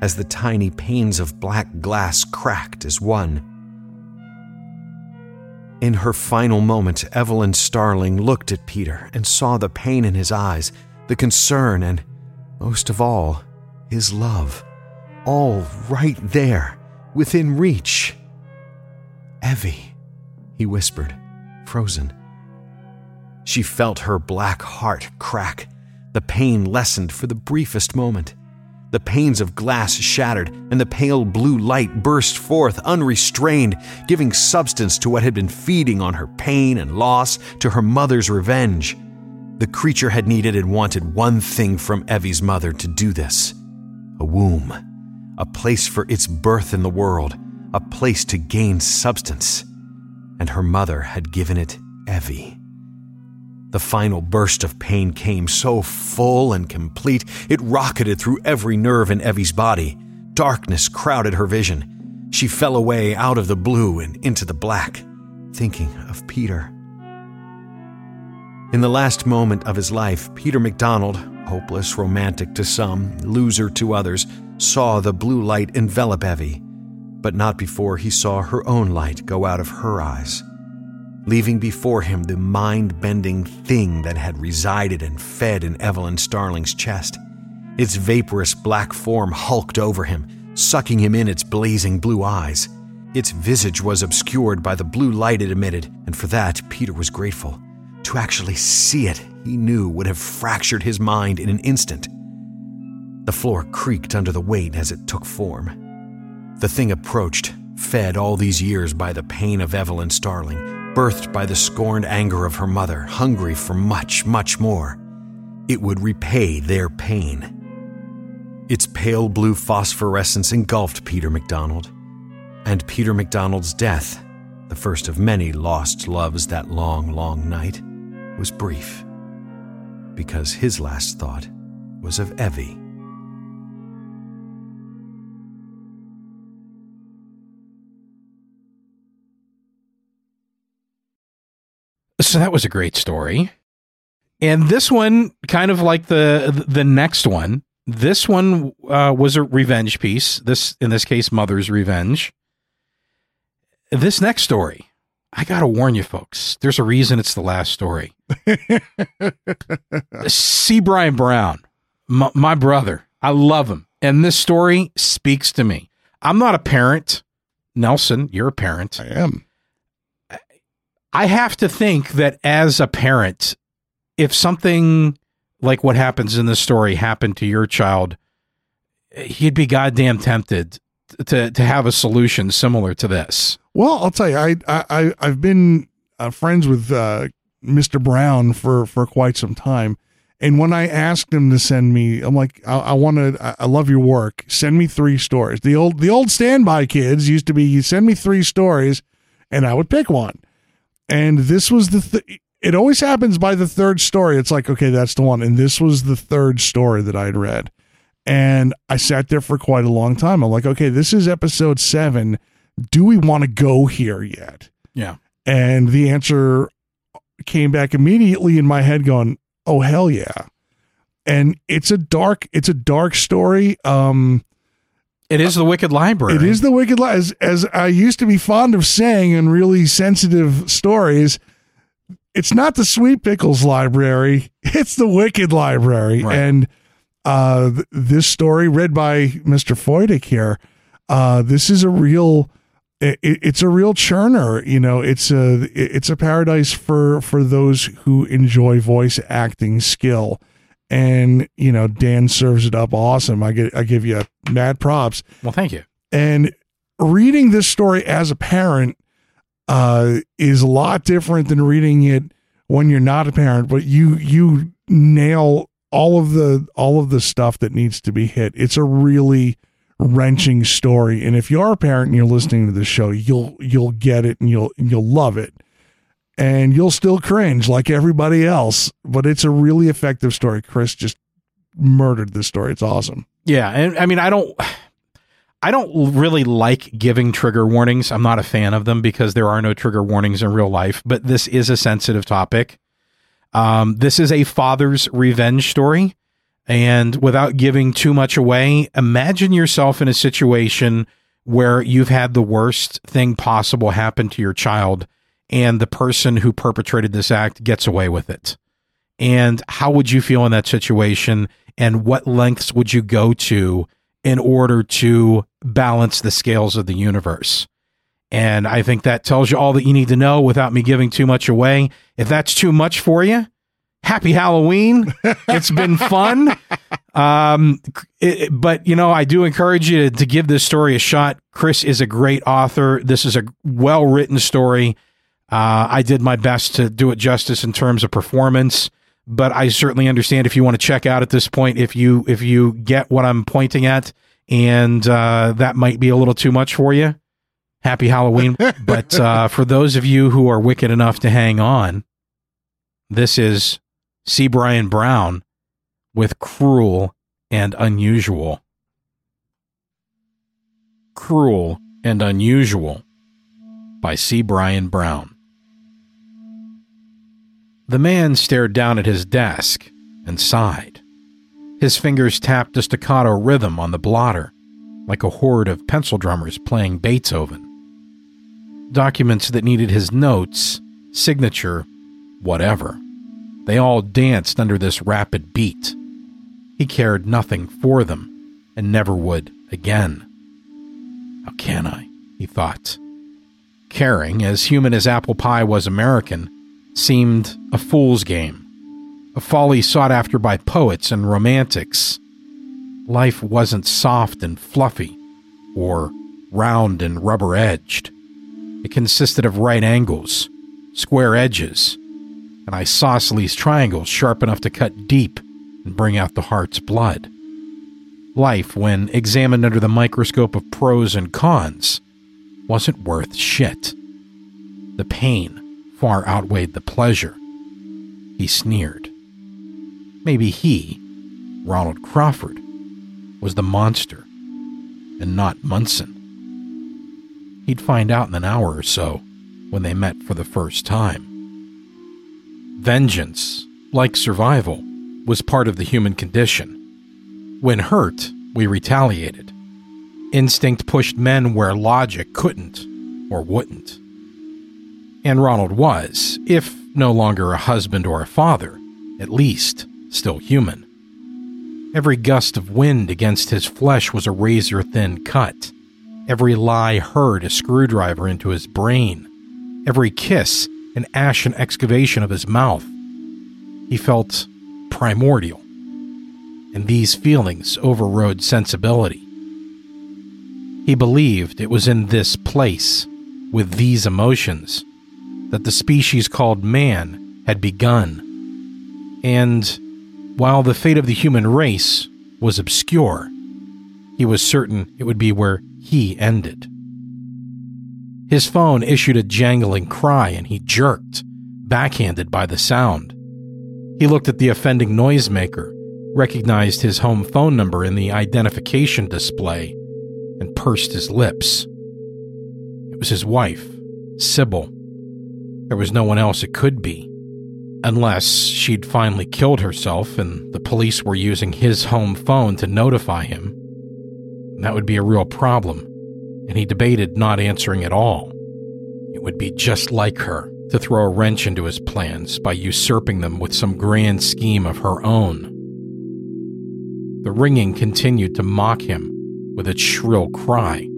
as the tiny panes of black glass cracked as one. In her final moment, Evelyn Starling looked at Peter and saw the pain in his eyes, the concern, and, most of all, his love. All right there, within reach. Evie, he whispered, frozen. She felt her black heart crack. The pain lessened for the briefest moment. The panes of glass shattered, and the pale blue light burst forth unrestrained, giving substance to what had been feeding on her pain and loss, to her mother's revenge. The creature had needed and wanted one thing from Evie's mother to do this a womb, a place for its birth in the world, a place to gain substance. And her mother had given it Evie. The final burst of pain came so full and complete, it rocketed through every nerve in Evie's body. Darkness crowded her vision. She fell away out of the blue and into the black, thinking of Peter. In the last moment of his life, Peter MacDonald, hopeless romantic to some, loser to others, saw the blue light envelop Evie, but not before he saw her own light go out of her eyes leaving before him the mind bending thing that had resided and fed in Evelyn Starling's chest. Its vaporous black form hulked over him, sucking him in its blazing blue eyes. Its visage was obscured by the blue light it emitted, and for that Peter was grateful. To actually see it, he knew, would have fractured his mind in an instant. The floor creaked under the weight as it took form. The thing approached, fed all these years by the pain of Evelyn Starling, birthed by the scorned anger of her mother, hungry for much, much more. It would repay their pain. Its pale blue phosphorescence engulfed Peter MacDonald and Peter MacDonald's death, the first of many lost loves that long, long night, was brief, because his last thought was of Evie. So that was a great story. And this one, kind of like the the next one, this one uh, was a revenge piece. This, in this case, Mother's Revenge this next story, I got to warn you folks, there's a reason it's the last story. [laughs] C. Bryan Brown, my, my brother, I love him. And this story speaks to me. I'm not a parent. Nelson, you're a parent. I am. I have to think that as a parent, if something like what happens in this story happened to your child, he'd be goddamn tempted to to have a solution similar to this. Well, I'll tell you, I I I've been uh, friends with uh, Mr. Brown for for quite some time, and when I asked him to send me, I'm like, I, I want to, I love your work. Send me three stories. The old the old standby kids used to be, you send me three stories, and I would pick one. And this was the. Th- it always happens by the third story. It's like, okay, that's the one. And this was the third story that I'd read. And I sat there for quite a long time. I'm like, okay, this is episode seven. Do we want to go here yet? Yeah. And the answer came back immediately in my head going, oh, hell yeah. And it's a dark, it's a dark story. Um, it is the Wicked Library. It is the Wicked Library. As, as I used to be fond of saying in really sensitive stories, it's not the Sweet Pickles Library, [laughs] it's the Wicked Library. Right. And uh, th- this story read by Mr. Foytik here. Uh, this is a real, it, it's a real churner. You know, it's a it's a paradise for for those who enjoy voice acting skill. And you know, Dan serves it up awesome. I get I give you mad props. Well, thank you. And reading this story as a parent uh, is a lot different than reading it when you're not a parent. But you you nail all of the all of the stuff that needs to be hit. It's a really wrenching story, and if you are a parent and you're listening to the show, you'll you'll get it and you'll you'll love it, and you'll still cringe like everybody else. But it's a really effective story. Chris just murdered this story. It's awesome. Yeah, and I mean, I don't. I don't really like giving trigger warnings. I'm not a fan of them because there are no trigger warnings in real life, but this is a sensitive topic. Um, this is a father's revenge story. And without giving too much away, imagine yourself in a situation where you've had the worst thing possible happen to your child and the person who perpetrated this act gets away with it. And how would you feel in that situation? And what lengths would you go to in order to balance the scales of the universe? And I think that tells you all that you need to know without me giving too much away. If that's too much for you, happy Halloween. [laughs] it's been fun. Um, it, but, you know, I do encourage you to, to give this story a shot. Chris is a great author. This is a well written story. Uh, I did my best to do it justice in terms of performance, but I certainly understand if you want to check out at this point, if you if you get what I'm pointing at, and uh, that might be a little too much for you happy Halloween. [laughs] but uh, for those of you who are wicked enough to hang on, this is C. Bryan Brown with Cruel and Unusual. Cruel and Unusual by C. Bryan Brown. The man stared down at his desk and sighed. His fingers tapped a staccato rhythm on the blotter, like a horde of pencil drummers playing Beethoven documents that needed his notes, signature, whatever. They all danced under this rapid beat. He cared nothing for them and never would again. How can I? he thought. Caring, as human as apple pie was American, seemed a fool's game, a folly sought after by poets and romantics. Life wasn't soft and fluffy, or round and rubber edged. It consisted of right angles, square edges, and isosceles triangles sharp enough to cut deep and bring out the heart's blood. Life, when examined under the microscope of pros and cons, wasn't worth shit. The pain far outweighed the pleasure. He sneered. Maybe he, Ronald Crawford, was the monster and not Munson. He'd find out in an hour or so when they met for the first time. Vengeance, like survival, was part of the human condition. When hurt, we retaliated. Instinct pushed men where logic couldn't or wouldn't. And Ronald was, if no longer a husband or a father, at least still human. Every gust of wind against his flesh was a razor thin cut. Every lie heard a screwdriver into his brain. Every kiss an ashen excavation of his mouth. He felt primordial. And these feelings overrode sensibility. He believed it was in this place, with these emotions, that the species called man had begun. And while the fate of the human race was obscure, he was certain it would be where he ended. His phone issued a jangling cry and he jerked, backhanded by the sound. He looked at the offending noisemaker, recognized his home phone number in the identification display, and pursed his lips. It was his wife, Sybil. There was no one else it could be. Unless she'd finally killed herself and the police were using his home phone to notify him. That would be a real problem, and he debated not answering at all. It would be just like her to throw a wrench into his plans by usurping them with some grand scheme of her own. The ringing continued to mock him with its shrill cry,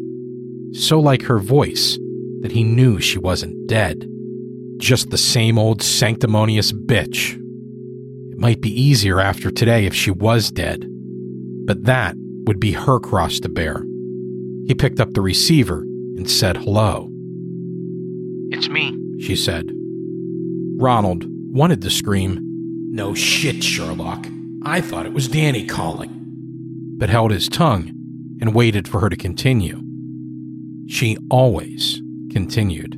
so like her voice that he knew she wasn't dead just the same old sanctimonious bitch. It might be easier after today if she was dead, but that would be her cross to bear. He picked up the receiver and said hello. It's me, she said. Ronald wanted to scream, No shit, Sherlock. I thought it was Danny calling, but held his tongue and waited for her to continue. She always continued.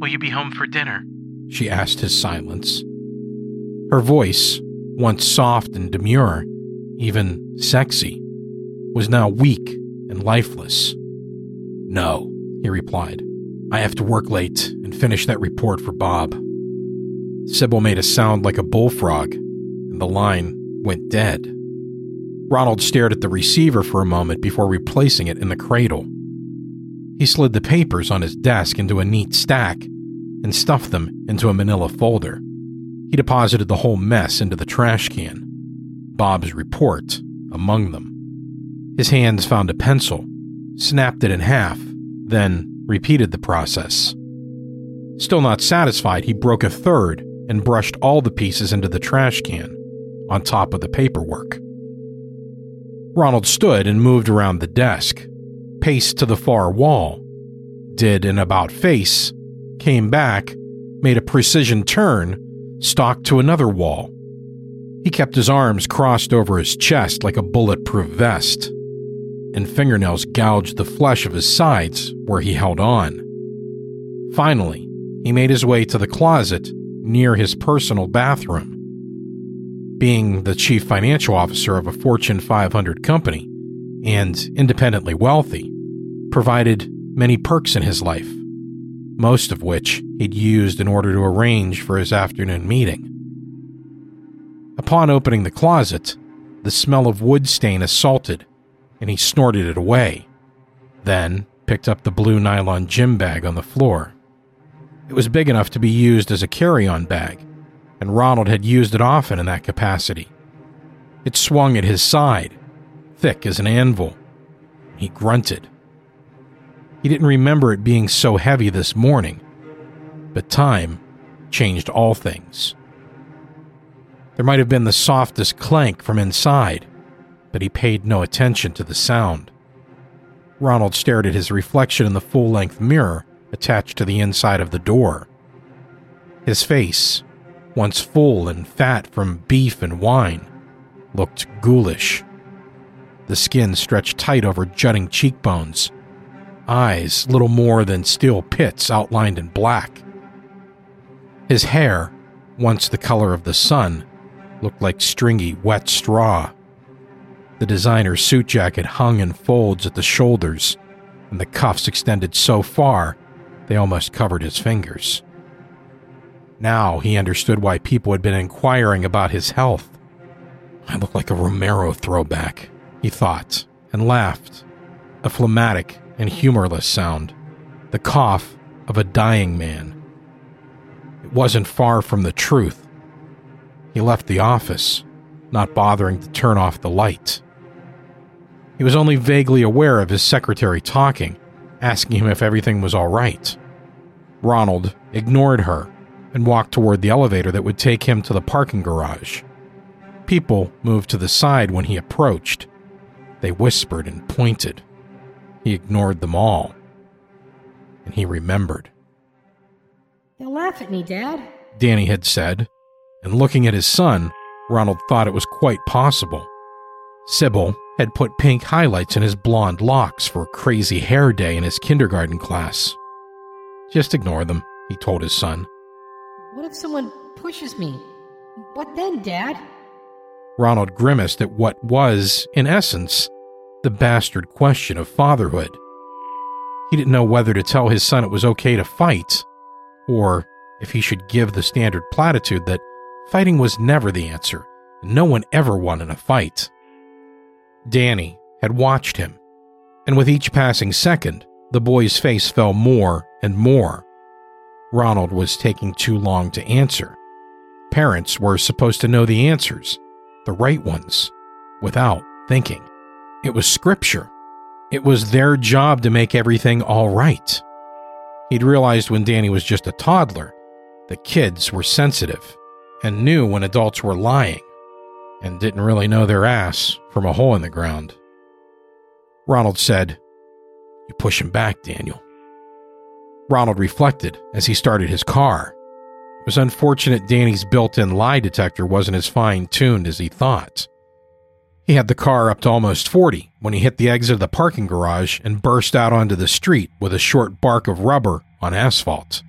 Will you be home for dinner? She asked his silence. Her voice, once soft and demure, even sexy, was now weak and lifeless. No, he replied. I have to work late and finish that report for Bob. Sybil made a sound like a bullfrog, and the line went dead. Ronald stared at the receiver for a moment before replacing it in the cradle. He slid the papers on his desk into a neat stack and stuffed them into a manila folder. He deposited the whole mess into the trash can, Bob's report among them. His hands found a pencil, snapped it in half, then repeated the process. Still not satisfied, he broke a third and brushed all the pieces into the trash can, on top of the paperwork. Ronald stood and moved around the desk, paced to the far wall, did an about face, came back, made a precision turn, stalked to another wall. He kept his arms crossed over his chest like a bulletproof vest, and fingernails gouged the flesh of his sides where he held on. Finally, he made his way to the closet near his personal bathroom. Being the chief financial officer of a Fortune 500 company and independently wealthy provided many perks in his life most of which he'd used in order to arrange for his afternoon meeting. Upon opening the closet, the smell of wood stain assaulted, and he snorted it away, then picked up the blue nylon gym bag on the floor. It was big enough to be used as a carry on bag, and Ronald had used it often in that capacity. It swung at his side, thick as an anvil. He grunted. He didn't remember it being so heavy this morning, but time changed all things. There might have been the softest clank from inside, but he paid no attention to the sound. Ronald stared at his reflection in the full length mirror attached to the inside of the door. His face, once full and fat from beef and wine, looked ghoulish. The skin stretched tight over jutting cheekbones, eyes little more than steel pits outlined in black. His hair, once the color of the sun, looked like stringy, wet straw. The designer suit jacket hung in folds at the shoulders, and the cuffs extended so far they almost covered his fingers. Now he understood why people had been inquiring about his health. I look like a Romero throwback, he thought, and laughed. A phlegmatic and humorless sound, the cough of a dying man. It wasn't far from the truth. He left the office, not bothering to turn off the light. He was only vaguely aware of his secretary talking, asking him if everything was all right. Ronald ignored her and walked toward the elevator that would take him to the parking garage. People moved to the side when he approached. They whispered and pointed. He ignored them all. And he remembered. They'll laugh at me, Dad. Danny had said, and looking at his son, Ronald thought it was quite possible. Sybil had put pink highlights in his blonde locks for a crazy hair day in his kindergarten class. Just ignore them, he told his son. What if someone pushes me? What then, Dad? Ronald grimaced at what was, in essence, the bastard question of fatherhood. He didn't know whether to tell his son it was okay to fight, or if he should give the standard platitude that fighting was never the answer, and no one ever won in a fight. Danny had watched him, and with each passing second, the boy's face fell more and more. Ronald was taking too long to answer. Parents were supposed to know the answers, the right ones, without thinking. It was scripture. It was their job to make everything all right. He'd realized when Danny was just a toddler that kids were sensitive and knew when adults were lying and didn't really know their ass from a hole in the ground. Ronald said, You push him back, Daniel. Ronald reflected as he started his car. It was unfortunate Danny's built in lie detector wasn't as fine tuned as he thought. He had the car up to almost 40 when he hit the exit of the parking garage and burst out onto the street with a short bark of rubber on asphalt.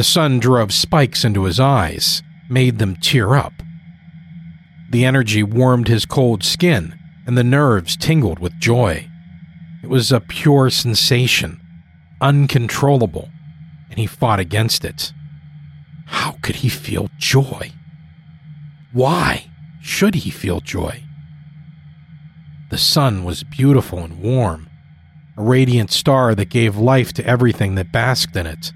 The sun drove spikes into his eyes, made them tear up. The energy warmed his cold skin, and the nerves tingled with joy. It was a pure sensation, uncontrollable, and he fought against it. How could he feel joy? Why should he feel joy? The sun was beautiful and warm, a radiant star that gave life to everything that basked in it.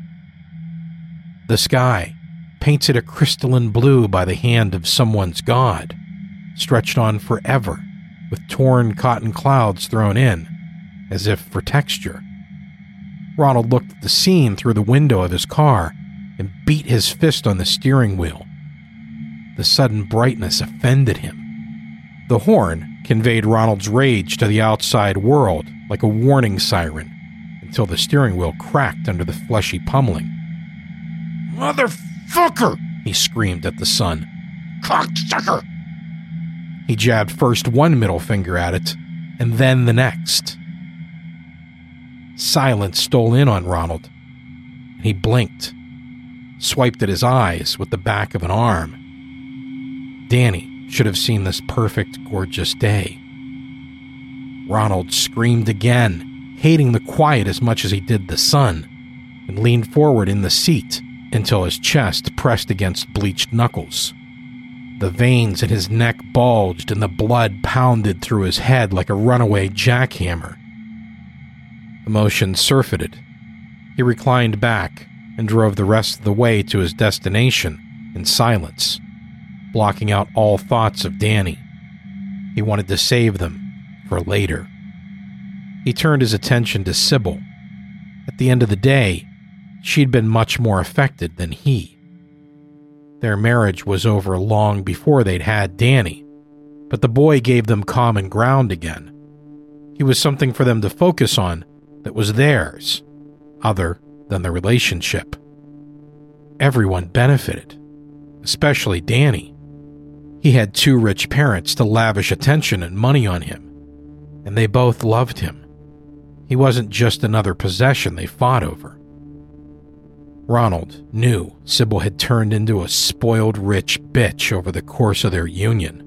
The sky, painted a crystalline blue by the hand of someone's god, stretched on forever, with torn cotton clouds thrown in, as if for texture. Ronald looked at the scene through the window of his car and beat his fist on the steering wheel. The sudden brightness offended him. The horn conveyed Ronald's rage to the outside world like a warning siren until the steering wheel cracked under the fleshy pummeling. Motherfucker! he screamed at the sun. Cocksucker! He jabbed first one middle finger at it, and then the next. Silence stole in on Ronald, and he blinked, swiped at his eyes with the back of an arm. Danny should have seen this perfect, gorgeous day. Ronald screamed again, hating the quiet as much as he did the sun, and leaned forward in the seat until his chest pressed against bleached knuckles. The veins in his neck bulged and the blood pounded through his head like a runaway jackhammer. Emotion surfeited. He reclined back and drove the rest of the way to his destination in silence, blocking out all thoughts of Danny. He wanted to save them for later. He turned his attention to Sybil. At the end of the day, she'd been much more affected than he. Their marriage was over long before they'd had Danny, but the boy gave them common ground again. He was something for them to focus on that was theirs, other than the relationship. Everyone benefited, especially Danny. He had two rich parents to lavish attention and money on him, and they both loved him. He wasn't just another possession they fought over. Ronald knew Sybil had turned into a spoiled rich bitch over the course of their union,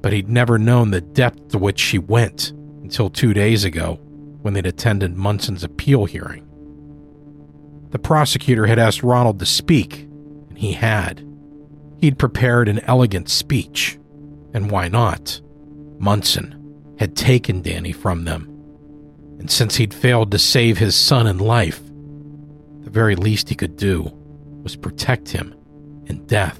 but he'd never known the depth to which she went until two days ago when they'd attended Munson's appeal hearing. The prosecutor had asked Ronald to speak, and he had. He'd prepared an elegant speech, and why not? Munson had taken Danny from them, and since he'd failed to save his son in life, the very least he could do was protect him in death.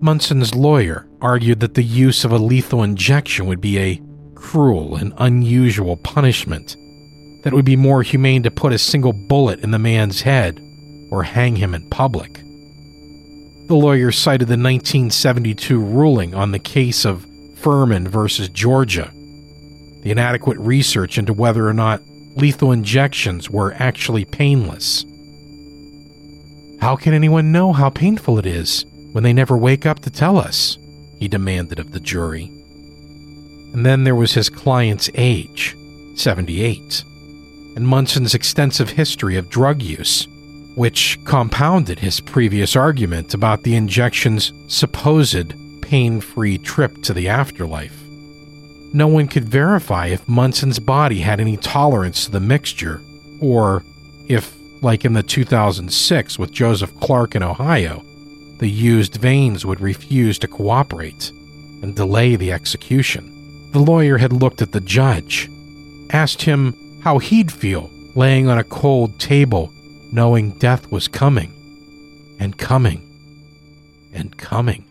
Munson's lawyer argued that the use of a lethal injection would be a cruel and unusual punishment, that it would be more humane to put a single bullet in the man's head or hang him in public. The lawyer cited the 1972 ruling on the case of Furman versus Georgia, the inadequate research into whether or not lethal injections were actually painless. How can anyone know how painful it is when they never wake up to tell us? He demanded of the jury. And then there was his client's age, 78, and Munson's extensive history of drug use, which compounded his previous argument about the injection's supposed pain free trip to the afterlife. No one could verify if Munson's body had any tolerance to the mixture, or if, like in the 2006 with Joseph Clark in Ohio, the used veins would refuse to cooperate and delay the execution. The lawyer had looked at the judge, asked him how he'd feel laying on a cold table knowing death was coming, and coming, and coming.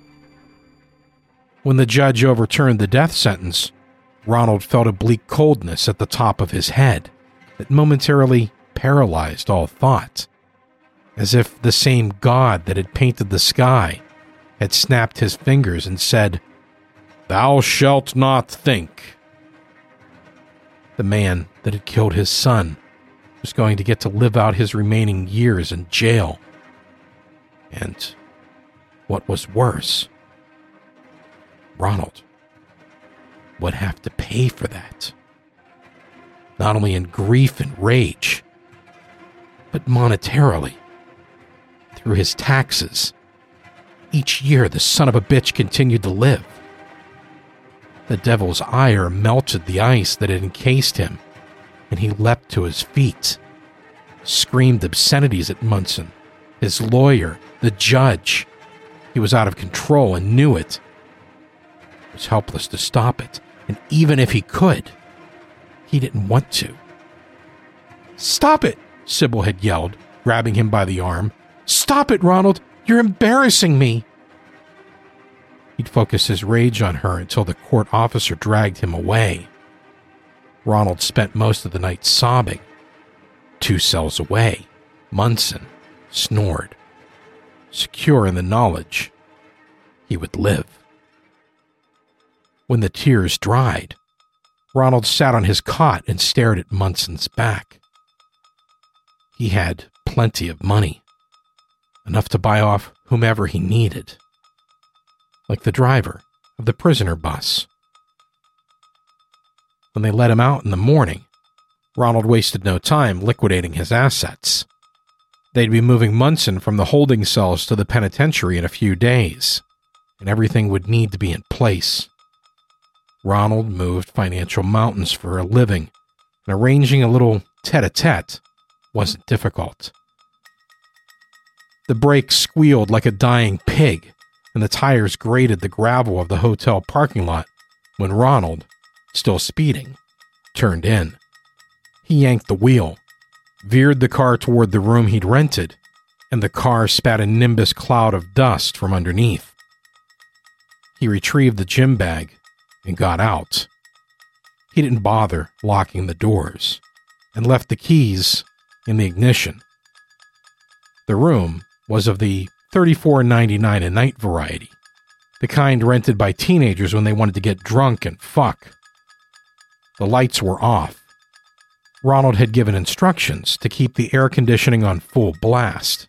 When the judge overturned the death sentence, Ronald felt a bleak coldness at the top of his head that momentarily paralyzed all thought, as if the same God that had painted the sky had snapped his fingers and said, Thou shalt not think. The man that had killed his son was going to get to live out his remaining years in jail. And what was worse, Ronald would have to pay for that. Not only in grief and rage, but monetarily. Through his taxes. Each year, the son of a bitch continued to live. The devil's ire melted the ice that had encased him, and he leapt to his feet, screamed obscenities at Munson, his lawyer, the judge. He was out of control and knew it. He was helpless to stop it, and even if he could, he didn't want to. Stop it, Sybil had yelled, grabbing him by the arm. Stop it, Ronald! You're embarrassing me! He'd focus his rage on her until the court officer dragged him away. Ronald spent most of the night sobbing. Two cells away, Munson snored, secure in the knowledge he would live. When the tears dried, Ronald sat on his cot and stared at Munson's back. He had plenty of money, enough to buy off whomever he needed like the driver of the prisoner bus. When they let him out in the morning, Ronald wasted no time liquidating his assets. They'd be moving Munson from the holding cells to the penitentiary in a few days, and everything would need to be in place. Ronald moved financial mountains for a living, and arranging a little tete a tete wasn't difficult. The brake squealed like a dying pig and the tires grated the gravel of the hotel parking lot when Ronald, still speeding, turned in. He yanked the wheel, veered the car toward the room he'd rented, and the car spat a nimbus cloud of dust from underneath. He retrieved the gym bag and got out. He didn't bother locking the doors and left the keys in the ignition. The room was of the $34.99 a night variety, the kind rented by teenagers when they wanted to get drunk and fuck. The lights were off. Ronald had given instructions to keep the air conditioning on full blast.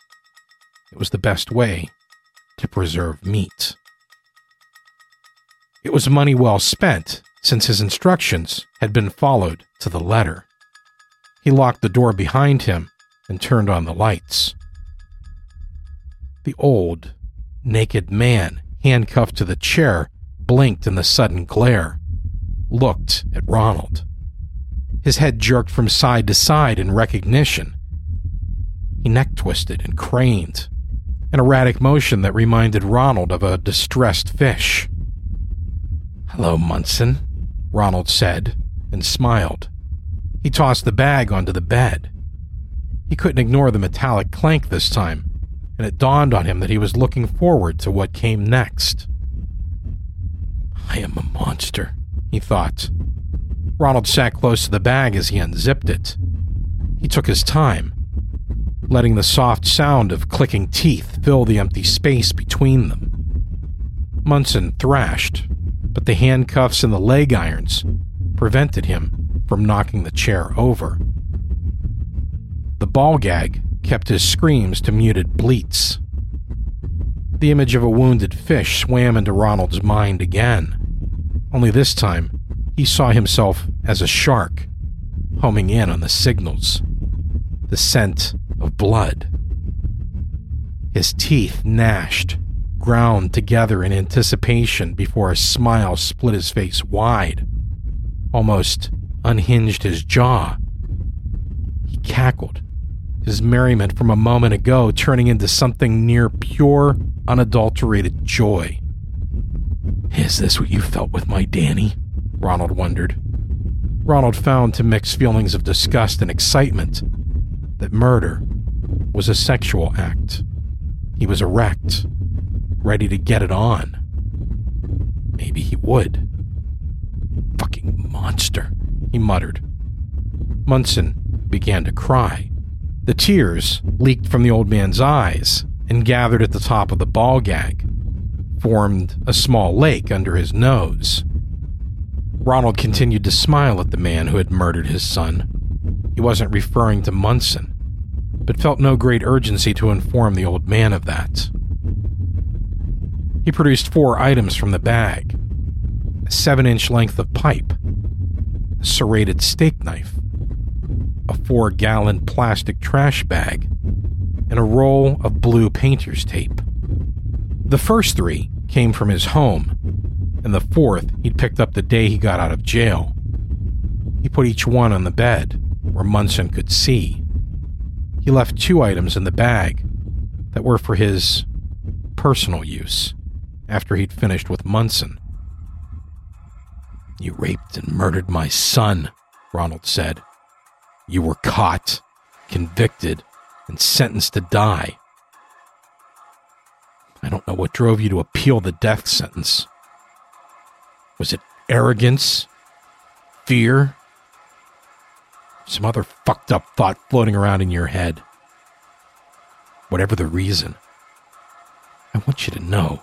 It was the best way to preserve meat. It was money well spent since his instructions had been followed to the letter. He locked the door behind him and turned on the lights. The old, naked man, handcuffed to the chair, blinked in the sudden glare, looked at Ronald. His head jerked from side to side in recognition. He neck twisted and craned, an erratic motion that reminded Ronald of a distressed fish. Hello, Munson, Ronald said, and smiled. He tossed the bag onto the bed. He couldn't ignore the metallic clank this time, and it dawned on him that he was looking forward to what came next. I am a monster, he thought. Ronald sat close to the bag as he unzipped it. He took his time, letting the soft sound of clicking teeth fill the empty space between them. Munson thrashed, but the handcuffs and the leg irons prevented him from knocking the chair over. The ball gag kept his screams to muted bleats. The image of a wounded fish swam into Ronald's mind again. Only this time, he saw himself as a shark, homing in on the signals. The scent of blood. His teeth gnashed, ground together in anticipation before a smile split his face wide, almost unhinged his jaw. He cackled, his merriment from a moment ago turning into something near pure, unadulterated joy. Is this what you felt with my Danny? Ronald wondered. Ronald found to mix feelings of disgust and excitement that murder was a sexual act. He was erect, ready to get it on. Maybe he would. Fucking monster, he muttered. Munson began to cry. The tears leaked from the old man's eyes and gathered at the top of the ball gag, formed a small lake under his nose. Ronald continued to smile at the man who had murdered his son. He wasn't referring to Munson, but felt no great urgency to inform the old man of that. He produced four items from the bag a seven inch length of pipe, a serrated steak knife, a four gallon plastic trash bag, and a roll of blue painter's tape. The first three came from his home, and the fourth he'd picked up the day he got out of jail. He put each one on the bed where Munson could see. He left two items in the bag that were for his personal use after he'd finished with Munson. You raped and murdered my son, Ronald said. You were caught, convicted, and sentenced to die. I don't know what drove you to appeal the death sentence. Was it arrogance? Fear? Some other fucked up thought floating around in your head? Whatever the reason, I want you to know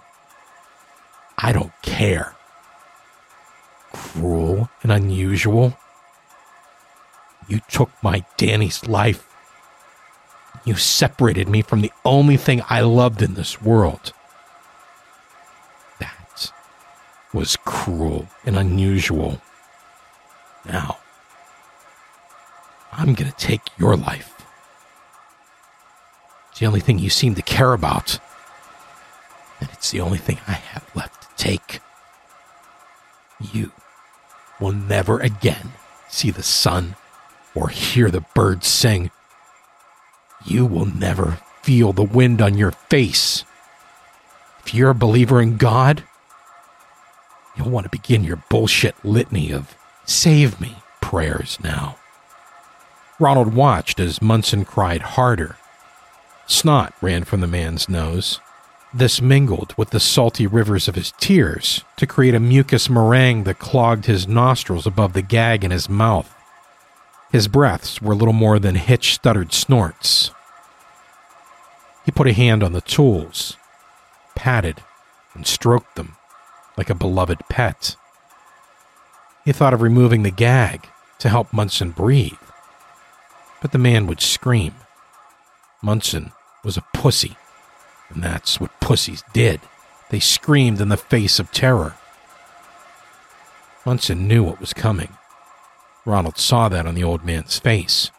I don't care. Cruel and unusual. You took my Danny's life. You separated me from the only thing I loved in this world. That was cruel and unusual. Now, I'm going to take your life. It's the only thing you seem to care about. And it's the only thing I have left take. You will never again see the sun or hear the birds sing. You will never feel the wind on your face. If you're a believer in God, you'll want to begin your bullshit litany of save me prayers now. Ronald watched as Munson cried harder. Snot ran from the man's nose. This mingled with the salty rivers of his tears to create a mucus meringue that clogged his nostrils above the gag in his mouth. His breaths were little more than hitch stuttered snorts. He put a hand on the tools, patted, and stroked them like a beloved pet. He thought of removing the gag to help Munson breathe, but the man would scream. Munson was a pussy, and that's what pussies did. They screamed in the face of terror. Munson knew what was coming. Ronald saw that on the old man's face.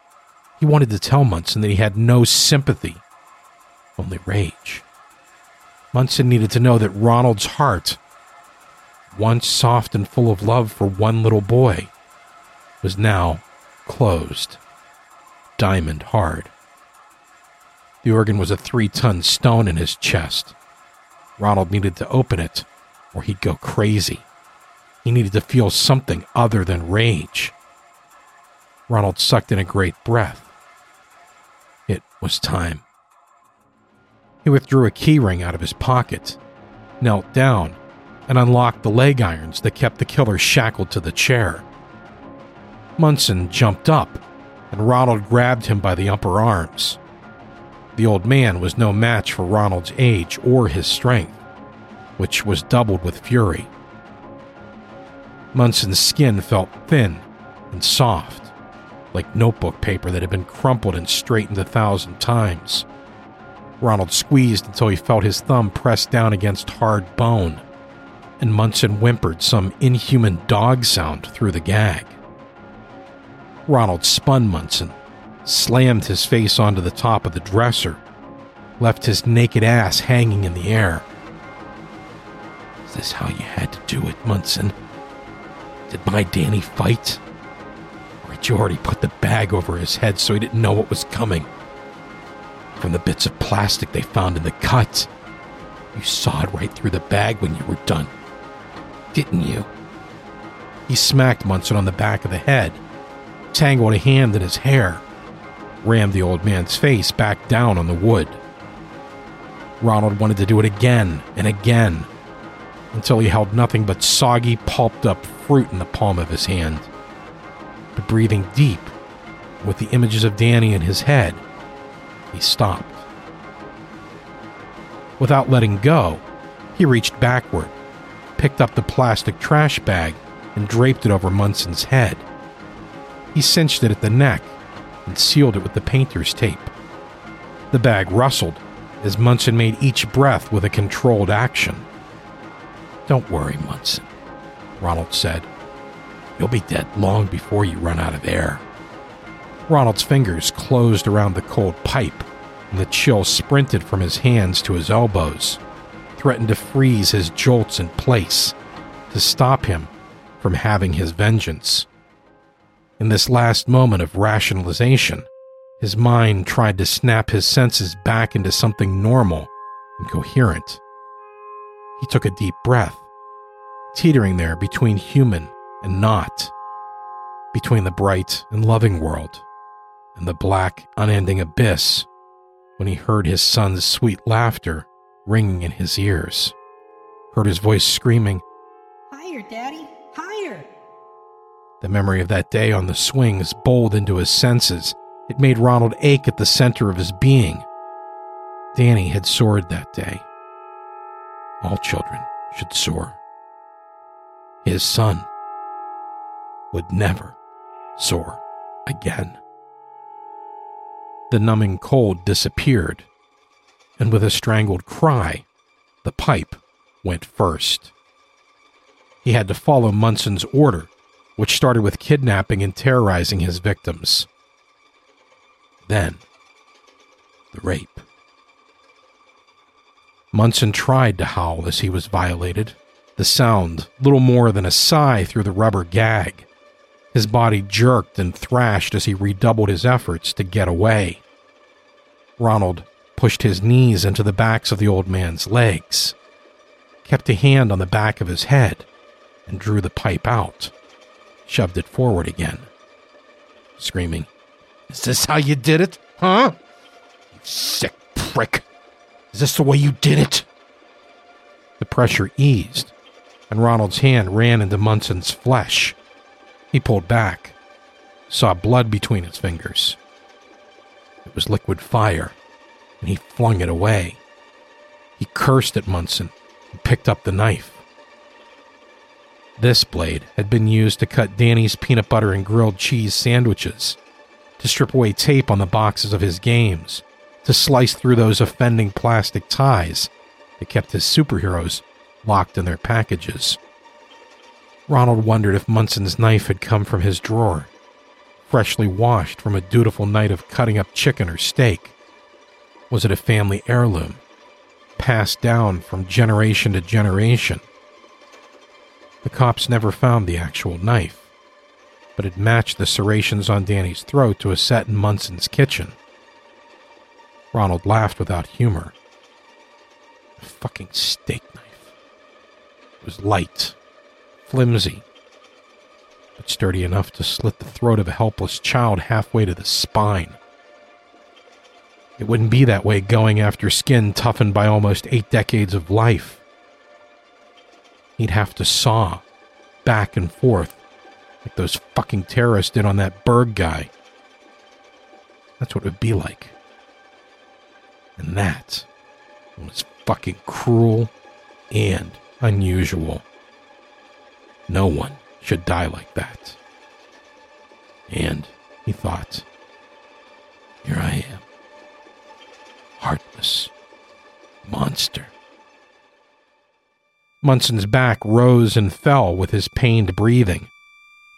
He wanted to tell Munson that he had no sympathy, only rage. Munson needed to know that Ronald's heart, once soft and full of love for one little boy, was now closed, diamond hard. The organ was a three ton stone in his chest. Ronald needed to open it, or he'd go crazy. He needed to feel something other than rage. Ronald sucked in a great breath. It was time. He withdrew a keyring out of his pocket, knelt down, and unlocked the leg irons that kept the killer shackled to the chair. Munson jumped up, and Ronald grabbed him by the upper arms. The old man was no match for Ronald's age or his strength, which was doubled with fury. Munson's skin felt thin and soft, like notebook paper that had been crumpled and straightened a thousand times. Ronald squeezed until he felt his thumb pressed down against hard bone, and Munson whimpered some inhuman dog sound through the gag. Ronald spun Munson, slammed his face onto the top of the dresser, left his naked ass hanging in the air. Is this how you had to do it, Munson? Did my Danny fight? Or had you already put the bag over his head so he didn't know what was coming? From the bits of plastic they found in the cut, you sawed right through the bag when you were done, didn't you? He smacked Munson on the back of the head, tangled a hand in his hair, rammed the old man's face back down on the wood. Ronald wanted to do it again and again until he held nothing but soggy, pulped up fruit in the palm of his hand. But breathing deep, with the images of Danny in his head, he stopped. Without letting go, he reached backward, picked up the plastic trash bag, and draped it over Munson's head. He cinched it at the neck and sealed it with the painter's tape. The bag rustled as Munson made each breath with a controlled action. Don't worry, Munson, Ronald said. You'll be dead long before you run out of air. Ronald's fingers closed around the cold pipe, and the chill sprinted from his hands to his elbows, threatened to freeze his jolts in place, to stop him from having his vengeance. In this last moment of rationalization, his mind tried to snap his senses back into something normal and coherent. He took a deep breath, teetering there between human and not, between the bright and loving world and the black, unending abyss when he heard his son's sweet laughter ringing in his ears, heard his voice screaming, Higher, Daddy, higher! The memory of that day on the swings bowled into his senses. It made Ronald ache at the center of his being. Danny had soared that day. All children should soar. His son would never soar again. The numbing cold disappeared, and with a strangled cry, the pipe went first. He had to follow Munson's order, which started with kidnapping and terrorizing his victims. Then, the rape. Munson tried to howl as he was violated, the sound little more than a sigh through the rubber gag. His body jerked and thrashed as he redoubled his efforts to get away. Ronald pushed his knees into the backs of the old man's legs, kept a hand on the back of his head, and drew the pipe out, shoved it forward again, screaming, Is this how you did it? Huh? You sick prick. Is this the way you did it? The pressure eased, and Ronald's hand ran into Munson's flesh. He pulled back, saw blood between his fingers. It was liquid fire, and he flung it away. He cursed at Munson and picked up the knife. This blade had been used to cut Danny's peanut butter and grilled cheese sandwiches, to strip away tape on the boxes of his games, to slice through those offending plastic ties that kept his superheroes locked in their packages. Ronald wondered if Munson's knife had come from his drawer, freshly washed from a dutiful night of cutting up chicken or steak. Was it a family heirloom, passed down from generation to generation? The cops never found the actual knife, but it matched the serrations on Danny's throat to a set in Munson's kitchen. Ronald laughed without humor. A fucking steak knife. It was light, flimsy, but sturdy enough to slit the throat of a helpless child halfway to the spine. It wouldn't be that way going after skin toughened by almost eight decades of life. He'd have to saw back and forth like those fucking terrorists did on that Berg guy. That's what it would be like. And that was fucking cruel and unusual. No one should die like that. And, he thought, here I am. Heartless. Monster. Munson's back rose and fell with his pained breathing.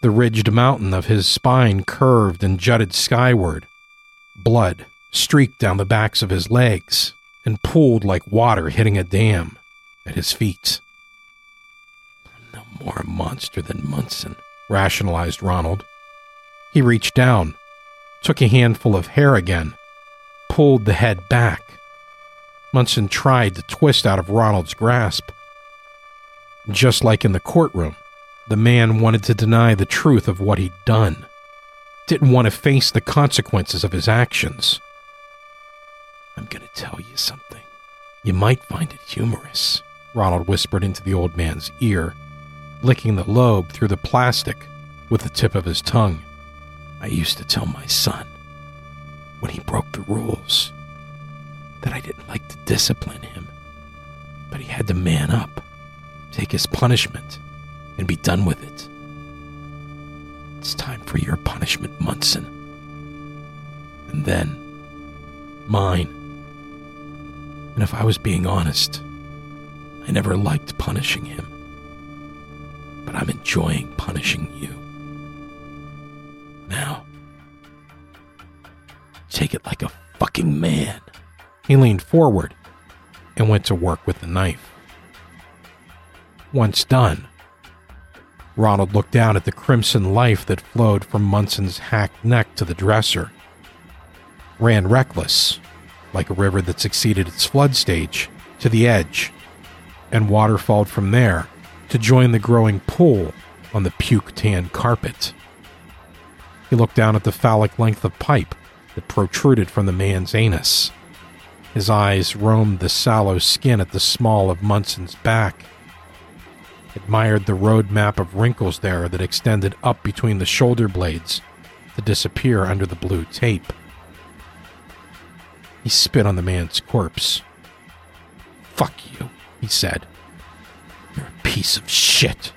The ridged mountain of his spine curved and jutted skyward. Blood streaked down the backs of his legs and pooled like water hitting a dam at his feet. I'm no more a monster than Munson, rationalized Ronald. He reached down, took a handful of hair again, pulled the head back. Munson tried to twist out of Ronald's grasp. Just like in the courtroom, the man wanted to deny the truth of what he'd done, didn't want to face the consequences of his actions. I'm going to tell you something. You might find it humorous, Ronald whispered into the old man's ear, licking the lobe through the plastic with the tip of his tongue. I used to tell my son, when he broke the rules, that I didn't like to discipline him, but he had to man up, take his punishment, and be done with it. It's time for your punishment, Munson. And then, mine. And if I was being honest, I never liked punishing him. But I'm enjoying punishing you. Now, take it like a fucking man. He leaned forward and went to work with the knife. Once done, Ronald looked down at the crimson life that flowed from Munson's hacked neck to the dresser. Ran reckless, like a river that succeeded its flood stage, to the edge, and waterfalled from there to join the growing pool on the puke tan carpet. He looked down at the phallic length of pipe that protruded from the man's anus. His eyes roamed the sallow skin at the small of Munson's back admired the road map of wrinkles there that extended up between the shoulder blades to disappear under the blue tape. He spit on the man's corpse. Fuck you, he said. You're a piece of shit.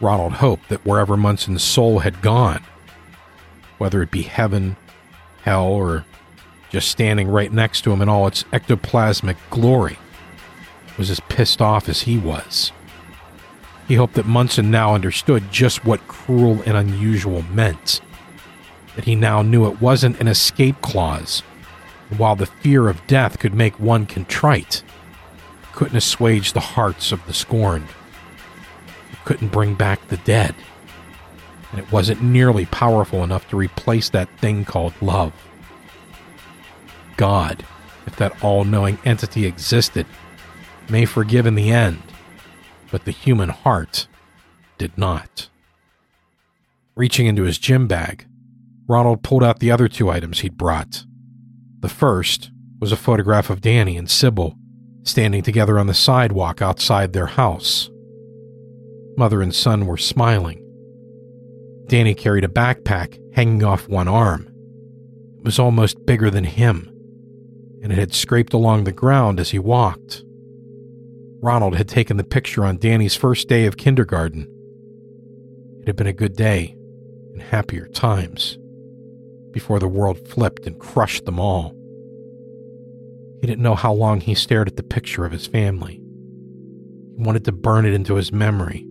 Ronald hoped that wherever Munson's soul had gone, whether it be heaven, hell, or just standing right next to him in all its ectoplasmic glory, was as pissed off as he was. He hoped that Munson now understood just what cruel and unusual meant. That he now knew it wasn't an escape clause. And while the fear of death could make one contrite, it couldn't assuage the hearts of the scorned. It couldn't bring back the dead. And it wasn't nearly powerful enough to replace that thing called love. God, if that all knowing entity existed, may forgive in the end, but the human heart did not. Reaching into his gym bag, Ronald pulled out the other two items he'd brought. The first was a photograph of Danny and Sybil standing together on the sidewalk outside their house. Mother and son were smiling. Danny carried a backpack hanging off one arm. It was almost bigger than him, and it had scraped along the ground as he walked. Ronald had taken the picture on Danny's first day of kindergarten. It had been a good day and happier times before the world flipped and crushed them all. He didn't know how long he stared at the picture of his family. He wanted to burn it into his memory,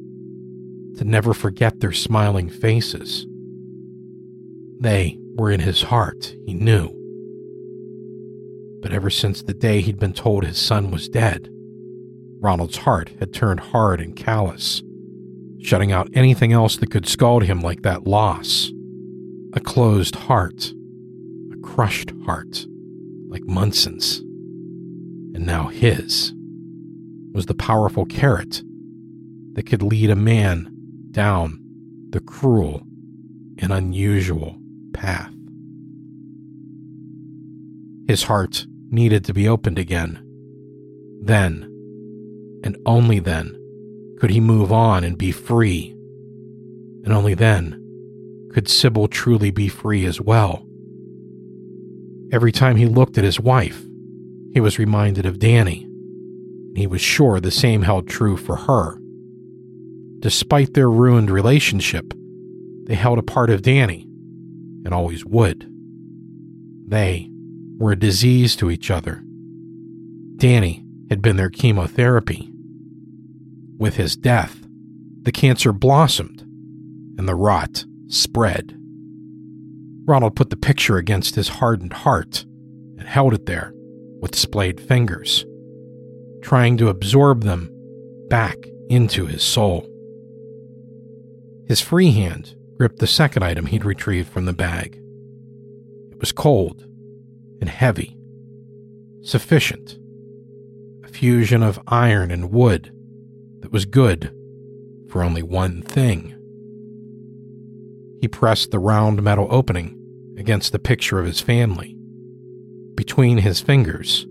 to never forget their smiling faces. They were in his heart, he knew. But ever since the day he'd been told his son was dead, Ronald's heart had turned hard and callous, shutting out anything else that could scald him like that loss. A closed heart, a crushed heart, like Munson's. And now his was the powerful carrot that could lead a man down the cruel and unusual path. His heart needed to be opened again. Then, and only then, could he move on and be free. And only then could Sybil truly be free as well. Every time he looked at his wife, he was reminded of Danny, and he was sure the same held true for her. Despite their ruined relationship, they held a part of Danny, and always would. They were a disease to each other. Danny had been their chemotherapy. With his death, the cancer blossomed and the rot spread. Ronald put the picture against his hardened heart and held it there with splayed fingers, trying to absorb them back into his soul. His free hand gripped the second item he'd retrieved from the bag. It was cold and heavy, sufficient, a fusion of iron and wood that was good for only one thing. He pressed the round metal opening against the picture of his family between his fingers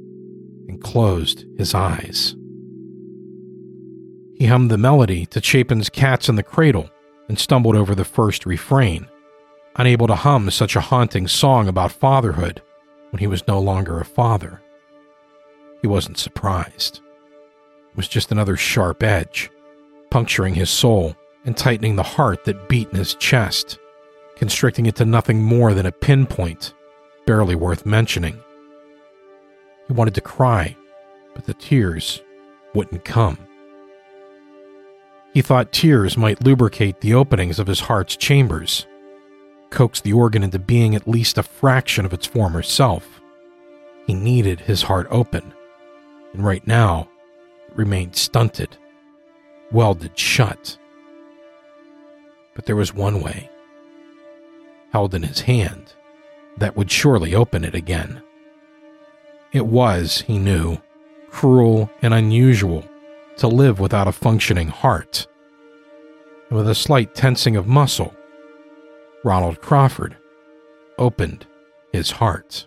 and closed his eyes. He hummed the melody to Chapin's Cats in the Cradle and stumbled over the first refrain, unable to hum such a haunting song about fatherhood when he was no longer a father. He wasn't surprised. Was just another sharp edge, puncturing his soul and tightening the heart that beat in his chest, constricting it to nothing more than a pinpoint, barely worth mentioning. He wanted to cry, but the tears wouldn't come. He thought tears might lubricate the openings of his heart's chambers, coax the organ into being at least a fraction of its former self. He needed his heart open, and right now remained stunted, welded shut. But there was one way, held in his hand, that would surely open it again. It was, he knew, cruel and unusual to live without a functioning heart. And with a slight tensing of muscle, Ronald Crawford opened his heart.